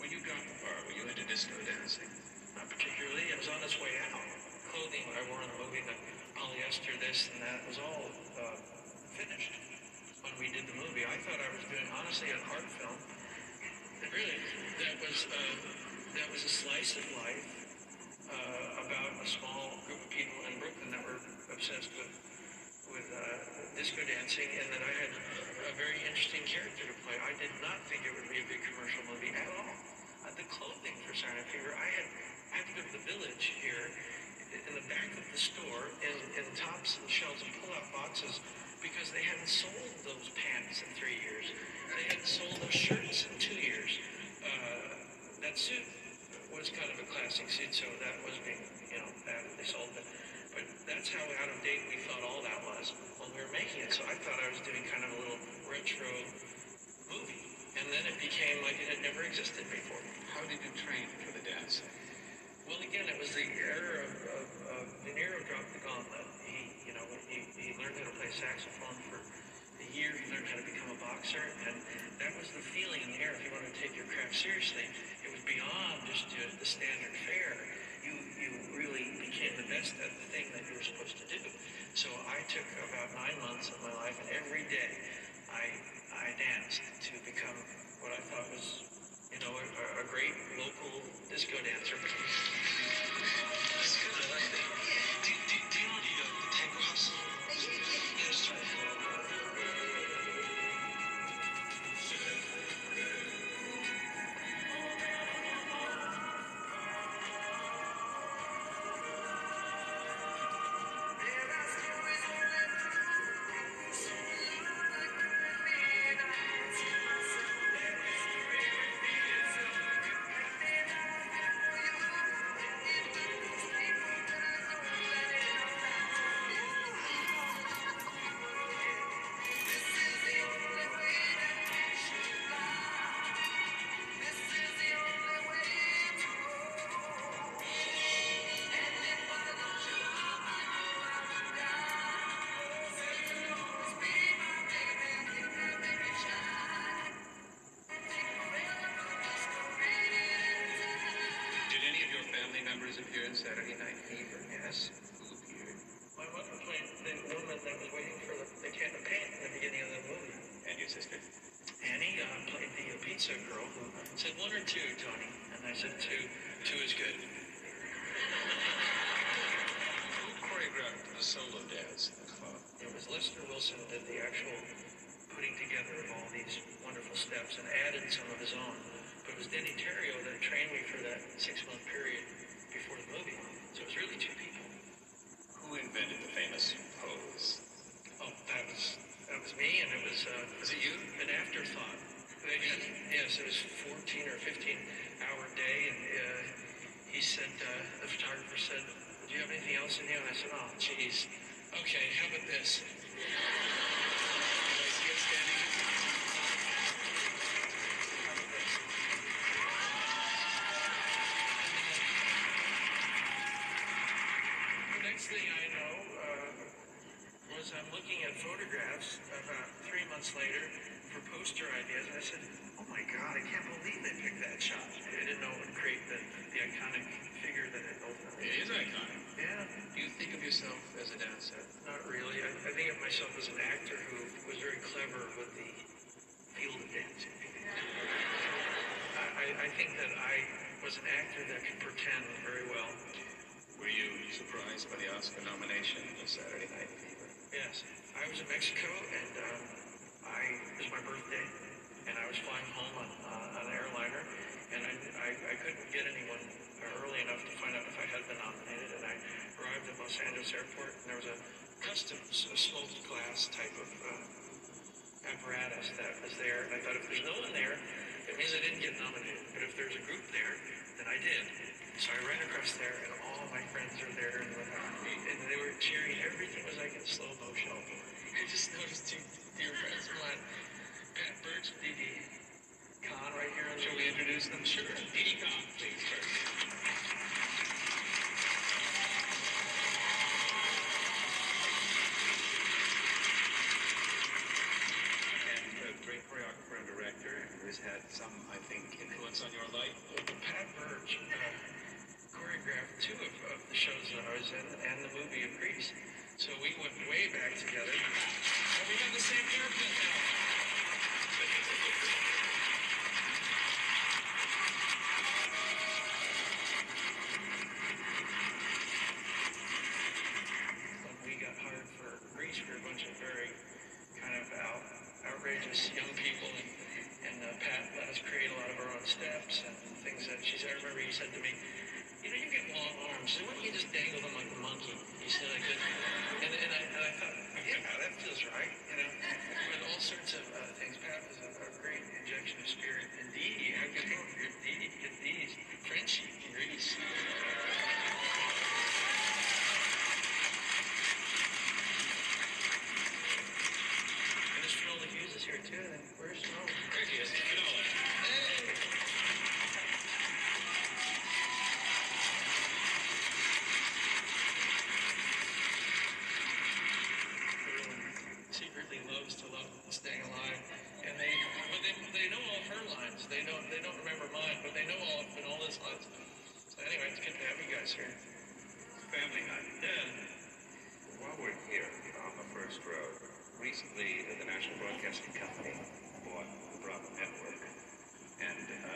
When you got the part, were you into disco dancing? Not particularly. It was on its way out. Clothing I wore in the movie, the polyester, this and that, was all uh, finished when we did the movie. I thought I was doing honestly an art film. And really, that was uh, that was a slice of life uh, about a small group of people in Brooklyn that were obsessed with with uh, disco dancing, and that I had a very interesting character to play. I did not think it would be a big commercial movie at all. Uh, the clothing for Silent Fever, I had to the village here in the back of the store in, in tops and shelves and pull out boxes because they hadn't sold those pants in three years. They hadn't sold those shirts in two years. Uh, that suit was kind of a classic suit, so that was being, you know, they sold it. But that's how out of date we thought all that was when we were making it. So I thought I was doing kind of a little retro movie. And then it became like it had never existed before. How did you train for the dancing? Well, again, it was the era of, of, of De Niro dropped the gauntlet. He, you know, he, he learned how to play saxophone for a year. He learned how to become a boxer, and that was the feeling in the air. If you wanted to take your craft seriously, it was beyond just uh, the standard fare. You, you really became the best at the thing that you were supposed to do. So I took about nine months of my life, and every day I, I danced to become what I thought was, you know, a, a great local disco dancer. Good. I like that. Steps and Angeles airport, and there was a customs, a smoky glass type of uh, apparatus that was there. And I thought, if there's no one there, it means I didn't get nominated. But if there's a group there, then I did. So I ran across there, and all my friends were there, and, and they were cheering. Everything was like in slow motion. I just noticed two dear friends of mine, Pat Birch and Didi Conn right here. Should we introduce them? Sure. Didi Conn. and the movie in Grease. So we went way back together. And we have the same haircut now. and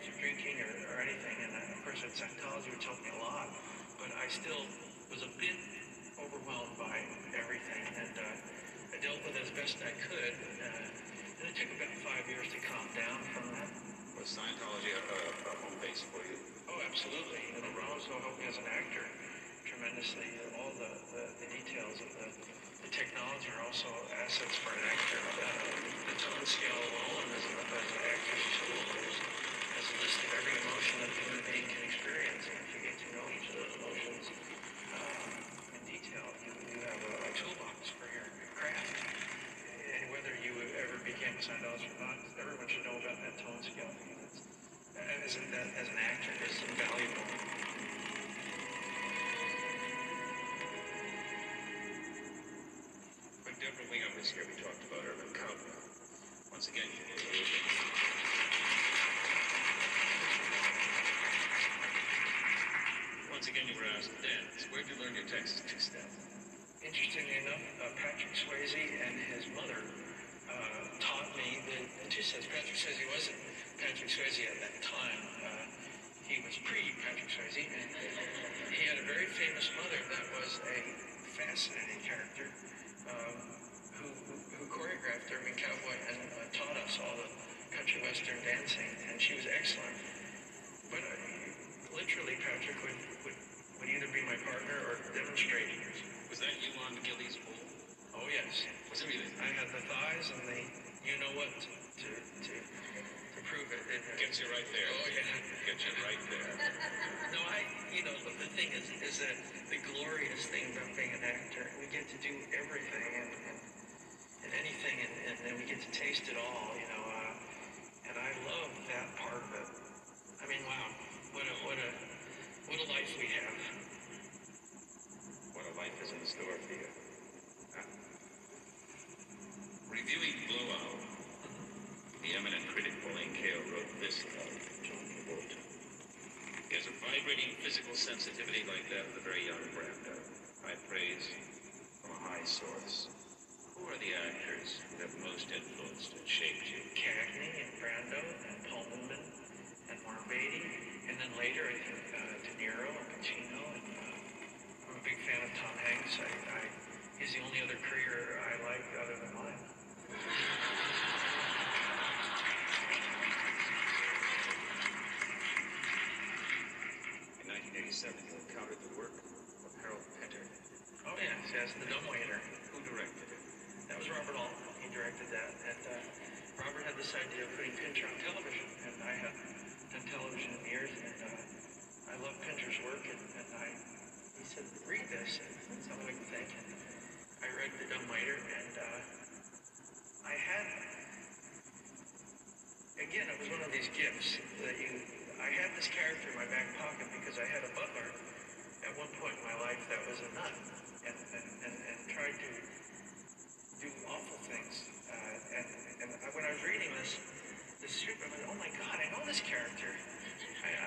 to drinking or, or anything. And uh, of course, at Scientology, which helped me a lot, but I still was a bit overwhelmed by everything. And uh, I dealt with it as best I could. Uh, and it took about five years to calm down from that. Was Scientology a, a home base for you? Oh, absolutely. And it also helped me as an actor tremendously. All the, the, the details of the, the technology are also assets for an actor. Uh, the tone scale alone is an actor's tool every emotion that the human Patrick Swayze wasn't Patrick Swayze at that time. Uh, he was pre-Patrick Swayze, and he had a very famous mother that was a fascinating character um, who, who, who choreographed Urban Cowboy and uh, taught us all the country western dancing, and she was excellent. But uh, literally, Patrick would, would, would either be my partner or demonstrate. Was that you on Gilley's Pool? Oh, yes. Was it really? I had the thighs and the you know what to, to, prove it. it Gets you right there. Oh, yeah. Gets you right there. No, I, you know, but the thing is, is that the glorious thing about being an actor, we get to do everything and, and, and anything, and, and then we get to taste it all, you know, uh, and I love that part of it. I mean, wow, what a, what a, what a life we have. What a life is in store for you. Reviewing Blowout, the eminent critic Pauline Kael wrote this about John Travolta. He has physical sensitivity like that of the very young Brando. High praise from a high source. Who are the actors who have most influenced and shaped you? Cagney and Brando and Paul Newman and Mark Beatty, and then later I think uh, De Niro and Pacino. And uh, I'm a big fan of Tom Hanks. I, I, he's the only other career I like other than mine. In 1987, you encountered the work of Harold Pinter. Oh yes, yes, The Dumbwaiter. Who directed it? That was Robert Altman. He directed that, and uh, Robert had this idea of putting Pinter on television, and I had done television in years, and uh, I love Pinter's work, and, and I, he said, read this, and tell me what you think. And I read The Dumbwaiter, and uh, I had, again, it was one of these gifts that you, I had this character in my back pocket because I had a butler at one point in my life that was a nut and, and, and, and tried to do awful things. Uh, and and when I was reading this, this I went, oh my God, I know this character.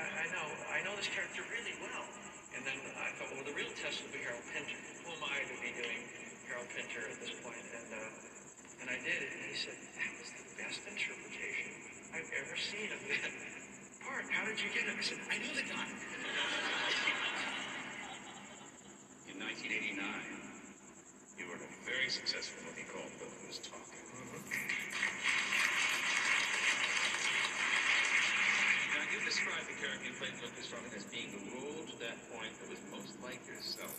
I, know I know this character really well. And then I thought, well, the real test will be Harold Pinter. Who am I to be doing Harold Pinter at this point? And uh, and I did it. And he said, that was the best interpretation I've ever seen of that part. How did you get it? I said, I know the guy. In 1989, you were a very successful movie called Look Who's Talking. Described the character you played in Look Who's as being the role to that point that was most like yourself.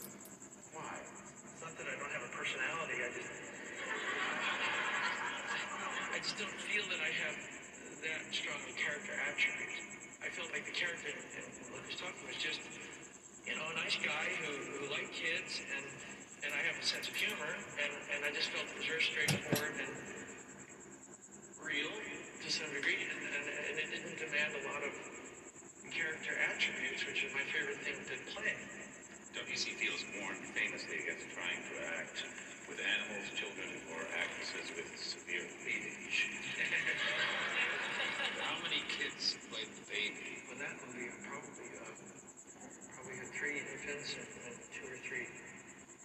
Why? It's not that I don't have a personality. I just, I just don't feel that I have that strong a character attribute. I felt like the character in, in Look Who's Talking was just, you know, a nice guy who, who liked kids, and and I have a sense of humor, and, and I just felt it was very straightforward and real to some degree, and, and, and it didn't demand a lot of character attributes, which is my favorite thing to play. W.C. Fields warned famously against trying to act with animals, children, or actresses with severe cleavage. How many kids played the baby? Well, that movie I probably uh, probably had three infants and, and two or three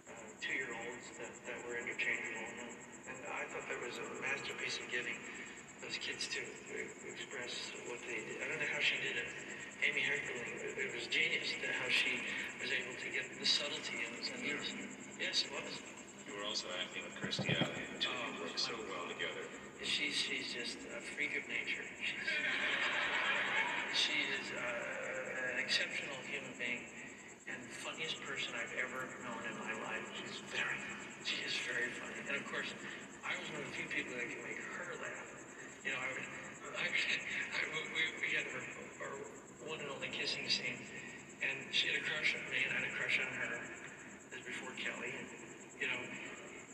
uh, two-year-olds that, that were interchangeable, and, and I thought that was a masterpiece of giving those kids to express what they did. I don't know how she did it. Amy Heckerling, it, it was genius that how she was able to get the subtlety in those. And yes, yes, it was. You were also acting with Kirstie Alley, and the two you worked so well together. She's she's just a freak of nature. she is uh, an exceptional human being and the funniest person I've ever known in my life. She's very, she is very funny. And of course, I was one of the few people that can make her laugh. You know, I would, I, I, we, we had our one and only kissing scene, and she had a crush on me, and I had a crush on her. This before Kelly, and you know,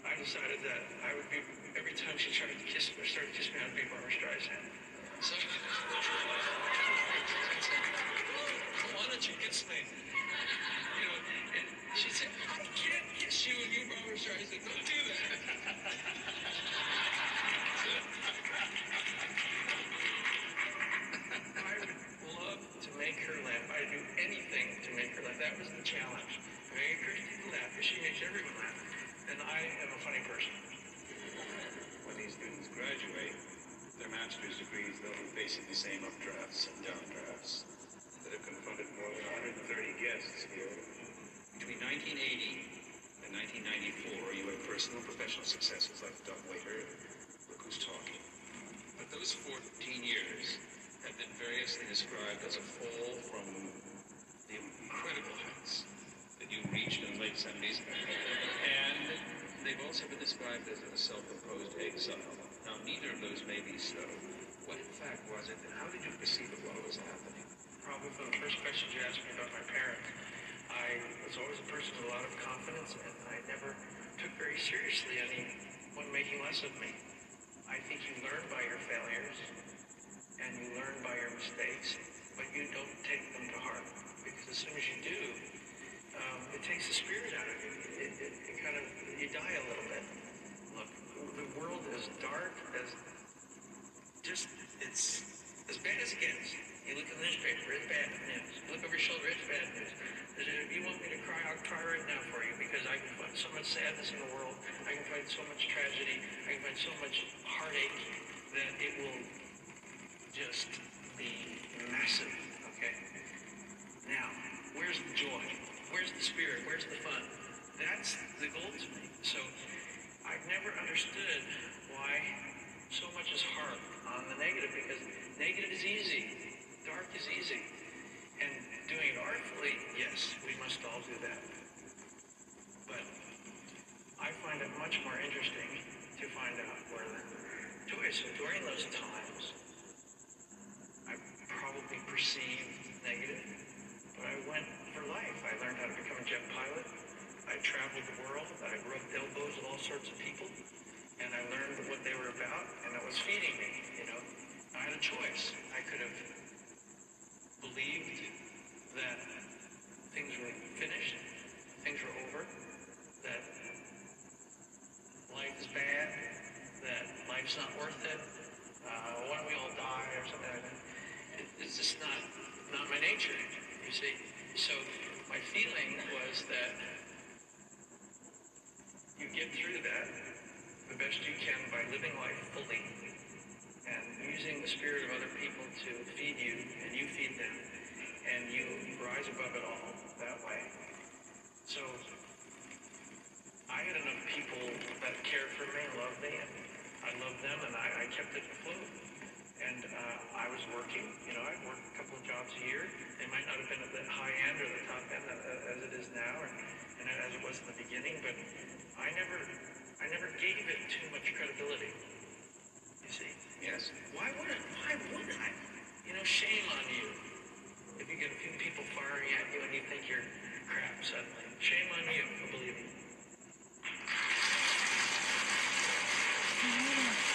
I decided that I would be every time she tried to kiss me started to kiss me, I'd be Barbra Streisand. So, why don't you kiss me? You know, and she said, I can't kiss you and you, Barbra Streisand. Don't do that. That was the challenge. Make her laugh, because she makes everyone laugh. And I am a funny person. When these students graduate, their master's degrees, they'll be facing the same updrafts and downdrafts that have confronted more than 130 guests here. Between 1980 and 1994, you had personal and professional successes like Dumb Waiter, Look Who's Talking. But those 14 years have been variously described as a fall from incredible heights that you reached in the late 70s, and they've also been described as a self-imposed exile. Now, neither of those may be so. What, in fact, was it, and how did you perceive it while it was happening? Probably for the first question you asked me about my parents, I was always a person with a lot of confidence, and I never took very seriously anyone making less of me. I think you learn by your failures, and you learn by your mistakes, but you don't take them to heart. As soon as you do, um, it takes the spirit out of you. It, it, it kind of, you die a little bit. Look, the world is dark as, just, it's as bad as it gets. You look at the newspaper, it's bad news. You look over your shoulder, it's bad news. If you want me to cry, I'll cry right now for you because I can find so much sadness in the world. I can find so much tragedy. I can find so much heartache that it will just be massive. Okay? Now, where's the joy? Where's the spirit? Where's the fun? That's the goal to me. So I've never understood why so much is hard on the negative because negative is easy, dark is easy. And doing it artfully, yes, we must all do that. But I find it much more interesting to find out where the joy is. So during those times, I probably perceived negative, I went for life. I learned how to become a jet pilot. I traveled the world. I rubbed elbows with all sorts of people, and I learned what they were about, and it was feeding me. You know, I had a choice. I could have believed that things were finished, things were over, that life is bad, that life's not worth it. Uh, why don't we all die or something like that? It, it's just not not my nature. You see. So my feeling was that you get through that the best you can by living life fully and using the spirit of other people to feed you and you feed them and you rise above it all that way. So I had enough people that cared for me, and loved me, and I loved them, and I, I kept it afloat. And uh, I was working, you know, I'd work a couple of jobs a year. They might not have been at the high end or the top end uh, as it is now, or, and as it was in the beginning, but I never, I never gave it too much credibility. You see? Yes. Why would I? Why would I? You know, shame on you. If you get a few people firing at you and you think you're crap suddenly, shame on you for believing. Right.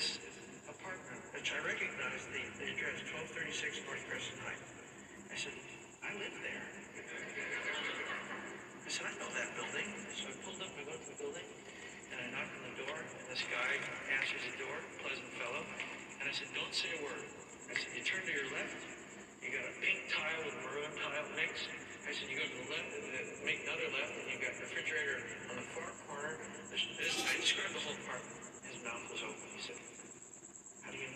This apartment, which I recognized the, the address, 1236 North Crescent Heights. I said, I live there. I said, I know that building. So I pulled up, I went to the building, and I knocked on the door, and this guy answers the door, pleasant fellow. And I said, don't say a word. I said, you turn to your left, you got a pink tile with maroon tile mix. I said, you go to the left, and then make another left, and you got the refrigerator on the far corner. This, this, I described the whole apartment. His mouth was open. He said,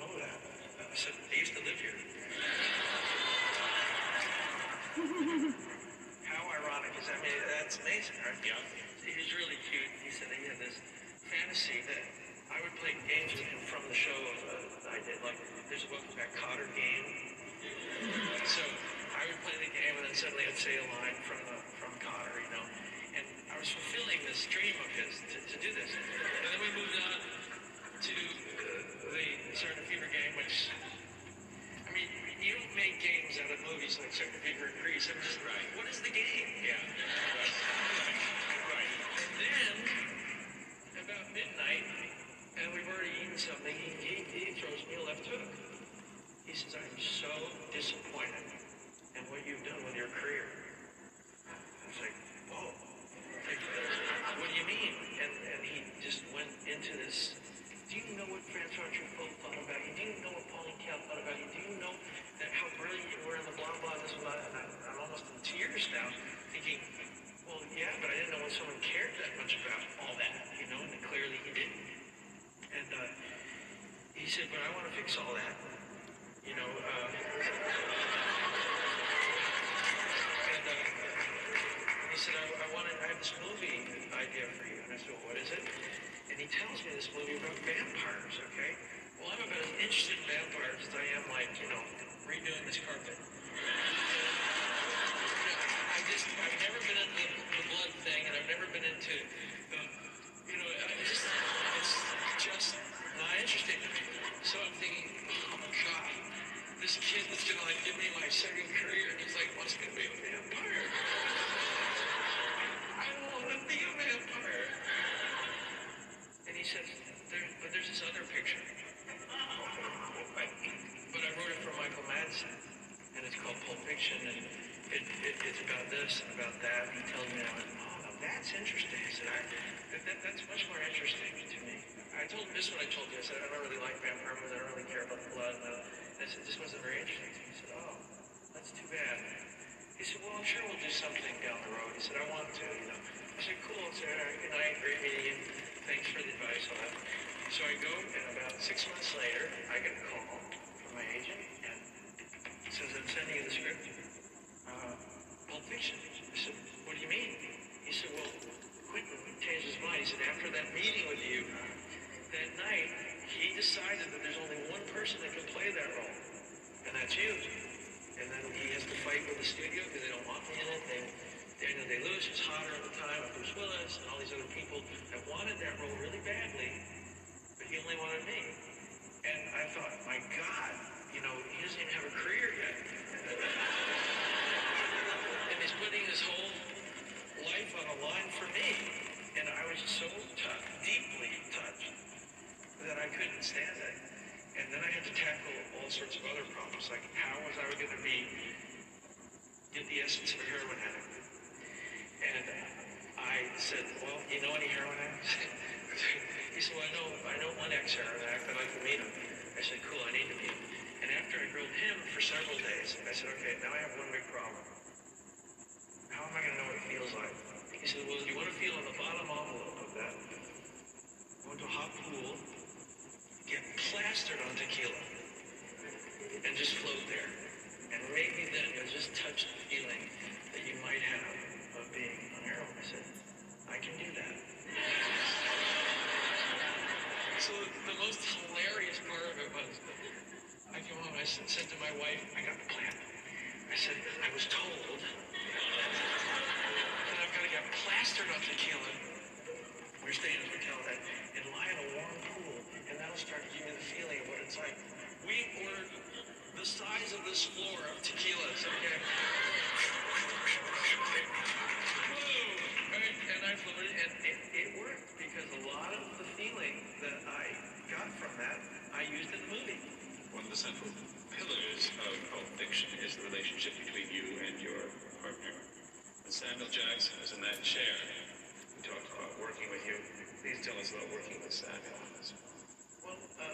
how do you know that? I said, I used to live here. How ironic is that? I mean, that's amazing, right? Yeah. He was really cute. He said he had this fantasy that I would play games with him from the show uh, I did. Like, there's a Welcome Back Kotter game. So I would play the game, and then suddenly I'd say a line from the, from Kotter, you know. And I was fulfilling this dream of his to, to do this. And then we moved on to uh, the Sergeant Fever game, which I mean, you don't make games out of movies like Second Fever and Grease. I'm just right. What is the game? Yeah. Right. right. And then about midnight, and we've already eaten something. He, he, he throws me a left hook. He says, "I'm so disappointed in what you've done with your career." I was like, "Whoa." Like, what do you mean? And and he just went into this. Know what thought about you? Do you know what Pauline Kael thought about you? Do you know that how brilliant you were in the blah blah this blah? And I, I'm almost in tears now, thinking, well, yeah, but I didn't know when someone cared that much about all that, you know, and clearly he didn't. And uh, he said, but I want to fix all that, you know. Uh, and uh, he said, I, I want to, I have this movie idea for you. And I said, well, what is it? And he tells me this movie about vampires, okay? Well, I'm about as interested in vampires as I am, like, you know, redoing this carpet. I just, I've never been into the, the blood thing, and I've never been into, the, you know, I just, it's just not interesting to me. So I'm thinking, oh my God, this kid that's gonna like give me my second career, and he's like, what's gonna be a vampire?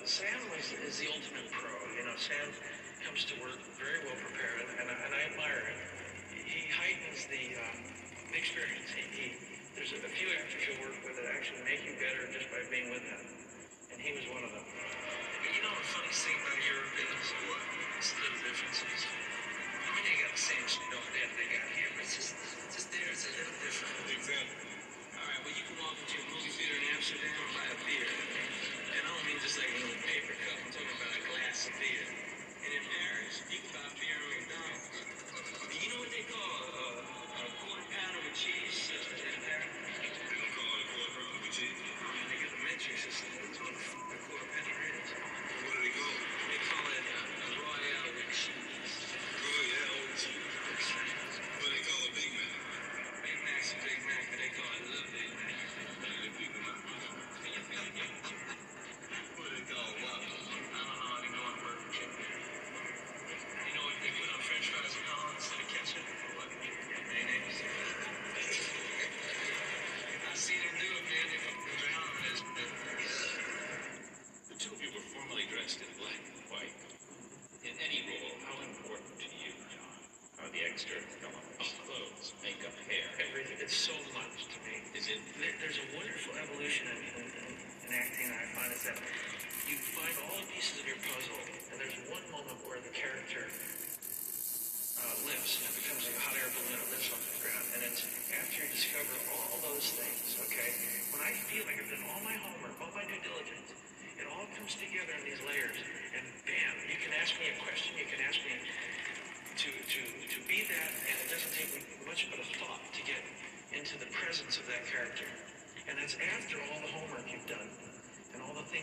Sam is the ultimate pro. You know, Sam comes to work very well prepared, and, and I admire him. He heightens the, um, the experience. He, he, there's a few actors you work with that actually make you better just by being with them, and he was one of them. You know the funny thing about Europeans is the It's little differences. I mean, they got the same shit over there that they got here, but it's just, just there, it's a little different. Exactly. All right, well, you can walk into a movie theater in Amsterdam and buy a beer just like a little paper cup. I'm talking about a glass of beer. And in Paris, you can buy beer at McDonald's. You know what they call a, a, a quarter pound of cheese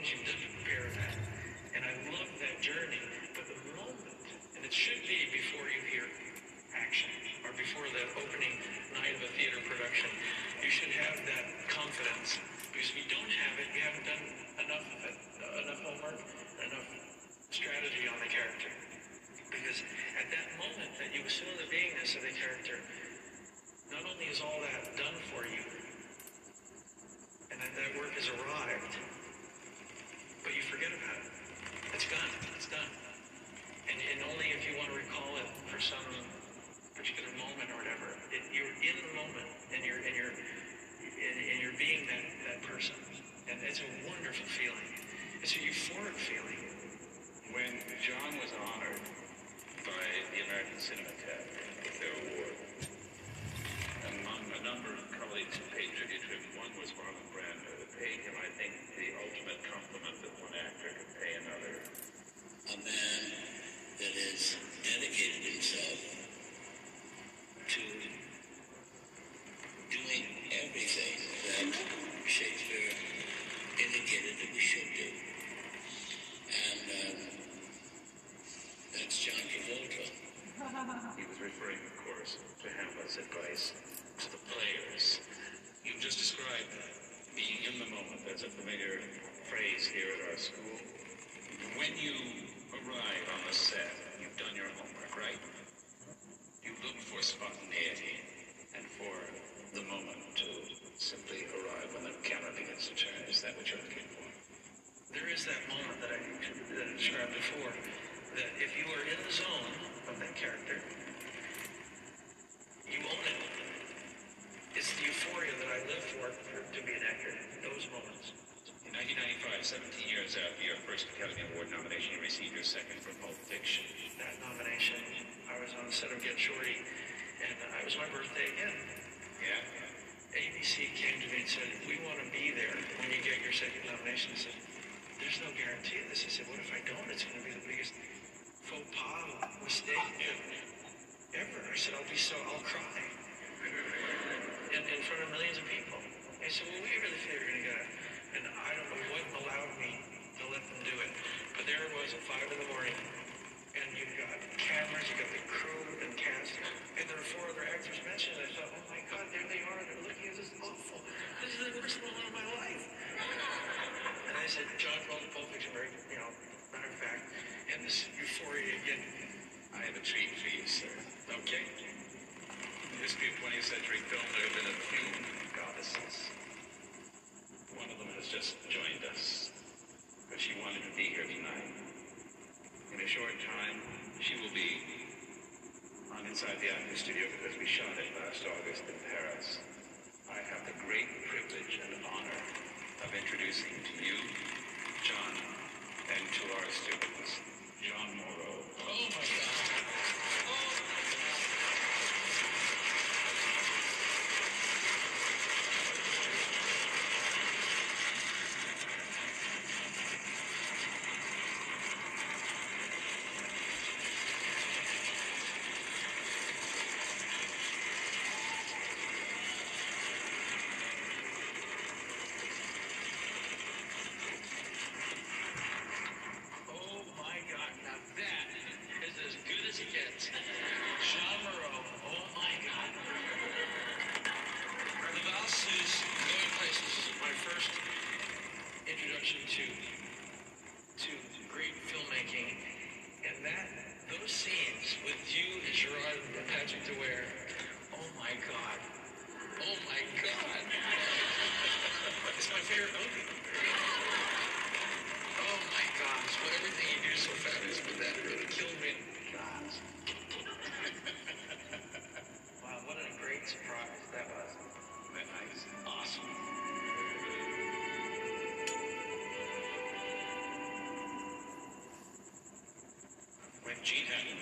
execution.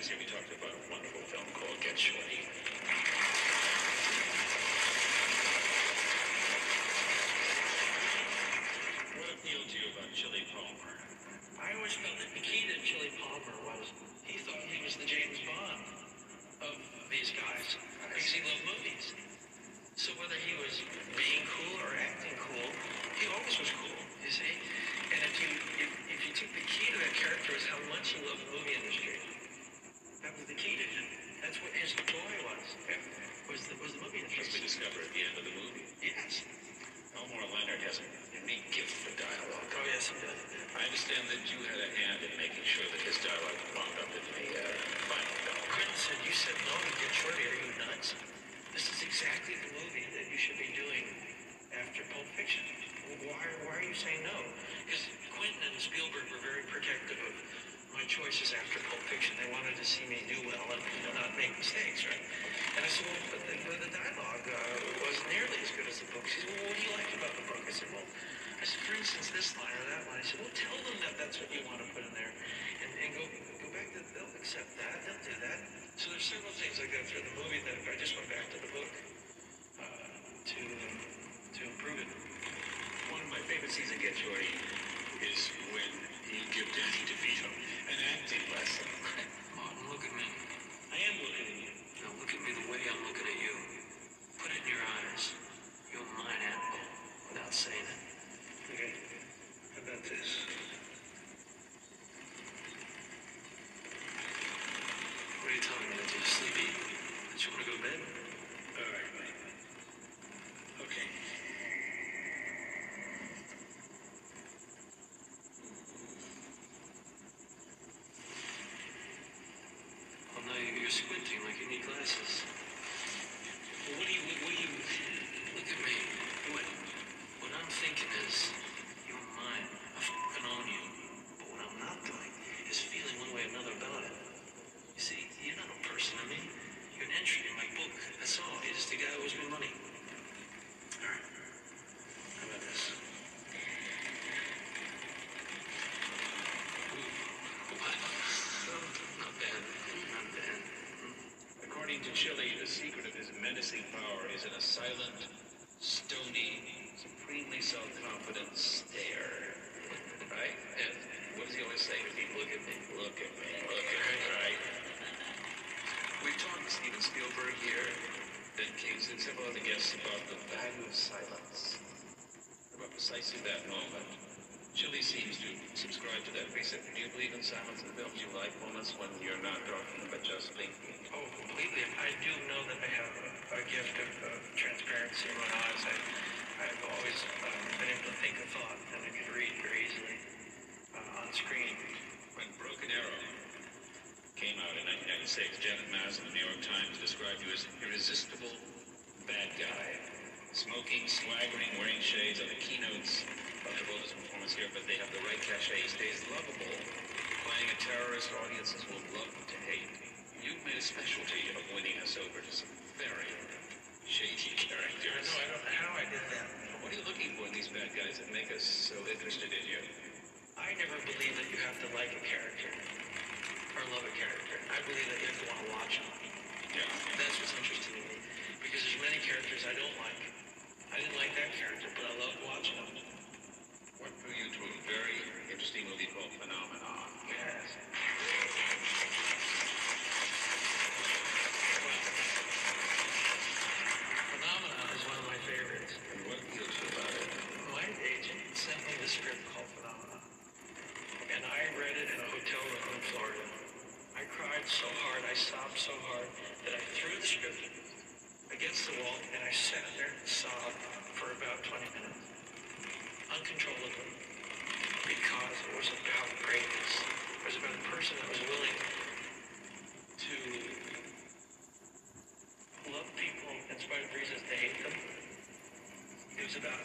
We talked about a wonderful film called Get Shorty. loves the book. She said, well, what do you like about the book? I said, well, I said, for instance, this line or that line. I said, well, tell them that that's what you want to put in there. And, and go, go back to, they'll accept that, they'll do that. So there's several things like that through the movie that I just went back to the book uh, to, um, to improve it. One of my favorite scenes in Get Shorty is when you give Danny DeVito an acting lesson. Martin, look at me. I am looking at you. squinting like you need glasses. Films? You like moments when you're not talking but just thinking? Oh, completely. I do know that I have a, a gift of, transparency in my eyes. I, I've always um, been able to think a thought and I can read very easily uh, on screen. When Broken Arrow came out in 1996, Janet Maslin in the New York Times described you as an irresistible bad guy. Smoking, swaggering, wearing shades are the keynotes of Travolta's performance here, but they have the right cachet. He stays lovable. Terrorist, audiences will love to hate. You've made a specialty of winning us over to some very shady characters. I know, I don't know how I did that. What are you looking for in these bad guys that make us so interested in you? I never believe that you have to like a character or love a character. I believe that you have to want to watch them. Yeah. That's what's interesting to me. Because there's many characters I don't like. I didn't like that character, but I loved watching them. What drew you to a very interesting movie called Phenomenon? Yes. Phenomenon is one of my favorites. And what appealed to you about it? My agent sent me the script called Phenomenon. And I read it in a hotel room in Florida. I cried so hard, I sobbed so hard that I threw the script against the wall and I sat there and sobbed for about 20 minutes. Uncontrollably. Because it was about greatness. It was about a person that was willing to love people in spite of reasons to hate them. It was about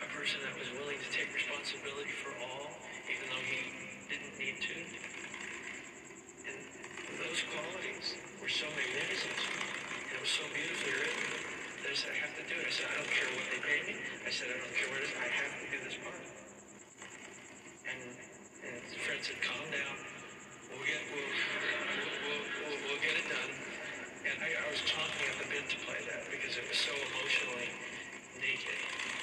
a person that was willing to take responsibility for all, even though he didn't need to. And those qualities were so magnificent. And it was so beautifully written that I said, I have to do it. I said, I don't care what they pay me. I said, I don't care what it is. I have to do this part. And, and Fred said, calm down. We'll get, we'll, we'll, we'll, we'll, we'll get it done. And I, I was chomping at the bit to play that because it was so emotionally naked.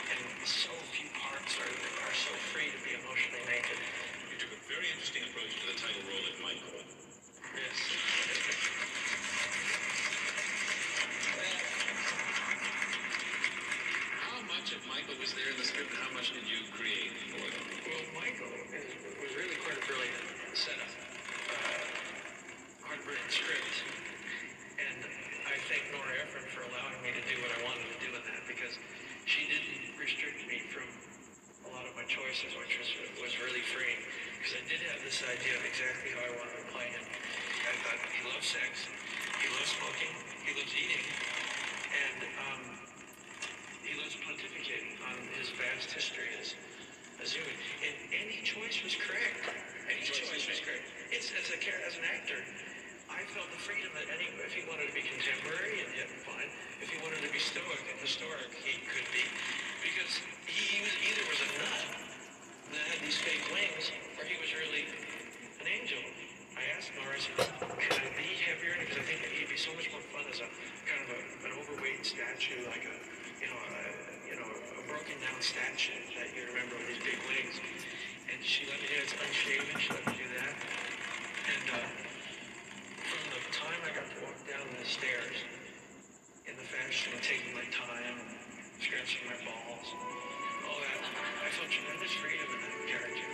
And so few parts are, are so free to be emotionally naked. You took a very interesting approach to the title role of Michael. Yes. How much of Michael was there in the script and how much did you create for them? Well, Michael is, was really quite a brilliant setup. Uh, quite a brilliant script. And I thank Nora Ephron for allowing me to do what I wanted to do in that because she didn't restrict me from a lot of my choices, which was, was really freeing. Because I did have this idea of exactly how I wanted to play him. I thought he loves sex, he loves smoking, he loves eating, and um, he loves pontificating on his vast history as a Zooey. And any choice was correct. Any choice was correct. It's as a as an actor, I felt the freedom that any if he wanted to be contemporary and yet fine, if he wanted to be stoic and historic, he could be, because he, he was either was a nut that had these fake wings, or he was really an angel. I asked Nora, I said, could I be heavier? Because I think he'd be so much more fun as a kind of a, an overweight statue, like a you know a, you know a broken down statue that you remember with these big wings. And she let me do it. It's unshaven. She let me do that. And uh, from the time I got to walk down the stairs in the fashion of taking my time, scratching my balls, all that, I felt tremendous freedom in that character.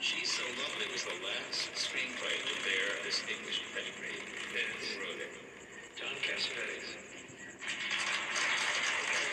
She's So Lovely it was the last screenplay to bear a distinguished pedigree. Who wrote it? John Cassavetes.